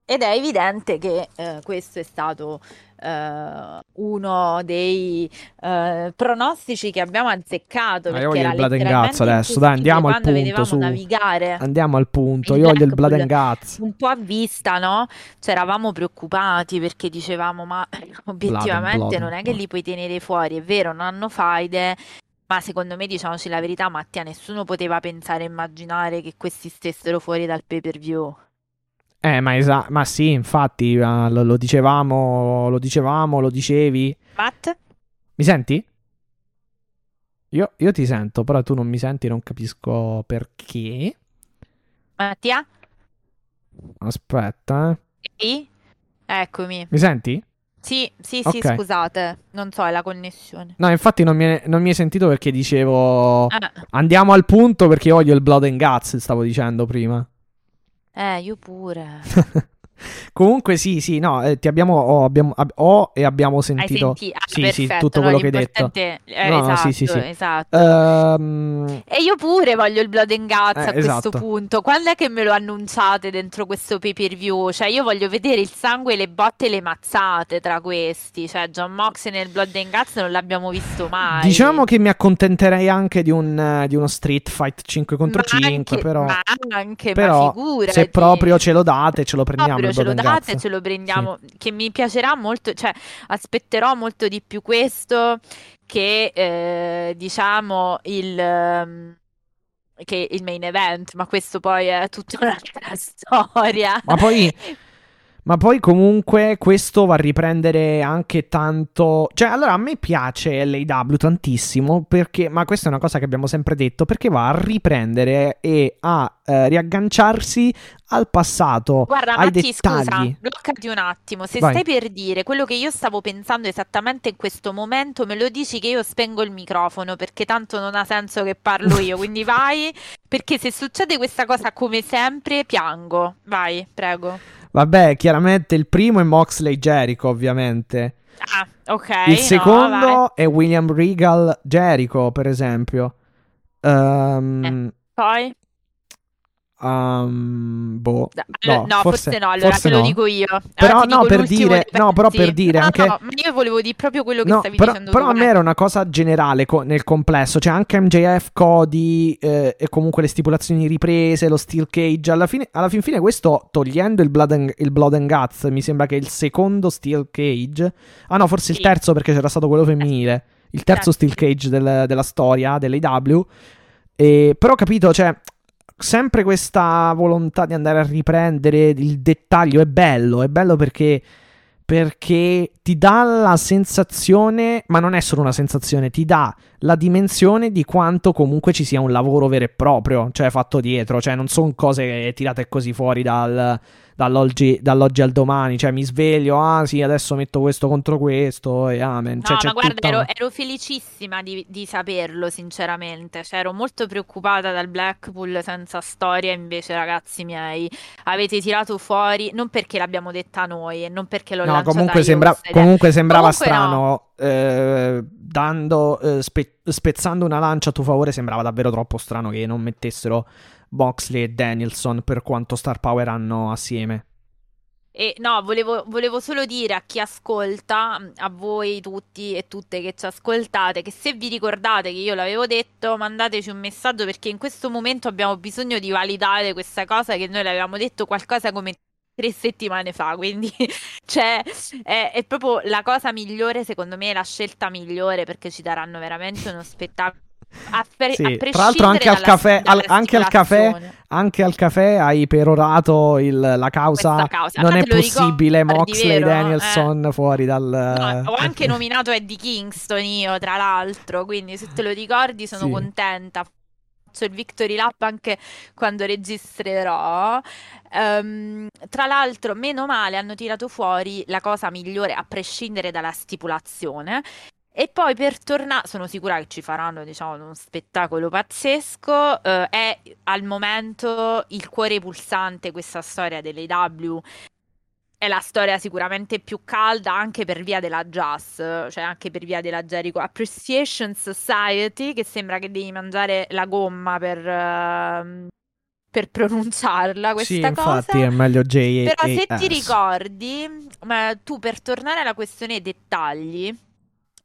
Ed è evidente che eh, questo è stato eh, uno dei eh, pronostici che abbiamo azzeccato, Ma io perché voglio il blood and letteralmente guts adesso, dai, andiamo al punto, su. navigare Andiamo al punto. il Io voglio il guts. un po' a vista, no? Ci eravamo preoccupati perché dicevamo, ma obiettivamente blood, non è che li puoi tenere fuori, è vero, non hanno faide, ma secondo me, diciamoci la verità, Mattia, nessuno poteva pensare e immaginare che questi stessero fuori dal pay-per-view. Eh, ma, esa- ma sì, infatti, eh, lo, lo dicevamo, lo dicevamo, lo dicevi. Matt? Mi senti? Io, io ti sento, però tu non mi senti, non capisco perché. Mattia? Aspetta, eh. Sì? Eccomi. Mi senti? Sì, sì, sì, Ok. scusate, non so, è la connessione. No, infatti non mi, è- non mi hai sentito perché dicevo... Eh, Andiamo al punto perché io voglio il blood and guts, stavo dicendo prima. eh, io pure. Comunque sì, sì, no, eh, ti abbiamo, ho, abbiamo, ab- ho e abbiamo sentito... sentito? Ah, sì, sì, perfetto, tutto no, quello che hai detto. eh, No, no, esatto, sì, sì, sì. esatto. Ehm, E io pure voglio il Blood and Guts Eh, a questo esatto. punto. Quando è che me lo annunciate dentro questo pay per view? Cioè, io voglio vedere il sangue, le botte e le mazzate tra questi. Cioè, John Mox nel Blood and Guts non l'abbiamo visto mai. Diciamo che mi accontenterei anche di, un, di uno street fight 5 contro Ma 5, anche- però... ma anche, Però, ma figurati. se proprio ce lo date, ce lo prendiamo Proprio ce lo date, guts. ce lo prendiamo. Che mi piacerà molto, cioè aspetterò molto di più questo che eh, diciamo il, ehm, che il main event, ma questo poi è tutta un'altra storia. Ma poi- Ma poi comunque questo va a riprendere anche tanto... Cioè, allora a me piace l'AW tantissimo perché... Ma questa è una cosa che abbiamo sempre detto, perché va a riprendere e a eh, riagganciarsi al passato, Guarda, ai Matti, scusa, dettagli. bloccati un attimo. Se Vai. stai per dire quello che io stavo pensando esattamente in questo momento, me lo dici che io spengo il microfono perché tanto non ha senso che parlo io. Quindi vai, perché se succede questa cosa come sempre, piango. Vai, prego. Vabbè, chiaramente il primo è Moxley Jericho, ovviamente. Ah, ok. Il no, secondo vai. è William Regal Jericho, per esempio. Ehm, Poi? Ehm, boh. Da- No, no, forse, no, allora forse te lo no. dico io. Allora Però no, per dire- no, però per dire No, anche- no, io volevo dire proprio quello che stavi però, dicendo però a me eh. era una cosa generale co- nel complesso, cioè anche MJF, Cody eh, e comunque le stipulazioni riprese, lo steel cage, alla fine, alla fin fine questo, togliendo il blood, and, il blood and guts, mi sembra che il secondo steel cage, ah no, forse il Sì. terzo perché c'era stato quello femminile, il terzo Certo. steel cage del- della storia, dell'AW, e, però ho capito, cioè... Sempre questa volontà di andare a riprendere il dettaglio è bello, è bello perché perché ti dà la sensazione, ma non è solo una sensazione, ti dà la dimensione di quanto comunque ci sia un lavoro vero e proprio, cioè fatto dietro, cioè non sono cose tirate così fuori dal, dall'oggi, dall'oggi al domani, cioè mi sveglio, ah sì, adesso metto questo contro questo e amen. No, Cioè, c'è ma guarda, tutta ero, ero felicissima di, di saperlo, sinceramente. Cioè, ero molto preoccupata dal Blackpool senza storia. Invece, ragazzi miei, avete tirato fuori, non perché l'abbiamo detta noi e non perché l'ho No, comunque, sembra- comunque sembrava Comunque no. strano, eh, dando, eh, spe- spezzando una lancia a tuo favore, sembrava davvero troppo strano che non mettessero Boxley e Danielson per quanto star power hanno assieme. E no, volevo, volevo solo dire a chi ascolta, a voi tutti e tutte che ci ascoltate, che se vi ricordate che io l'avevo detto, mandateci un messaggio perché in questo momento abbiamo bisogno di validare questa cosa che noi l'avevamo detto qualcosa come tre settimane fa, quindi cioè, è, è, proprio la cosa migliore, secondo me, la scelta migliore perché ci daranno veramente uno spettacolo. A pre- sì, a tra l'altro anche al, caffè, al, anche, al caffè, anche al caffè hai perorato il, la causa, causa. non è possibile Moxley vero? Danielson eh. fuori dal no, ho anche nominato Eddie Kingston io tra l'altro quindi se te lo ricordi sono sì. contenta il Victory Lap anche quando registrerò. Um, tra l'altro, meno male hanno tirato fuori la cosa migliore a prescindere dalla stipulazione. E poi per tornare, sono sicura che ci faranno diciamo, uno spettacolo pazzesco. Uh, è al momento il cuore pulsante questa storia dell'AW è la storia sicuramente più calda anche per via della Jazz, cioè anche per via della Jericho Appreciation Society, che sembra che devi mangiare la gomma per, uh, per pronunciarla questa sì, cosa. infatti è meglio J Però se ti ricordi, ma tu per tornare alla questione dettagli,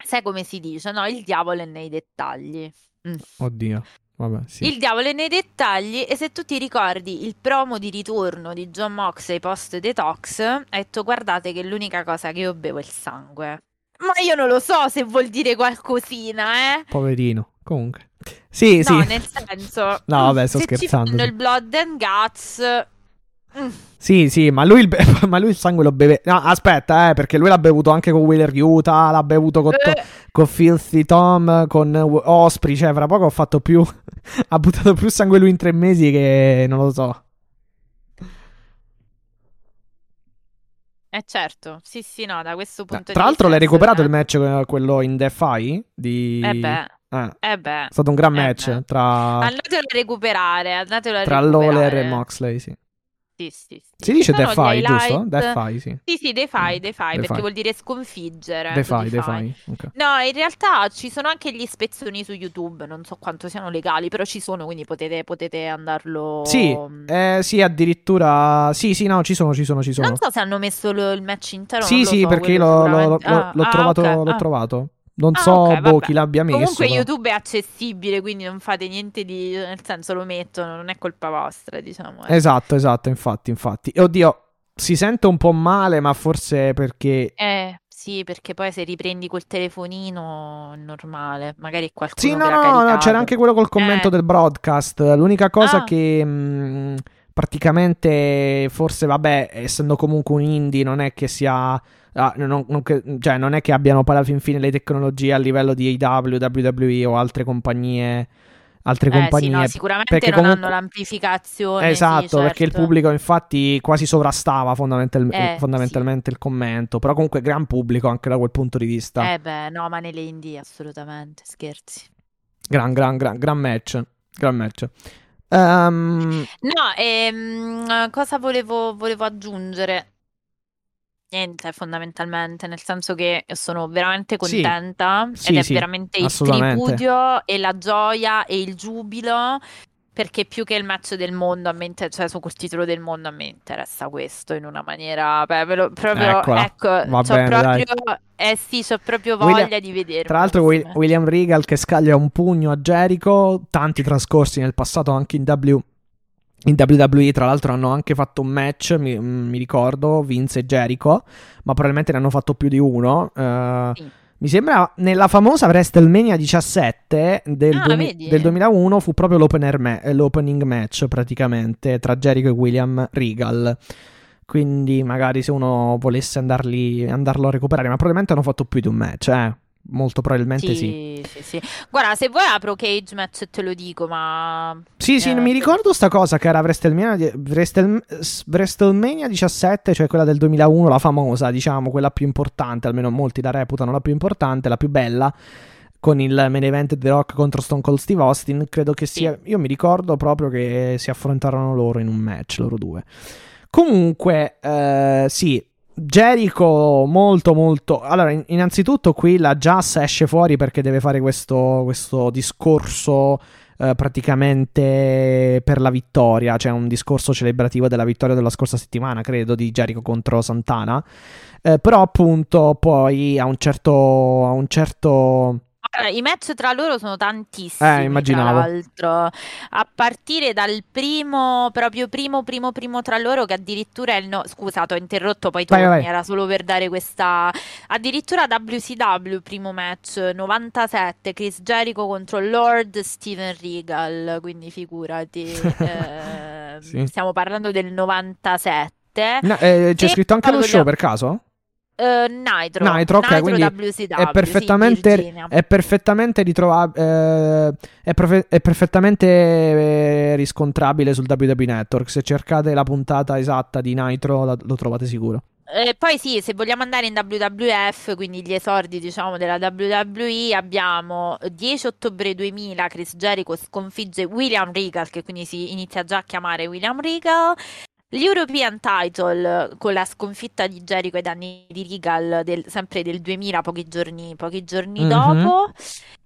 sai come si dice, no? Il diavolo è nei dettagli. Mm. Oddio. Vabbè, sì. Il diavolo è nei dettagli e se tu ti ricordi il promo di ritorno di John Moxley post detox, ha detto guardate che l'unica cosa che io bevo è il sangue. Ma io non lo so se vuol dire qualcosina, eh. Poverino, comunque. Sì, no, sì. nel senso... no, vabbè, sto se scherzando. Se ci il blood and guts Mm. Sì, sì, ma lui, il, ma lui, il, sangue lo beve. No, aspetta, eh, perché lui l'ha bevuto anche con Wheeler Utah, l'ha bevuto con, eh. con Filthy Tom, con Osprey. Cioè, fra poco ho fatto più. ha buttato più sangue lui in tre mesi che non lo so. Eh certo, sì sì no, da questo punto Tra di vista... Tra l'altro l'hai recuperato il match quello in Defy? Di... Eh beh, eh. eh beh. È stato un gran eh match beh. tra... Andatelo a recuperare, andatelo a tra recuperare. Lawler e Moxley, sì. Sì, sì, sì. Si dice Defy, giusto? Defy, sì. Sì, sì, Defy, Defy, perché vuol dire sconfiggere. Defy, Defy. Okay. No, in realtà ci sono anche gli spezzoni su YouTube, non so quanto siano legali, però ci sono, quindi potete, potete andarlo... Sì, eh, sì, addirittura... Sì, sì, no, ci sono, ci sono, ci sono. Non so se hanno messo lo, il match intero. Sì, sì, so, perché l'ho, l'ho, ah, l'ho, ah, trovato, okay. l'ho ah. trovato. Non ah, so okay, boh, chi l'abbia messo. Comunque però. YouTube è accessibile, quindi non fate niente di... Nel senso lo mettono, non è colpa vostra, diciamo. Eh. Esatto, esatto, infatti, infatti. Oddio, si sente un po' male, ma forse perché... Eh, sì, perché poi se riprendi col telefonino normale. Magari qualcuno Sì, no, no, no, c'era anche quello col commento eh. del broadcast. L'unica cosa ah. che... Mh, praticamente, forse, vabbè, essendo comunque un indie, non è che sia Ah, non, non, cioè, non, è che abbiano poi alla fin fine le tecnologie a livello di AW, WWE o altre compagnie. Altre eh, compagnie. Sì, no, sicuramente non comunque... hanno l'amplificazione. Esatto, sì, certo. perché il pubblico infatti quasi sovrastava fondamental... eh, fondamentalmente sì. il commento. Però comunque gran pubblico anche da quel punto di vista. Eh beh, no, ma nelle indie assolutamente, scherzi. Gran, gran, gran, gran match. Gran match. Um... No, ehm, cosa volevo, volevo aggiungere? Niente, fondamentalmente, nel senso che sono veramente contenta sì, ed è sì, veramente il tripudio e la gioia e il giubilo perché più che il match del mondo a me inter- cioè su quel titolo del mondo a me interessa questo in una maniera beh, lo, proprio Eccola. ecco Va bene, proprio eh sì ho proprio voglia William, di vedere tra l'altro Will, William Regal che scaglia un pugno a Jericho tanti trascorsi nel passato anche in W in WWE, tra l'altro, hanno anche fatto un match, mi, mi, ricordo, Vince e Jericho, ma probabilmente ne hanno fatto più di uno. Uh, sì. Mi sembra nella famosa WrestleMania 17 del, ah, du- del 2001 fu proprio ma- l'opening match praticamente tra Jericho e William Regal. Quindi magari se uno volesse andarli, andarlo a recuperare, ma probabilmente hanno fatto più di un match, eh. Molto probabilmente sì. Sì, sì, Guarda, se vuoi apro Cage Match te lo dico, ma... Sì, sì, eh, mi ricordo sta cosa che era WrestleMania, Wrestle, WrestleMania 17, cioè quella del 2001, la famosa, diciamo, quella più importante, almeno molti la reputano la più importante, la più bella, con il main event The Rock contro Stone Cold Steve Austin, credo che sia... Io mi ricordo proprio che si affrontarono loro in un match, loro due. Comunque, eh, sì, Jericho molto molto. Allora innanzitutto qui la Jazz esce fuori perché deve fare questo, questo discorso eh, praticamente per la vittoria. Cioè un discorso celebrativo della vittoria della scorsa settimana credo di Jericho contro Santana. Eh, però appunto poi a un certo a un certo Allora, I match tra loro sono tantissimi, Eh, tra immaginavo. l'altro, a partire dal primo, proprio primo, primo, primo tra loro, che addirittura è il no... Scusa, ho interrotto, poi torni, vai. era solo per dare questa... Addirittura WCW, primo match, 97, Chris Jericho contro Lord Steven Regal, quindi figurati, eh, Sì. stiamo parlando del 97. No, eh, c'è E scritto anche lo show per caso? Eh, Nitro, Nitro, ok, quindi WCW, È sì, perfettamente, Virginia. è perfettamente ritrovabile. è, profe- è perfettamente eh, riscontrabile sul WWE Network. Se cercate la puntata esatta di Nitro, la- lo trovate sicuro. Eh, poi sì, se vogliamo andare in WWF, quindi gli esordi diciamo della WWE, abbiamo 10 ottobre 2000 Chris Jericho sconfigge William Regal, che quindi si inizia già a chiamare William Regal. L'European Title con la sconfitta di Jericho ai danni di Regal del- sempre del 2000, pochi giorni, pochi giorni Mhm. dopo.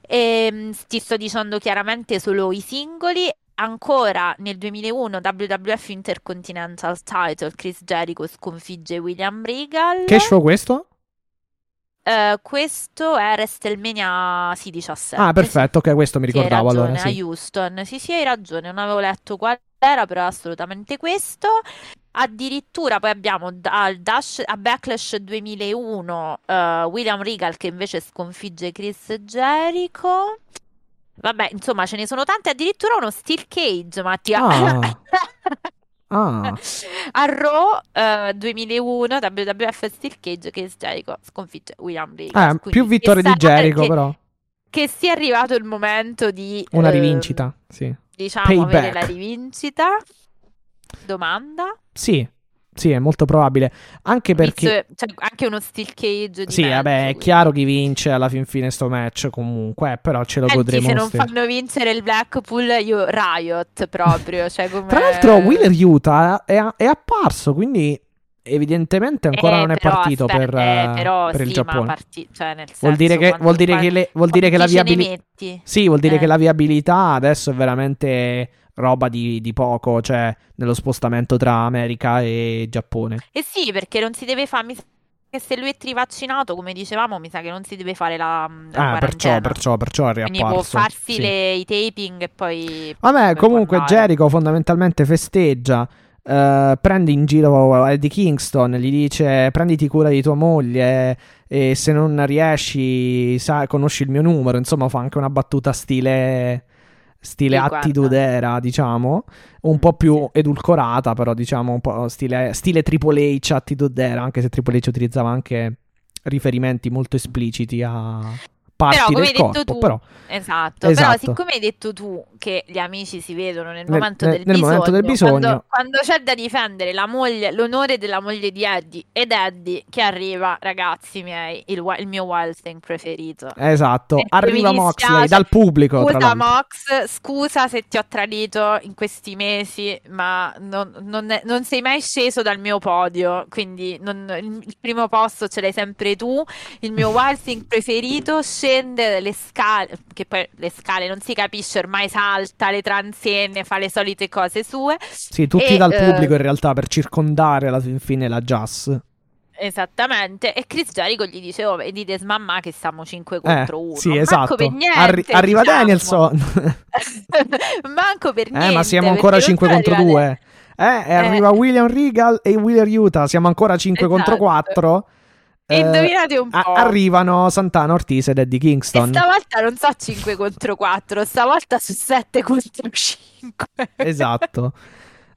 Ehm, ti sto dicendo chiaramente solo i singoli. Ancora nel 2001 WWF Intercontinental Title Chris Jericho sconfigge William Regal. Che show questo? Eh, questo è WrestleMania sì, 17. Ah, perfetto. Ok, questo mi ricordavo ragione, allora. Sì. a Houston. Sì, sì, hai ragione, non avevo letto qual era, però assolutamente questo. Addirittura poi abbiamo al Dash, a Backlash 2001 eh, William Regal che invece sconfigge Chris Jericho. Vabbè, insomma, ce ne sono tante, addirittura uno Steel Cage, Mattia. Ah. Ah. A Raw eh, 2001 WWF Steel Cage Chris Jericho sconfigge William Regal. Eh, più vittorie che di Jericho, che- però. che sia arrivato il momento di Una eh, rivincita. Sì. Diciamo Payback. avere la rivincita. Domanda? Sì. Sì, è molto probabile. Anche perché. Cioè, anche uno steel cage di Sì, mezzo, vabbè, è quindi. chiaro chi vince alla fin fine sto match comunque, eh, però ce lo Senti, godremo se non stesso. fanno vincere il Blackpool, io riot proprio. Cioè come... Tra l'altro, Wheeler Utah è, è apparso, quindi evidentemente ancora Eh, non è partito aspetta, per, eh, però per il sì, ma Giappone. parti- cioè, nel Vuol dire senso, che, vuol dire che, le- vuol dire che la viabilità. Sì, vuol dire Eh. che la viabilità adesso è veramente roba di, di poco, cioè nello spostamento tra America e Giappone. Eh sì, perché non si deve fare. Mi se lui è trivaccinato, come dicevamo, mi sa che non si deve fare la, la Ah, perciò, perciò, perciò è Quindi può riapparso. farsi sì. le- i taping e poi. Vabbè, comunque andare. Jericho fondamentalmente festeggia, eh, prende in giro Eddie Kingston, gli dice prenditi cura di tua moglie e se non riesci, sai, conosci il mio numero, insomma fa anche una battuta stile... Stile attitude era, diciamo, un Mm, po' più sì. edulcorata, però diciamo un po' stile, stile Triple H attitude era, anche se Triple H utilizzava anche riferimenti molto espliciti a parti Però, come hai detto corpo, tu, però Esatto, Esatto. però siccome hai detto tu che gli amici si vedono nel, Nel- momento, nel- del nel momento del bisogno, bisogno. Quando, quando c'è da difendere la moglie, l'onore della moglie di Eddie ed Eddie che arriva, ragazzi miei, il, il mio Wild Thing preferito. Esatto, Perché arriva Moxley dispiace. dal pubblico. Scusa. Mox, scusa se ti ho tradito in questi mesi, ma non, non è- non sei mai sceso dal mio podio, quindi non- il, il primo posto ce l'hai sempre tu. Il mio Wild Thing preferito scende le scale, che poi le scale non si capisce, ormai salta le transenne, fa le solite cose sue. Sì, tutti E, dal eh, pubblico in realtà per circondare alla fin fine la Jazz. Esattamente, e Chris Jericho gli dice: Oh, vedete, smamma che siamo 5 contro 1. sì, esatto. per niente, Arri- arriva diciamo. Danielson. Manco per niente. eh, ma siamo ancora perché 5 non contro arriva 2. Eh, e arriva William Regal e Wheeler Utah. Siamo ancora 5 contro Esatto. 4. E indovinate un po'. arrivano Santana Ortiz ed Eddie E Kingston. stavolta non so 5 contro 4, stavolta su 7 contro 5. Esatto.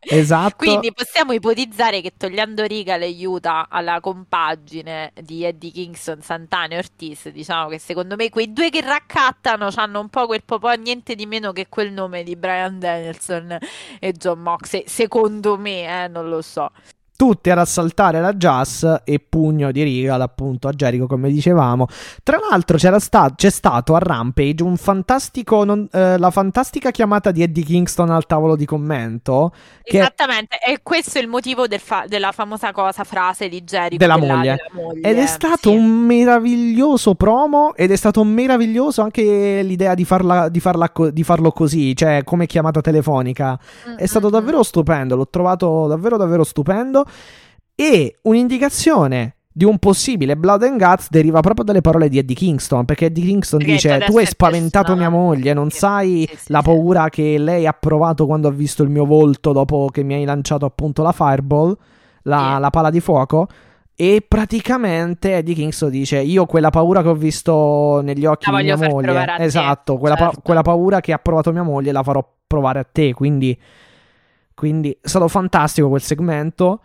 Esatto. Quindi possiamo ipotizzare che togliendo Regal e Utah alla compagine di Eddie Kingston, Santana e Ortiz, diciamo che secondo me quei due che raccattano hanno un po' quel po' niente di meno che quel nome di Brian Danielson e John Moxley. Secondo me, eh, non lo so. Tutti ad assaltare la Jazz e pugno di Regal appunto a Jericho come dicevamo tra l'altro c'era sta- c'è stato a Rampage un fantastico non- eh, la fantastica chiamata di Eddie Kingston al tavolo di commento che Esattamente, e questo è il motivo del fa- della famosa cosa, frase di Jericho Della della- moglie. della moglie, ed è stato sì. un meraviglioso promo ed è stato meraviglioso anche l'idea di, farla, di, farla co- di farlo così cioè come chiamata telefonica è stato Mm, mm, davvero stupendo, l'ho trovato davvero davvero stupendo e un'indicazione di un possibile Blood and Guts deriva proprio dalle parole di Eddie Kingston, perché Eddie Kingston Perché dice tu hai spaventato mia personale." moglie, non Sì, sai sì, la sì. paura che lei ha provato quando ha visto il mio volto dopo che mi hai lanciato appunto la fireball, la, la pala di fuoco. E praticamente Eddie Kingston dice: Io quella paura che ho visto negli occhi La di mia moglie, a te, esatto, quella, pa- certo. quella paura che ha provato mia moglie la farò provare a te. Quindi, quindi è stato fantastico quel segmento.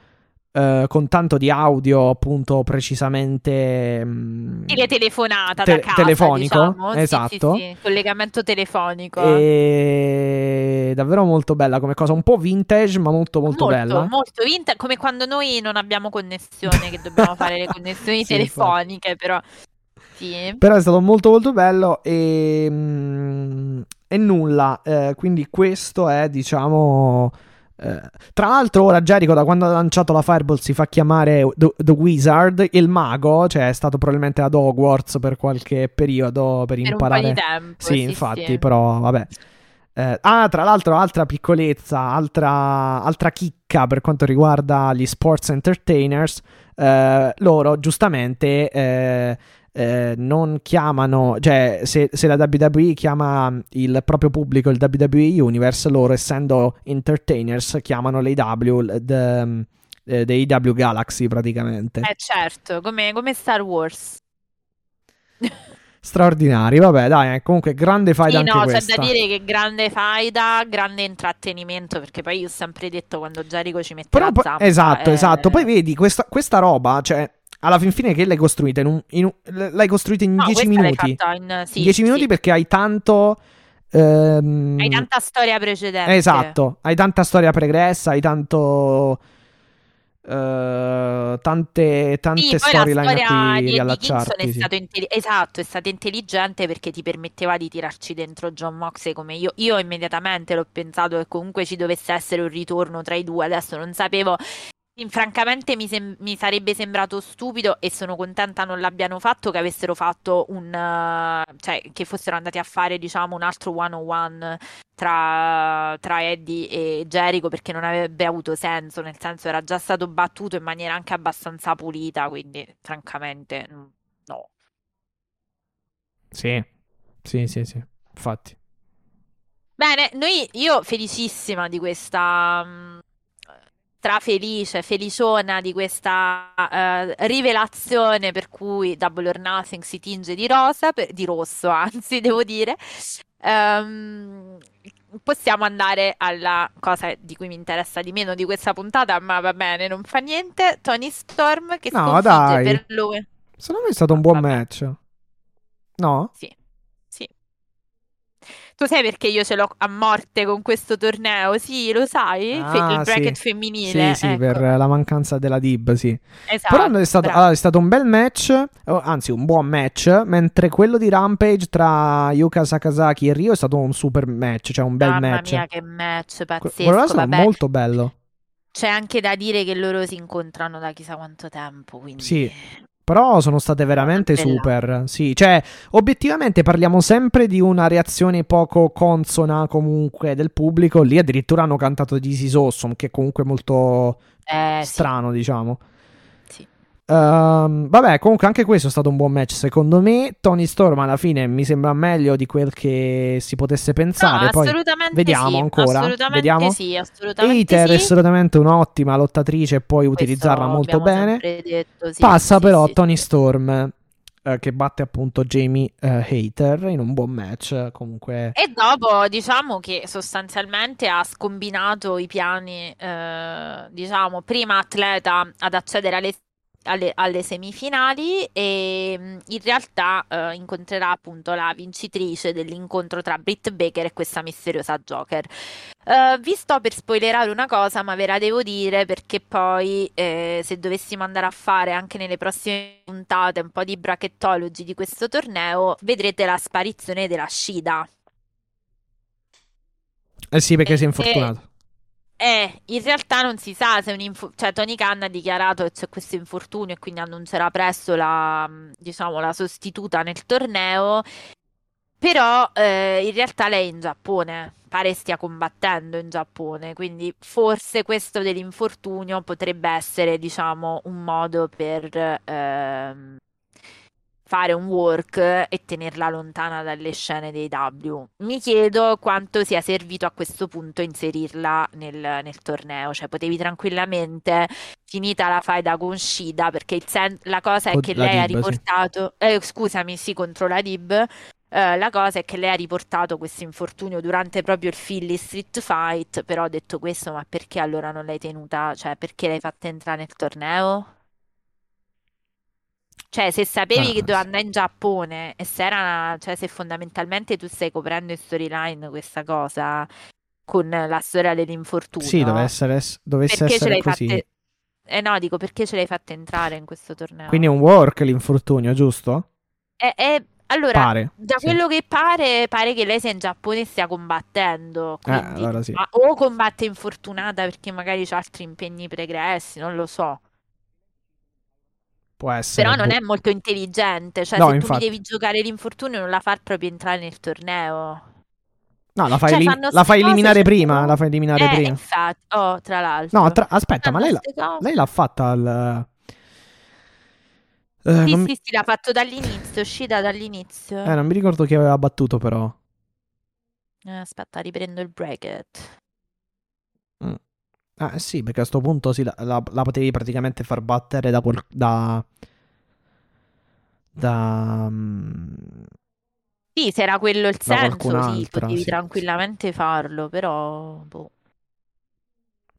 Eh, con tanto di audio, appunto, precisamente. mm, Stile telefonata te- da casa, telefonico, diciamo. Sì, esatto. Sì, sì, collegamento telefonico. E davvero molto bella come cosa, un po' vintage, ma molto molto, bella. molto vintage, come quando noi non abbiamo connessione, che dobbiamo fare le connessioni Sì, telefoniche, però sì. Però è stato molto molto bello e, mm, e nulla. eh, quindi questo è, diciamo... eh, tra l'altro ora Jericho da quando ha lanciato la Fireball si fa chiamare The, The Wizard, il mago, cioè è stato probabilmente ad Hogwarts per qualche periodo per Per un po' imparare... di tempo. Sì, sì, infatti, sì. però vabbè. Eh, ah, tra l'altro, altra piccolezza, altra, altra chicca per quanto riguarda gli sports entertainers. eh, loro giustamente eh, eh, non chiamano, cioè, se, se la WWE chiama il proprio pubblico il WWE Universe, loro essendo entertainers chiamano l'AW, the- the AW Galaxy praticamente. Eh certo, come, come Star Wars. Straordinari, vabbè, dai, eh, comunque grande fight Sì, no, c'è questa. da dire che grande faida, grande intrattenimento, perché poi io ho sempre detto quando Jericho ci mette Però la zampa, esatto, eh, esatto. Poi vedi questa, questa roba, cioè, alla fin fine che l'hai costruita in un, in un- l'hai costruita in no, 10 questa l'hai minuti. in sì, 10 minuti sì. perché hai tanto ehm, Hai tanta storia precedente. Esatto, hai tanta storia pregressa, hai tanto eh, tante tante Sì, storyline a cui di riallacciarti. è sì. stato intelli- esatto, è stata intelligente perché ti permetteva di tirarci dentro John Moxley come io. Io immediatamente l'ho pensato che comunque ci dovesse essere un ritorno tra i due. Adesso non sapevo. Francamente mi, sem- mi sarebbe sembrato stupido e sono contenta non l'abbiano fatto che avessero fatto un eh, cioè che fossero andati a fare diciamo un altro one on one tra, tra Eddie e Jericho perché non avrebbe avuto senso, nel senso era già stato battuto in maniera anche abbastanza pulita, quindi francamente mm, no. Sì, sì, sì, sì. Infatti. Bene, noi, io felicissima di questa, strafelice, feliciona di questa eh, rivelazione per cui Double or Nothing si tinge di rosa, per- di rosso anzi, devo dire. Ehm, possiamo andare alla cosa di cui mi interessa di meno di questa puntata, ma va bene, non fa niente. Tony Storm che No, sconfigge dai. per lui. Secondo me è stato un buon Vabbè. match. No? Sì. Tu sai perché io ce l'ho a morte con questo torneo? Sì, lo sai? Fe- Ah, il bracket sì. femminile. Sì, sì, ecco. per la mancanza della Dib, sì. Esatto, Però è stato, allora, è stato un bel match, oh, anzi un buon match, mentre quello di Rampage tra Yuka Sakazaki e Rio è stato un super match, cioè un bel Mamma match. mia, che match pazzesco. quello è stato Vabbè, molto bello. c'è anche da dire che loro si incontrano da chissà quanto tempo, quindi... Sì. Però sono state veramente super. Sì, cioè, obiettivamente parliamo sempre di una reazione poco consona comunque del pubblico. Lì addirittura hanno cantato This is Awesome, che è comunque molto Eh, sì, strano, diciamo. Ehm, vabbè, comunque anche questo è stato un buon match secondo me. Tony Storm alla fine mi sembra meglio di quel che si potesse pensare. No, Poi assolutamente vediamo sì, ancora. assolutamente Vediamo. sì, assolutamente Hater è sì. assolutamente un'ottima lottatrice e puoi Questo utilizzarla molto bene. detto, sì, Passa però Tony. Storm eh, che batte appunto Jamie eh, Hater in un buon match. Comunque, E dopo diciamo che sostanzialmente ha scombinato i piani, eh, diciamo, prima atleta ad accedere alle, alle- alle semifinali e mh, in realtà eh, incontrerà appunto la vincitrice dell'incontro tra Britt Baker e questa misteriosa Joker. Eh, vi sto per spoilerare una cosa, ma ve la devo dire perché poi eh, se dovessimo andare a fare anche nelle prossime puntate un po' di brachettology di questo torneo, vedrete la sparizione della Shida. eh sì, perché Eh, si è infortunato. Eh, in realtà non si sa se un infu- cioè Tony Khan ha dichiarato che c'è questo infortunio e quindi annuncerà presto la, mh, diciamo, la sostituta nel torneo. però eh, in realtà lei è in Giappone, pare stia combattendo in Giappone, quindi forse questo dell'infortunio potrebbe essere, diciamo, un modo per ehm, fare un work e tenerla lontana dalle scene dei W. Mi chiedo quanto sia servito a questo punto inserirla nel, nel torneo, cioè potevi tranquillamente, finita la faida con Shida, perché sen- la cosa è Con che lei ha Dib, sì. riportato, eh, scusami, sì, contro la Dib. Eh, la cosa è che lei ha riportato questo infortunio durante proprio il Philly Street Fight, però ho detto questo, ma perché allora non l'hai tenuta, cioè perché l'hai fatta entrare nel torneo? Cioè, se sapevi Ah, che doveva andare in Giappone e se era, cioè, se fondamentalmente tu stai coprendo in storyline questa cosa con la storia dell'infortunio, Sì, deve essere, dovesse perché ce essere l'hai così. fatte... Eh no, dico, perché ce l'hai fatta entrare in questo torneo? Quindi è un work l'infortunio, giusto? È- è- Allora, Pare. da sì. quello che pare, pare che lei sia in Giappone e stia combattendo, Eh, quindi... allora sì. ma- o combatte infortunata perché magari ha altri impegni pregressi, non lo so. Può essere. Però non boh. è molto intelligente, cioè No, se tu infatti. mi devi giocare l'infortunio non la far proprio entrare nel torneo. No, la fai, Cioè, elim- la fai eliminare prima. no? La fai eliminare Eh, prima. infatti, oh, tra l'altro. No, tra- aspetta, ma Fanno lei, la- lei l'ha fatta al. Eh, Sì, non, sì, sì, l'ha fatto dall'inizio, è uscita dall'inizio. eh, non mi ricordo chi aveva battuto, però. Eh, aspetta, riprendo il bracket. Ah, sì, perché a sto punto sì, la, la- la potevi praticamente far battere da. quel- da. da. mm, Sì, se era quello il senso, sì, potevi sì. tranquillamente farlo, però... boh.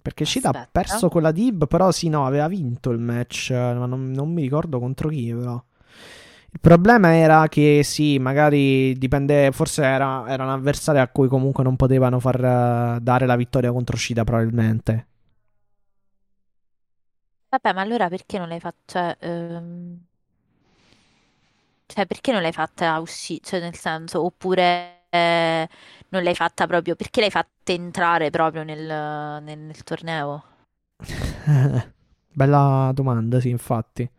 Perché Shida ha perso quella Dib, però sì, no, aveva vinto il match, eh, ma non, non mi ricordo contro chi, però. Il problema era che sì, magari dipende, forse era, era un avversario a cui comunque non potevano far eh, dare la vittoria contro Shida, probabilmente. Vabbè, ma allora perché non l'hai fatta... Cioè, ehm, cioè, perché non l'hai fatta uscire? Cioè, nel senso, oppure eh, non l'hai fatta proprio... Perché l'hai fatta entrare proprio nel, nel- nel torneo? Bella domanda, sì, infatti.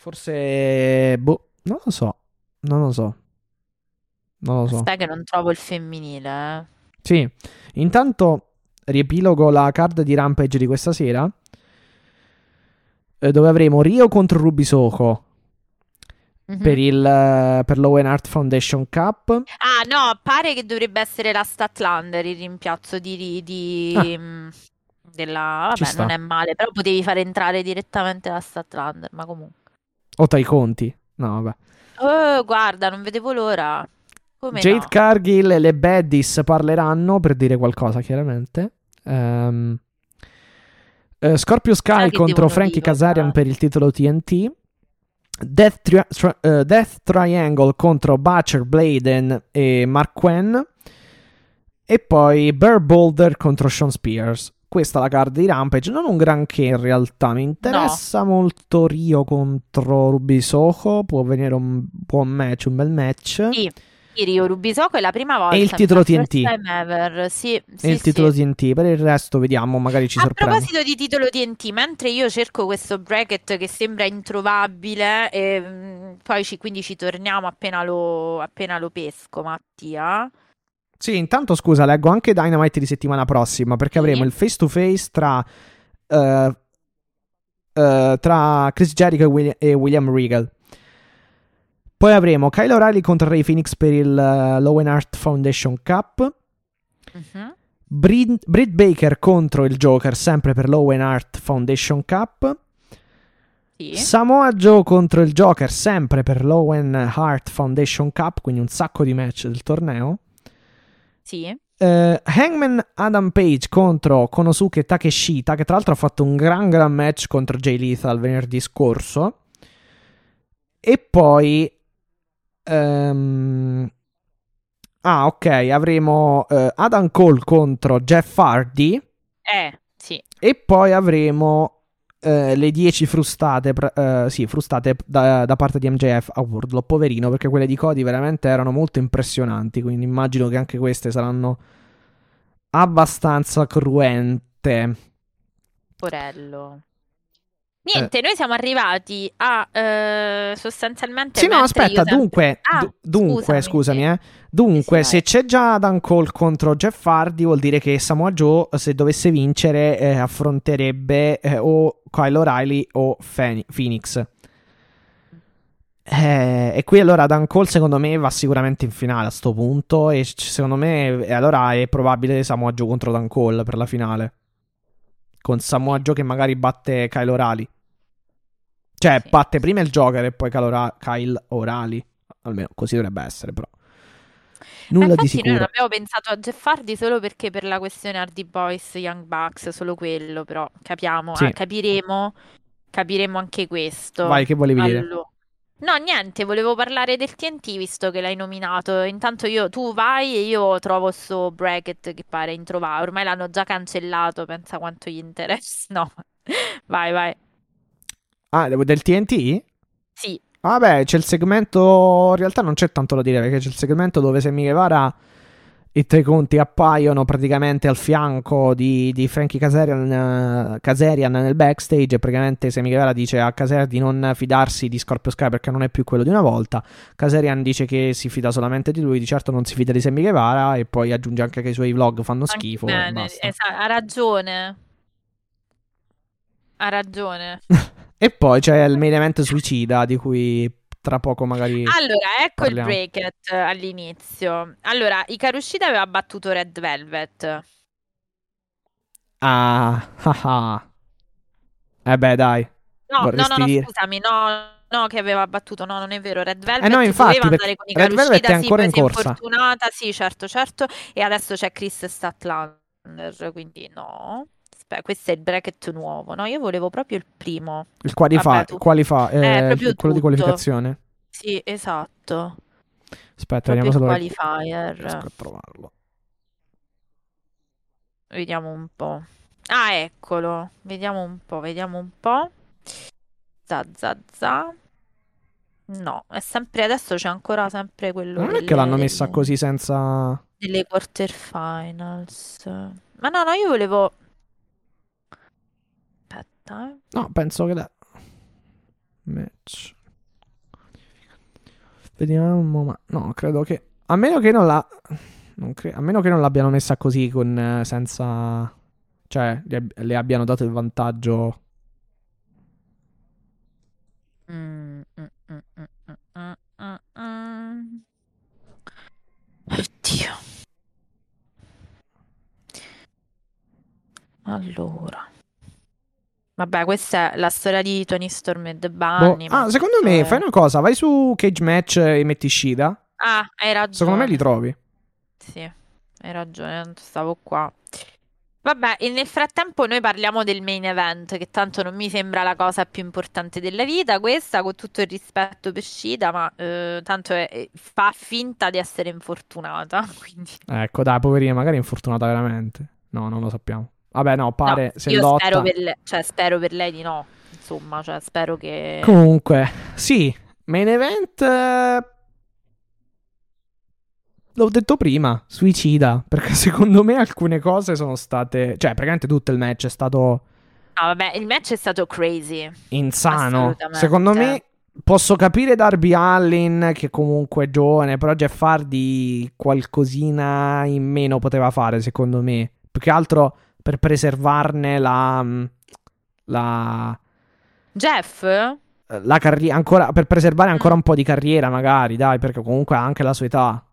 Forse, boh, non lo so, non lo so. Non lo so. Aspetta che non trovo il femminile, eh. Sì, intanto riepilogo la card di Rampage di questa sera. eh, Dove avremo Rio contro Rubisoco Mhm. per il eh, per l'Owen Art Foundation Cup. Ah, no, pare che dovrebbe essere la Statlander il rimpiazzo di, di- Ah. mm, della... Vabbè, non è male, però potevi far entrare direttamente la Statlander, ma comunque. O tra i conti. No, vabbè. Oh, guarda, non vedevo l'ora. Come Jade no? Cargill e le Baddies parleranno per dire qualcosa, chiaramente. Ehm, eh, Scorpio Sky che contro Frankie Kazarian per il titolo TNT. Death, Tri- Tri- eh, Death Triangle contro Butcher, Bladen e Mark Quinn. E poi Bear Boulder contro Sean Spears. Questa è la card di Rampage. Non un granché in realtà. Mi interessa molto Rio contro Rubisoco. Può venire un buon match, un bel match. Sì, sì, Rio Rubisoco è la prima volta. il mi titolo TNT. ever. Sì, e sì, il titolo sì. TNT. Per il resto, vediamo, magari ci A sorprende. proposito di titolo TNT, mentre io cerco questo bracket che sembra introvabile, e mm, poi ci, quindi ci torniamo appena lo, appena lo pesco, Mattia. Sì, intanto scusa, leggo anche Dynamite di settimana prossima perché avremo il face to face tra, eh, eh, tra Chris Jericho e William, e William Regal. Poi avremo Kyle O'Reilly contro Ray Phoenix per il eh, Lowen Art Foundation Cup. Brit, Britt Baker contro il Joker, sempre per l'Owen Art Foundation Cup. Sì. Samoa Joe contro il Joker, sempre per l'Owen Hart Foundation Cup, quindi un sacco di match del torneo. Sì. Eh, Hangman Adam Page contro Konosuke Takeshita, che tra l'altro ha fatto un gran gran match contro Jay Lethal venerdì scorso. E poi... ehm, ah, ok, avremo eh, Adam Cole contro Jeff Hardy. Eh, sì. E poi avremo eh, le 10 frustate, eh, sì, frustate da, da parte di MJF a Wardlow, poverino, perché quelle di Cody veramente erano molto impressionanti, quindi immagino che anche queste saranno abbastanza cruente. Porello. Niente, noi siamo arrivati a eh, sostanzialmente. Sì, no, aspetta, io sempre- dunque, Ah, du- dunque, scusami, eh. Dunque, Sì, se c'è già Dan Cole contro Jeff Hardy, vuol dire che Samoa Joe, se dovesse vincere, eh, affronterebbe eh, o Kyle O'Reilly o Fen- Phoenix. Eh, e qui allora Dan Cole secondo me va sicuramente in finale a sto punto e c- secondo me allora è probabile Samoa Joe contro Dan Cole per la finale. Con Samoa Joe che magari batte Kyle O'Reilly. Cioè, Sì. batte prima il Joker e poi Kyle O'Ra- Kyle O'Reilly. Almeno così dovrebbe essere, però. Nulla di infatti noi non sicuro. abbiamo pensato a Jeff Hardy solo perché per la questione Hardy Boys, Young Bucks, solo quello, però capiamo, Sì. ah, capiremo, capiremo anche questo. Vai, che volevi dire? No, niente, volevo parlare del TNT visto che l'hai nominato. Intanto io, tu vai e io trovo sto bracket che pare introvabile. Ormai l'hanno già cancellato, pensa quanto gli interessa. No, vai, vai. Ah, del TNT? Sì, Vabbè, c'è il segmento. In realtà non c'è tanto da dire perché c'è il segmento dove Sammy Guevara i tre conti appaiono praticamente al fianco di, di Frankie eh, Kazarian nel backstage. E praticamente Sammy Guevara dice a Kazarian di non fidarsi di Scorpio Sky perché non è più quello di una volta. Kazarian dice che si fida solamente di lui, di certo non si fida di Sammy Guevara. E poi aggiunge anche che i suoi vlog fanno schifo. bene, esa- ha ragione. Ha ragione. E poi c'è il main event suicida di cui tra poco magari. Allora, ecco parliamo. il bracket all'inizio. Allora, Ikarushida aveva battuto Red Velvet. Ah, ah, ah. Eh beh, dai. No, no, Vorresti no, no, dire- scusami, no, no, che aveva battuto, no, non è vero. Red Velvet Eh no, infatti, doveva andare con Red Velvet è sì, ancora poi in corsa. infortunata, sì, certo, certo, e adesso c'è Chris Statlander, quindi no. Aspetta, questo è il bracket nuovo, no? Io volevo proprio il primo. Il qualifa, Vabbè, tu- qualifa- eh, Eh, quello di tutto. qualificazione. Sì, esatto. Aspetta, Proprio vediamo se il lo qualifier. riesco a trovarlo. Vediamo un po'. Ah, eccolo. Vediamo un po', vediamo un po'. Za za za. No, è sempre adesso c'è ancora sempre quello Non è che delle- l'hanno messa delle- così senza. delle quarterfinals. Ma no, no, io volevo Aspetta, eh. No, penso che la. Match. Vediamo, ma no, credo che. A meno che non la. non cre- A meno che non l'abbiano messa così con. eh, senza. Cioè, le, ab- le abbiano dato il vantaggio. Mm, mm, mm, mm. Oddio. Allora. Vabbè, questa è la storia di Tony Storm e The Boh. Bunny. ma Ah, secondo me, questo è- fai una cosa, vai su Cage Match e metti Shida. Ah, hai ragione. Secondo me li trovi. Sì, hai ragione, stavo qua. Vabbè, e nel frattempo noi parliamo del main event, che tanto non mi sembra la cosa più importante della vita, questa, con tutto il rispetto per Shida, ma eh, tanto è- è- fa finta di essere infortunata, quindi... Ecco, dai, poverina, magari è infortunata veramente. No, non lo sappiamo. Vabbè, no, pare No, se io lotta. spero per, le- cioè, spero per lei di no, insomma, cioè, spero che... Comunque, sì, main event. eh, L'ho detto prima, suicida. Perché secondo me alcune cose sono state. Cioè, praticamente tutto il match è stato Ah, vabbè, il match è stato crazy. insano. Secondo me. Posso capire Darby Allin che comunque è giovane, però Jeff Hardy qualcosina in meno poteva fare, secondo me. Più che altro per preservarne la. mm, la. Jeff? la carriera. Ancora. Per preservare ancora un po' di carriera, magari, dai, perché comunque ha anche la sua età.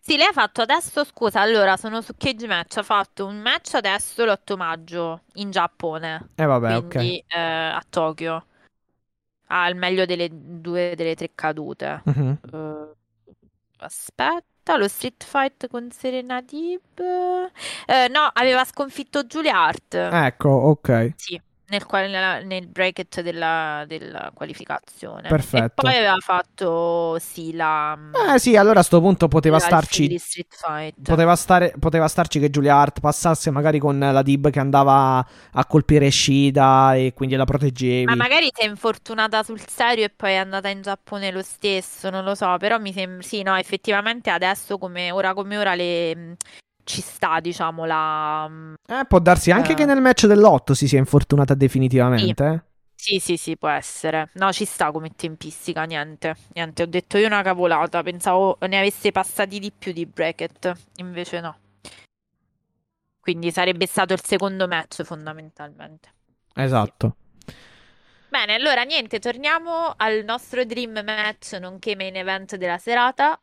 Sì, lei ha fatto adesso, scusa, allora sono su Cage Match, ha fatto un match adesso l'8 maggio in Giappone, E vabbè, ok. quindi eh, a Tokyo. Ha il meglio delle due delle tre cadute. Mhm. Eh, aspetta, lo street fight con Serena Deeb. Eh, no, aveva sconfitto Julia Hart. Ecco, ok. Sì, nel, qual- nella- nel bracket della, della qualificazione. Perfetto. E poi aveva fatto sì la, Eh sì, allora a sto punto poteva starci. di Street Fight. Poteva, stare, poteva starci che Julia Hart passasse magari con la Dib che andava a colpire Shida e quindi la proteggevi. Ma magari si è infortunata sul serio e poi è andata in Giappone lo stesso, non lo so, però mi sembra, sì, no, effettivamente adesso come ora come ora le, ci sta, diciamo, la... mh, Eh, può darsi anche Eh. che nel match dell'otto si sia infortunata definitivamente. eh. Sì, sì, sì, può essere. No, ci sta come tempistica, niente. Niente, ho detto io una cavolata, pensavo ne avesse passati di più di bracket, invece no. Quindi sarebbe stato il secondo match fondamentalmente. Esatto. Bene, allora niente, torniamo al nostro dream match, nonché main event della serata.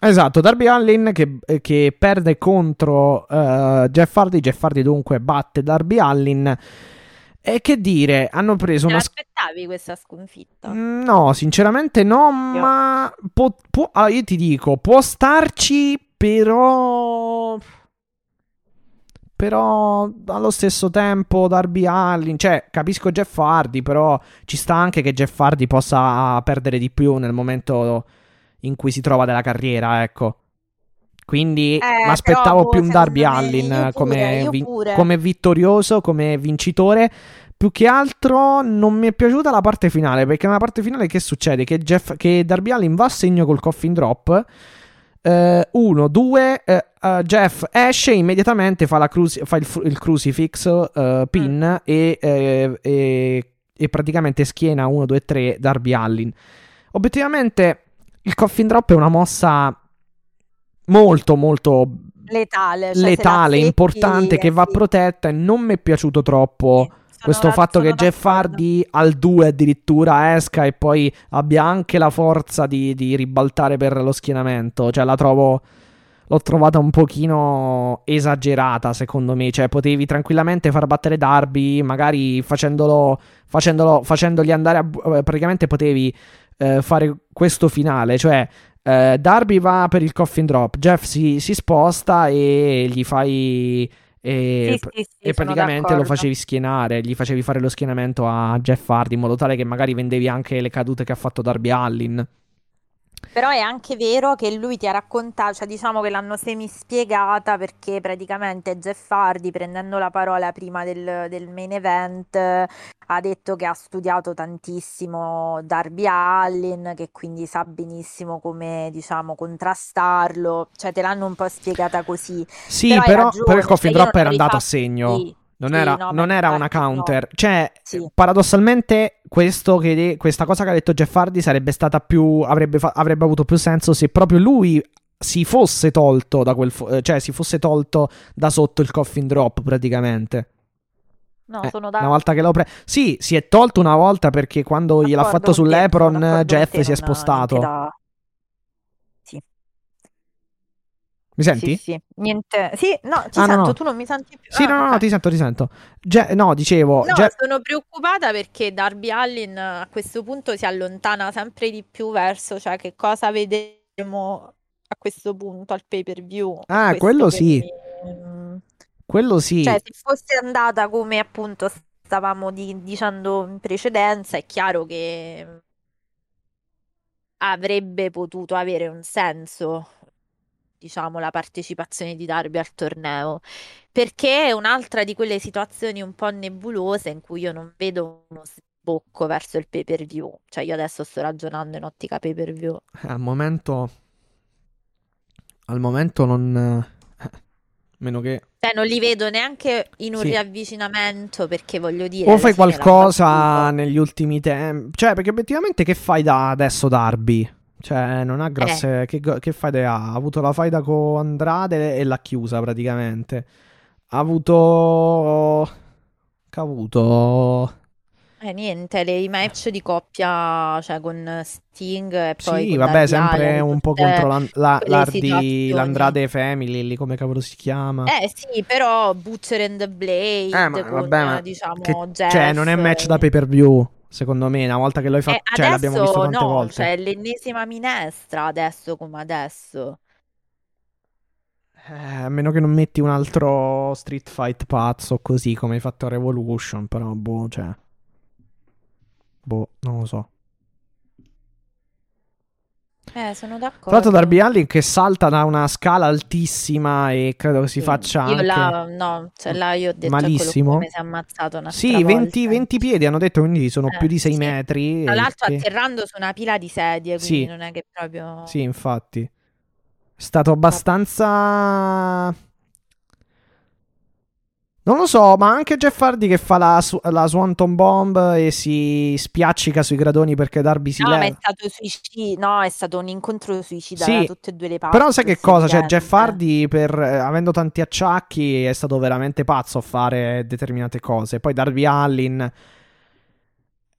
Esatto, Darby Allin che, che perde contro uh, Jeff Hardy. Jeff Hardy dunque batte Darby Allin. E che dire, hanno preso Te una. l'aspettavi questa sconfitta? Mm, No, sinceramente no, Io. ma può, può- ah, io ti dico, può starci, però... Però allo stesso tempo Darby Allin, cioè capisco Jeff Hardy, però ci sta anche che Jeff Hardy possa perdere di più nel momento in cui si trova della carriera, ecco. Quindi Eh, mi aspettavo però, più un Darby Allin pure, come, pure. come vittorioso, come vincitore. Più che altro non mi è piaciuta la parte finale, perché nella parte finale che succede? Che, Jeff, che Darby Allin va a segno col coffin drop. eh, uno, due, eh, eh, Jeff esce immediatamente, fa, la cruci- fa il, fu- il crucifix eh, pin e, eh, e- e praticamente schiena 1, 2, 3 Darby Allin. Obiettivamente il coffin drop è una mossa molto molto Letale, cioè letale, secchi, importante, eh, che va protetta e non mi è piaciuto troppo sì, questo fatto che Jeff. Hardy al 2 addirittura esca e poi abbia anche la forza di, di ribaltare per lo schienamento. Cioè, la trovo. L'ho trovata un pochino esagerata, secondo me. Cioè, potevi tranquillamente far battere Darby, magari facendolo. facendolo facendogli andare a. eh, praticamente potevi eh, fare questo finale. Cioè, eh, Darby va per il coffin drop, Jeff si, si sposta e gli fai. E, Sì, sì, sì, e praticamente lo facevi schienare, gli facevi fare lo schienamento a Jeff Hardy in modo tale che magari vendevi anche le cadute che ha fatto Darby Allin. Però è anche vero che lui ti ha raccontato, cioè diciamo che l'hanno semispiegata perché praticamente Jeff Hardy, prendendo la parola prima del, del main event, ha detto che ha studiato tantissimo Darby Allin, che quindi sa benissimo come, diciamo, contrastarlo. Cioè te l'hanno un po' spiegata così. Sì, Però però, ragione, però il coffin cioè io drop era andato a segno. sì, Non sì, era, no, non era una infatti no. counter. Cioè, Sì. paradossalmente, questo che- questa cosa che ha detto Jeff Hardy sarebbe stata più. Avrebbe, fa- avrebbe avuto più senso se proprio lui si fosse tolto da quel. fo- eh, cioè, si fosse tolto da sotto il coffin drop praticamente. No, Eh, sono da- Una volta che l'ho preso. Sì, si è tolto una volta perché quando gliel'ha fatto sull'Epron, Jeff si è spostato. niente da- Sì. Mi senti? Sì, sì, niente. Sì, no, ti Ah, sento, no. tu non mi senti più. Sì, Ah, no, no, no, ok. ti sento, ti sento. Je- no, dicevo. No, Je- sono preoccupata perché Darby Allin a questo punto si allontana sempre di più verso, cioè che cosa vedremo a questo punto al pay per view. Ah, quello sì. mm, quello sì. Cioè, se fosse andata come appunto stavamo di- dicendo in precedenza, è chiaro che avrebbe potuto avere un senso, diciamo, la partecipazione di Darby al torneo, perché è un'altra di quelle situazioni un po' nebulose in cui io non vedo uno sbocco verso il pay-per-view. Cioè, io adesso sto ragionando in ottica pay-per-view. Eh, Al momento. Al momento non. eh, meno che. Cioè, non li vedo neanche in un Sì. riavvicinamento perché voglio dire, O fai qualcosa negli ultimi tempi. Cioè, perché obiettivamente che fai da adesso, Darby? Cioè, non ha grosse. Che, go- che faide ha? Ha avuto la faida con Andrade e l'ha chiusa praticamente. Ha avuto. Che ha avuto. Eh, niente, le, i match di coppia, cioè con Sting e poi Sì, vabbè, sempre un po' contro l'An- la- l'Ardi, l'Andrade Family, lì come cavolo si chiama? Eh sì, però Butcher and the Blade Eh, ma con, vabbè, ma diciamo, che- Jeff. cioè, non è match da pay per view. Secondo me, una volta che l'hai Eh, fatto, cioè, l'abbiamo visto tante no, volte. cioè l'ennesima minestra adesso come adesso. Eh, a meno che non metti un altro street fight pazzo così come hai fatto a Revolution, però boh, cioè. Boh, non lo so. Eh, sono Tra l'altro d'accordo. Darby Allin che salta da una scala altissima e credo che si Sì, faccia Io anche là, no, cioè là io ho detto malissimo. come si è ammazzato un'altra Sì, 20, volta. 20 piedi hanno detto, quindi sono Eh, più di 6 sì. metri. Tra e l'altro che- atterrando su una pila di sedie, quindi Sì. non è che proprio... Sì, infatti. È stato abbastanza. Non lo so, ma anche Jeff Hardy che fa la, la Swanton Bomb e si spiaccica sui gradoni perché Darby si No, ma leva. è stato suicidio, no, è stato un incontro suicida Sì, da tutte e due le parti. Però sai che cosa? Cioè. Jeff Hardy, per, eh, avendo tanti acciacchi, è stato veramente pazzo a fare determinate cose. Poi Darby Allin...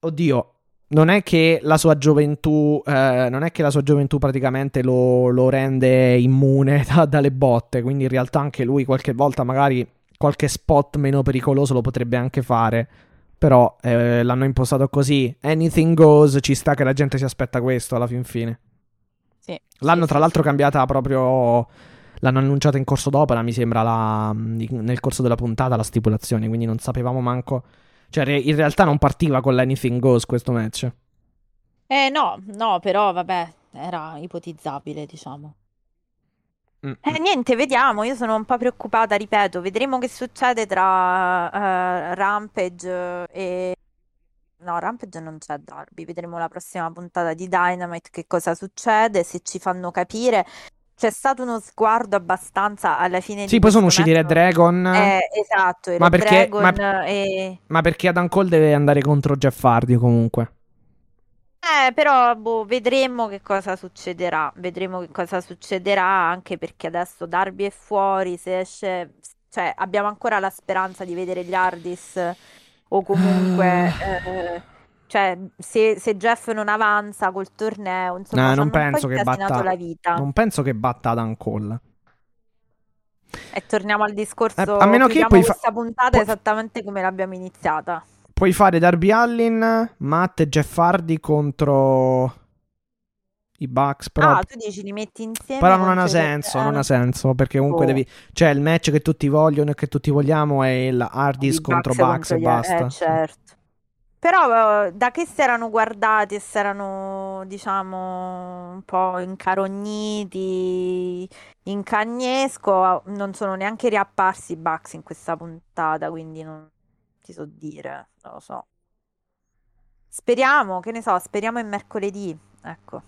Oddio, non è che la sua gioventù... eh, non è che la sua gioventù praticamente lo, lo rende immune da- dalle botte. Quindi in realtà anche lui qualche volta magari qualche spot meno pericoloso lo potrebbe anche fare. Però eh, l'hanno impostato così. Anything goes, ci sta che la gente si aspetta questo alla fin fine. Sì, L'hanno sì, tra sì, l'altro cambiata proprio. L'hanno annunciata in corso d'opera, mi sembra, la- nel corso della puntata, la stipulazione. Quindi non sapevamo manco. Cioè, in realtà non partiva con l'Anything Goes questo match. Eh no, no, però vabbè, era ipotizzabile, diciamo. Mm, Eh, niente, vediamo. Io sono un po' preoccupata, ripeto. Vedremo che succede tra eh, Rampage e. No, Rampage non c'è Darby. Vedremo la prossima puntata di Dynamite che cosa succede, se ci fanno capire. C'è stato uno sguardo abbastanza alla fine Sì, di poi sono usciti. Red Dragon. Eh, esatto, Ma Red perché- Dragon ma- e... Ma perché Adam Cole deve andare contro Jeff Hardy comunque. Eh, però boh, vedremo che cosa succederà. Vedremo che cosa succederà anche perché adesso Darby è fuori. Se esce, cioè, abbiamo ancora la speranza di vedere gli Hardys o comunque, eh, cioè, se, se Jeff non avanza col torneo, insomma, No, ci non hanno un po' penso che incasinato batta. la vita. Non penso che batta Adam Cole. E torniamo al discorso. Eh, a meno che chiudiamo poi fa- questa puntata poi- esattamente come l'abbiamo iniziata. Puoi fare Darby Allin, Matt e Jeff Hardy contro i Bucks. Però Ah, tu dici li metti insieme Però non ha contro senso, eh, non ha senso, perché comunque boh. devi... Cioè, il match che tutti vogliono e che tutti vogliamo è il Hardys contro Bucks Bucks e gli- basta. eh, certo. Però eh, da che si erano guardati e si erano, diciamo, un po' incarogniti in cagnesco, non sono neanche riapparsi i Bucks in questa puntata, quindi non ti so dire, non lo so. Speriamo, che ne so, speriamo in mercoledì, ecco.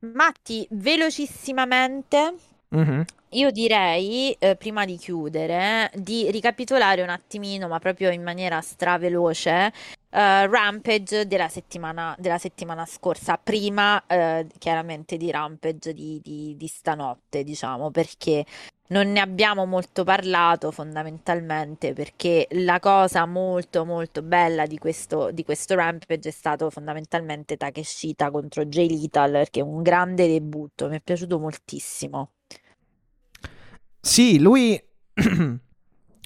Matti, velocissimamente, Mhm. io direi, eh, prima di chiudere, di ricapitolare un attimino, ma proprio in maniera straveloce, eh, Rampage della settimana, della settimana scorsa, prima eh, chiaramente di Rampage di, di- di stanotte, diciamo, perché non ne abbiamo molto parlato fondamentalmente, perché la cosa molto molto bella di questo, di questo Rampage è stato fondamentalmente Takeshita contro Jay Lethal, perché è un grande debutto, mi è piaciuto moltissimo. Sì, lui...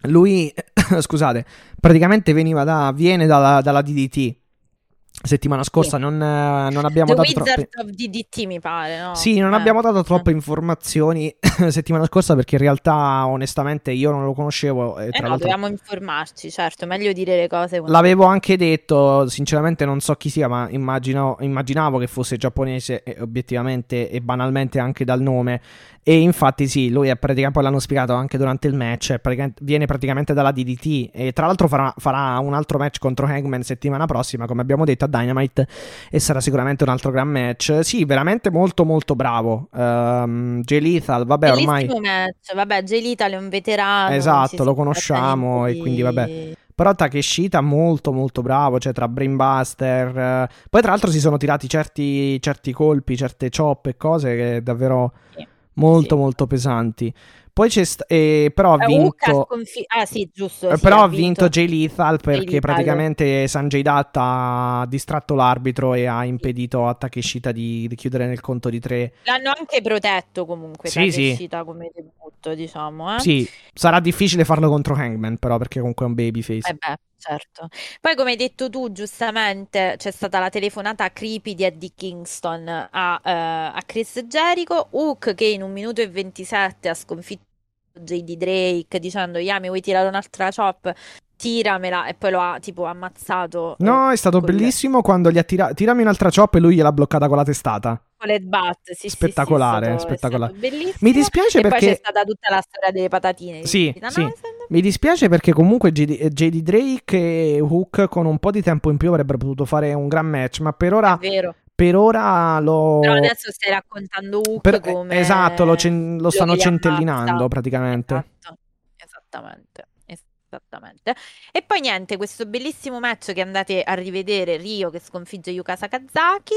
lui... Scusate, praticamente veniva da... viene dalla, dalla DDT. Settimana scorsa non, eh, non abbiamo The dato Wizard troppe... of DDT mi pare, no? Sì, non Eh. abbiamo dato troppe informazioni settimana scorsa perché in realtà onestamente io non lo conoscevo e Eh no, dobbiamo informarci, certo, meglio dire le cose quando- L'avevo anche detto, sinceramente non so chi sia, ma immagino- immaginavo che fosse giapponese e obiettivamente e banalmente anche dal nome. E infatti sì, lui è praticamente, poi l'hanno spiegato anche durante il match, praticamente- viene praticamente dalla DDT e tra l'altro farà, farà un altro match contro Hangman settimana prossima, come abbiamo detto a Dynamite, e sarà sicuramente un altro gran match. Sì, veramente molto molto bravo. Um, Jay Lethal, vabbè ormai... Bellissimo match, vabbè, Jay Lethal è un veterano, Esatto, lo conosciamo trattati e quindi, vabbè. di- Però Takeshita molto molto bravo, cioè tra Brainbuster. eh, Poi tra l'altro si sono tirati certi, certi colpi, certe chop e cose che davvero Sì. Molto Sì. molto pesanti. Poi c'è st- eh, però ha ha vinto sconfi- Ah sì, giusto, eh, sì, però ha ha vinto Jay Lethal perché Lethal. praticamente Sanjay Dutt ha distratto l'arbitro e ha impedito a Takeshita di, di chiudere nel conto di tre. L'hanno anche protetto comunque Sì, sì. Takeshita come debutto, diciamo, eh? Sì, sarà difficile farlo contro Hangman però perché comunque è un babyface. Eh beh, certo. Poi, come hai detto tu, giustamente c'è stata la telefonata creepy di Eddie Kingston a, eh, a Chris Jericho. Hook che in un minuto e 27 ha sconfitto JD Drake dicendo Yami, vuoi tirare un'altra chop? Tiramela e poi lo ha tipo ammazzato. No, è stato bellissimo quando gli ha tirato. Tirami un'altra chop e lui gliel'ha bloccata con la testata. Con le bat, sì, sì, sì, Spettacolare, è stato- spettacolare. Mi dispiace E poi perché. c'è stata tutta la storia delle patatine. Sì, sì. Mi dispiace perché comunque JD, JD Drake e Hook con un po' di tempo in più avrebbero potuto fare un gran match, ma per ora, per ora lo... Però adesso stai raccontando Hook per- come Esatto, lo, cen- lo stanno centellinando praticamente. Esatto, esattamente. Esattamente. E poi niente, questo bellissimo match che andate a rivedere, Rio che sconfigge Yuka Sakazaki.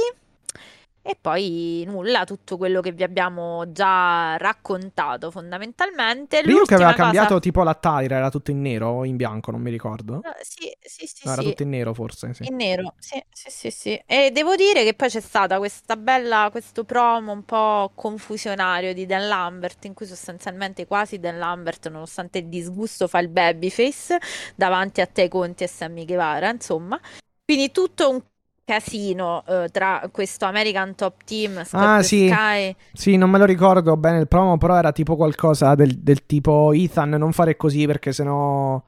E poi nulla, tutto quello che vi abbiamo già raccontato fondamentalmente. Rio che aveva L'ultima cambiato cosa... tipo l'attire, era tutto in nero o in bianco, non mi ricordo. No, Sì, sì, sì, era sì. tutto in nero forse, sì. In nero, sì, sì, sì, sì. E devo dire che poi c'è stata questa bella, questo promo un po' confusionario di Dan Lambert, in cui sostanzialmente quasi Dan Lambert, nonostante il disgusto, fa il babyface davanti a te Conti e Sammy Guevara, insomma. Quindi tutto un casino eh, tra questo American Top Team, Ah, Scorpio sì. Sky. Sì, non me lo ricordo bene il promo, però era tipo qualcosa del, del tipo Ethan, non fare così perché sennò...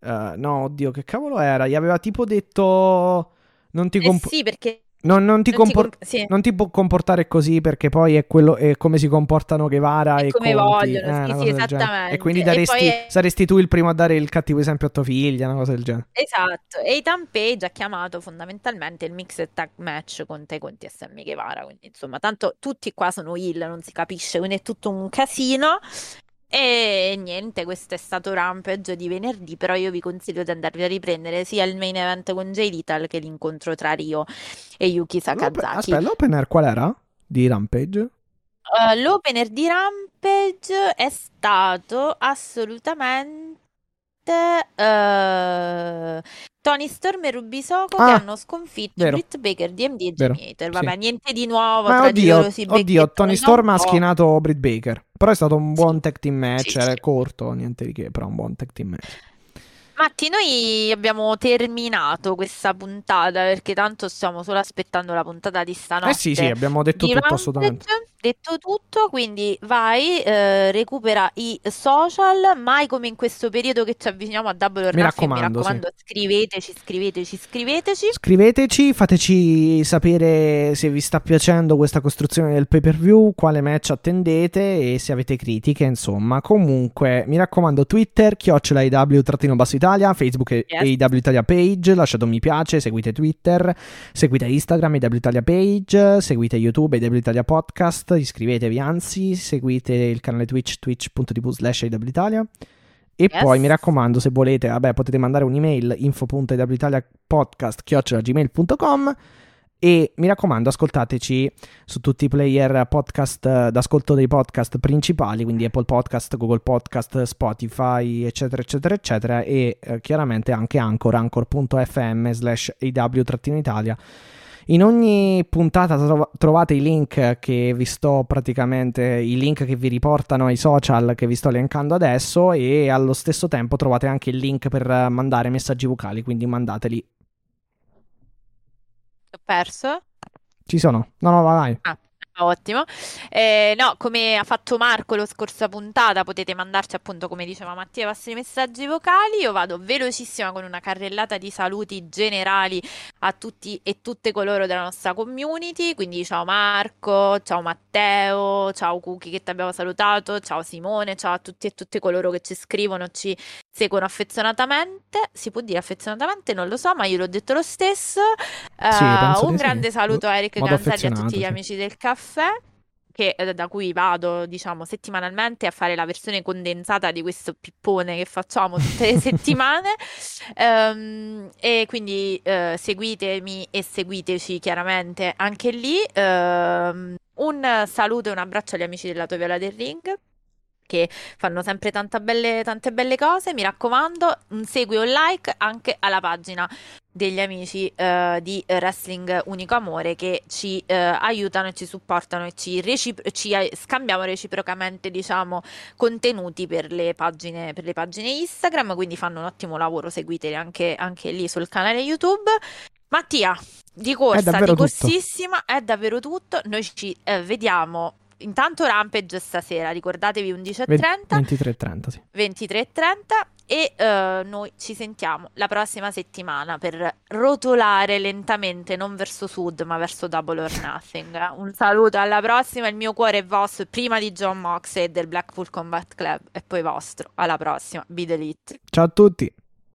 eh, no, oddio, che cavolo era? Gli aveva tipo detto... Non ti, Eh comp- sì, perché non, non ti non ti compor- comp- sì. non ti può comportare così perché poi è, quello, è come si comportano Guevara È e come Conti. vogliono, eh, sì, sì, esattamente. E quindi E daresti, poi è- saresti tu il primo a dare il cattivo esempio a tua figlia, una cosa del genere. Esatto, e Ethan Page ha chiamato fondamentalmente il mixed tag match con te Conti e Sammy Guevara, quindi insomma, tanto tutti qua sono heel, non si capisce, quindi è tutto un casino. E niente, questo è stato Rampage di venerdì, però io vi consiglio di andarvi a riprendere sia il main event con Jay Little che l'incontro tra Rio e Yuki L'open- Sakazaki. aspetta, l'opener qual era? Di Rampage? Uh, l'opener di Rampage è stato assolutamente uh, Tony Storm e Ruby che Ah, hanno sconfitto vero. Britt Baker, DMD e Hater. Vabbè, sì. niente di nuovo Ma oddio, oddio, Tony Storm ha po'. schinato Britt Baker. Però è stato un buon tag team match. Sì, Era sì. corto, niente di che, però un buon tag team match. Matti, noi abbiamo terminato questa puntata perché tanto stiamo solo aspettando la puntata di stanotte. Eh sì, sì, abbiamo detto di tutto Rampage, assolutamente. detto tutto, quindi vai, eh, recupera i social, mai come in questo periodo che ci avviciniamo a Double or Mi Nothing, mi raccomando, sì. raccomando, scriveteci, scriveteci, scriveteci. Scriveteci, fateci sapere se vi sta piacendo questa costruzione del pay per view, quale match attendete e se avete critiche, insomma. Comunque, mi raccomando, Twitter, chiocciola IW-Italia, Facebook e Yes. IW Italia page, lasciate un mi piace, seguite Twitter, seguite Instagram IW Italia page, seguite YouTube IW Italia podcast, iscrivetevi anzi, seguite il canale Twitch, twitch.tv slash IW Italia. E Yes. poi mi raccomando, se volete, vabbè, potete mandare un'email info.iwitaliapodcast.gmail.com e mi raccomando, ascoltateci su tutti i player podcast eh, d'ascolto dei podcast principali, quindi Apple Podcast, Google Podcast, Spotify, eccetera, eccetera, eccetera, e eh, chiaramente anche Anchor, anchor.fm slash AW-Italia. In ogni puntata trova- trovate i link che vi sto praticamente, i link che vi riportano ai social che vi sto elencando adesso e allo stesso tempo trovate anche il link per eh, mandare messaggi vocali, quindi mandateli. Ho perso? Ci sono? No, no, vai. vai. Ottimo. Eh, no, come ha fatto Marco la scorsa puntata, potete mandarci appunto, come diceva Mattia, i vostri messaggi vocali. Io vado velocissima con una carrellata di saluti generali a tutti e tutte coloro della nostra community. Quindi ciao Marco, ciao Matteo, ciao Cookie che ti abbiamo salutato, ciao Simone, ciao a tutti e tutte coloro che ci scrivono, ci seguono affezionatamente. Si può dire affezionatamente? Non lo so, ma io l'ho detto lo stesso. Eh, penso un di sì. grande saluto a Eric Ganzelli e a tutti gli sì. amici del caffè che, eh, da cui vado, diciamo, settimanalmente a fare la versione condensata di questo pippone che facciamo tutte le settimane. Ehm, e quindi eh, seguitemi e seguiteci chiaramente anche lì. Ehm, un saluto e un abbraccio agli amici del lato viola del ring che fanno sempre belle- tante belle cose. Mi raccomando, un segui o un like anche alla pagina degli amici eh, di Wrestling Unico Amore che ci eh, aiutano e ci supportano e ci, recipro- ci eh, scambiamo reciprocamente, diciamo, contenuti per le pagine, per le pagine Instagram, quindi fanno un ottimo lavoro, seguiteli anche, anche lì sul canale YouTube. Mattia, di corsa, di tutto. corsissima, è davvero tutto. Noi ci eh, vediamo intanto Rampage stasera, ricordatevi 11.30. 23.30, sì. 23.30 e eh, noi ci sentiamo la prossima settimana per rotolare lentamente, non verso sud ma verso Double or Nothing. Un saluto, alla prossima, il mio cuore è vostro, prima di John Mox e del Blackpool Combat Club e poi vostro. Alla prossima, be the elite. Ciao a tutti.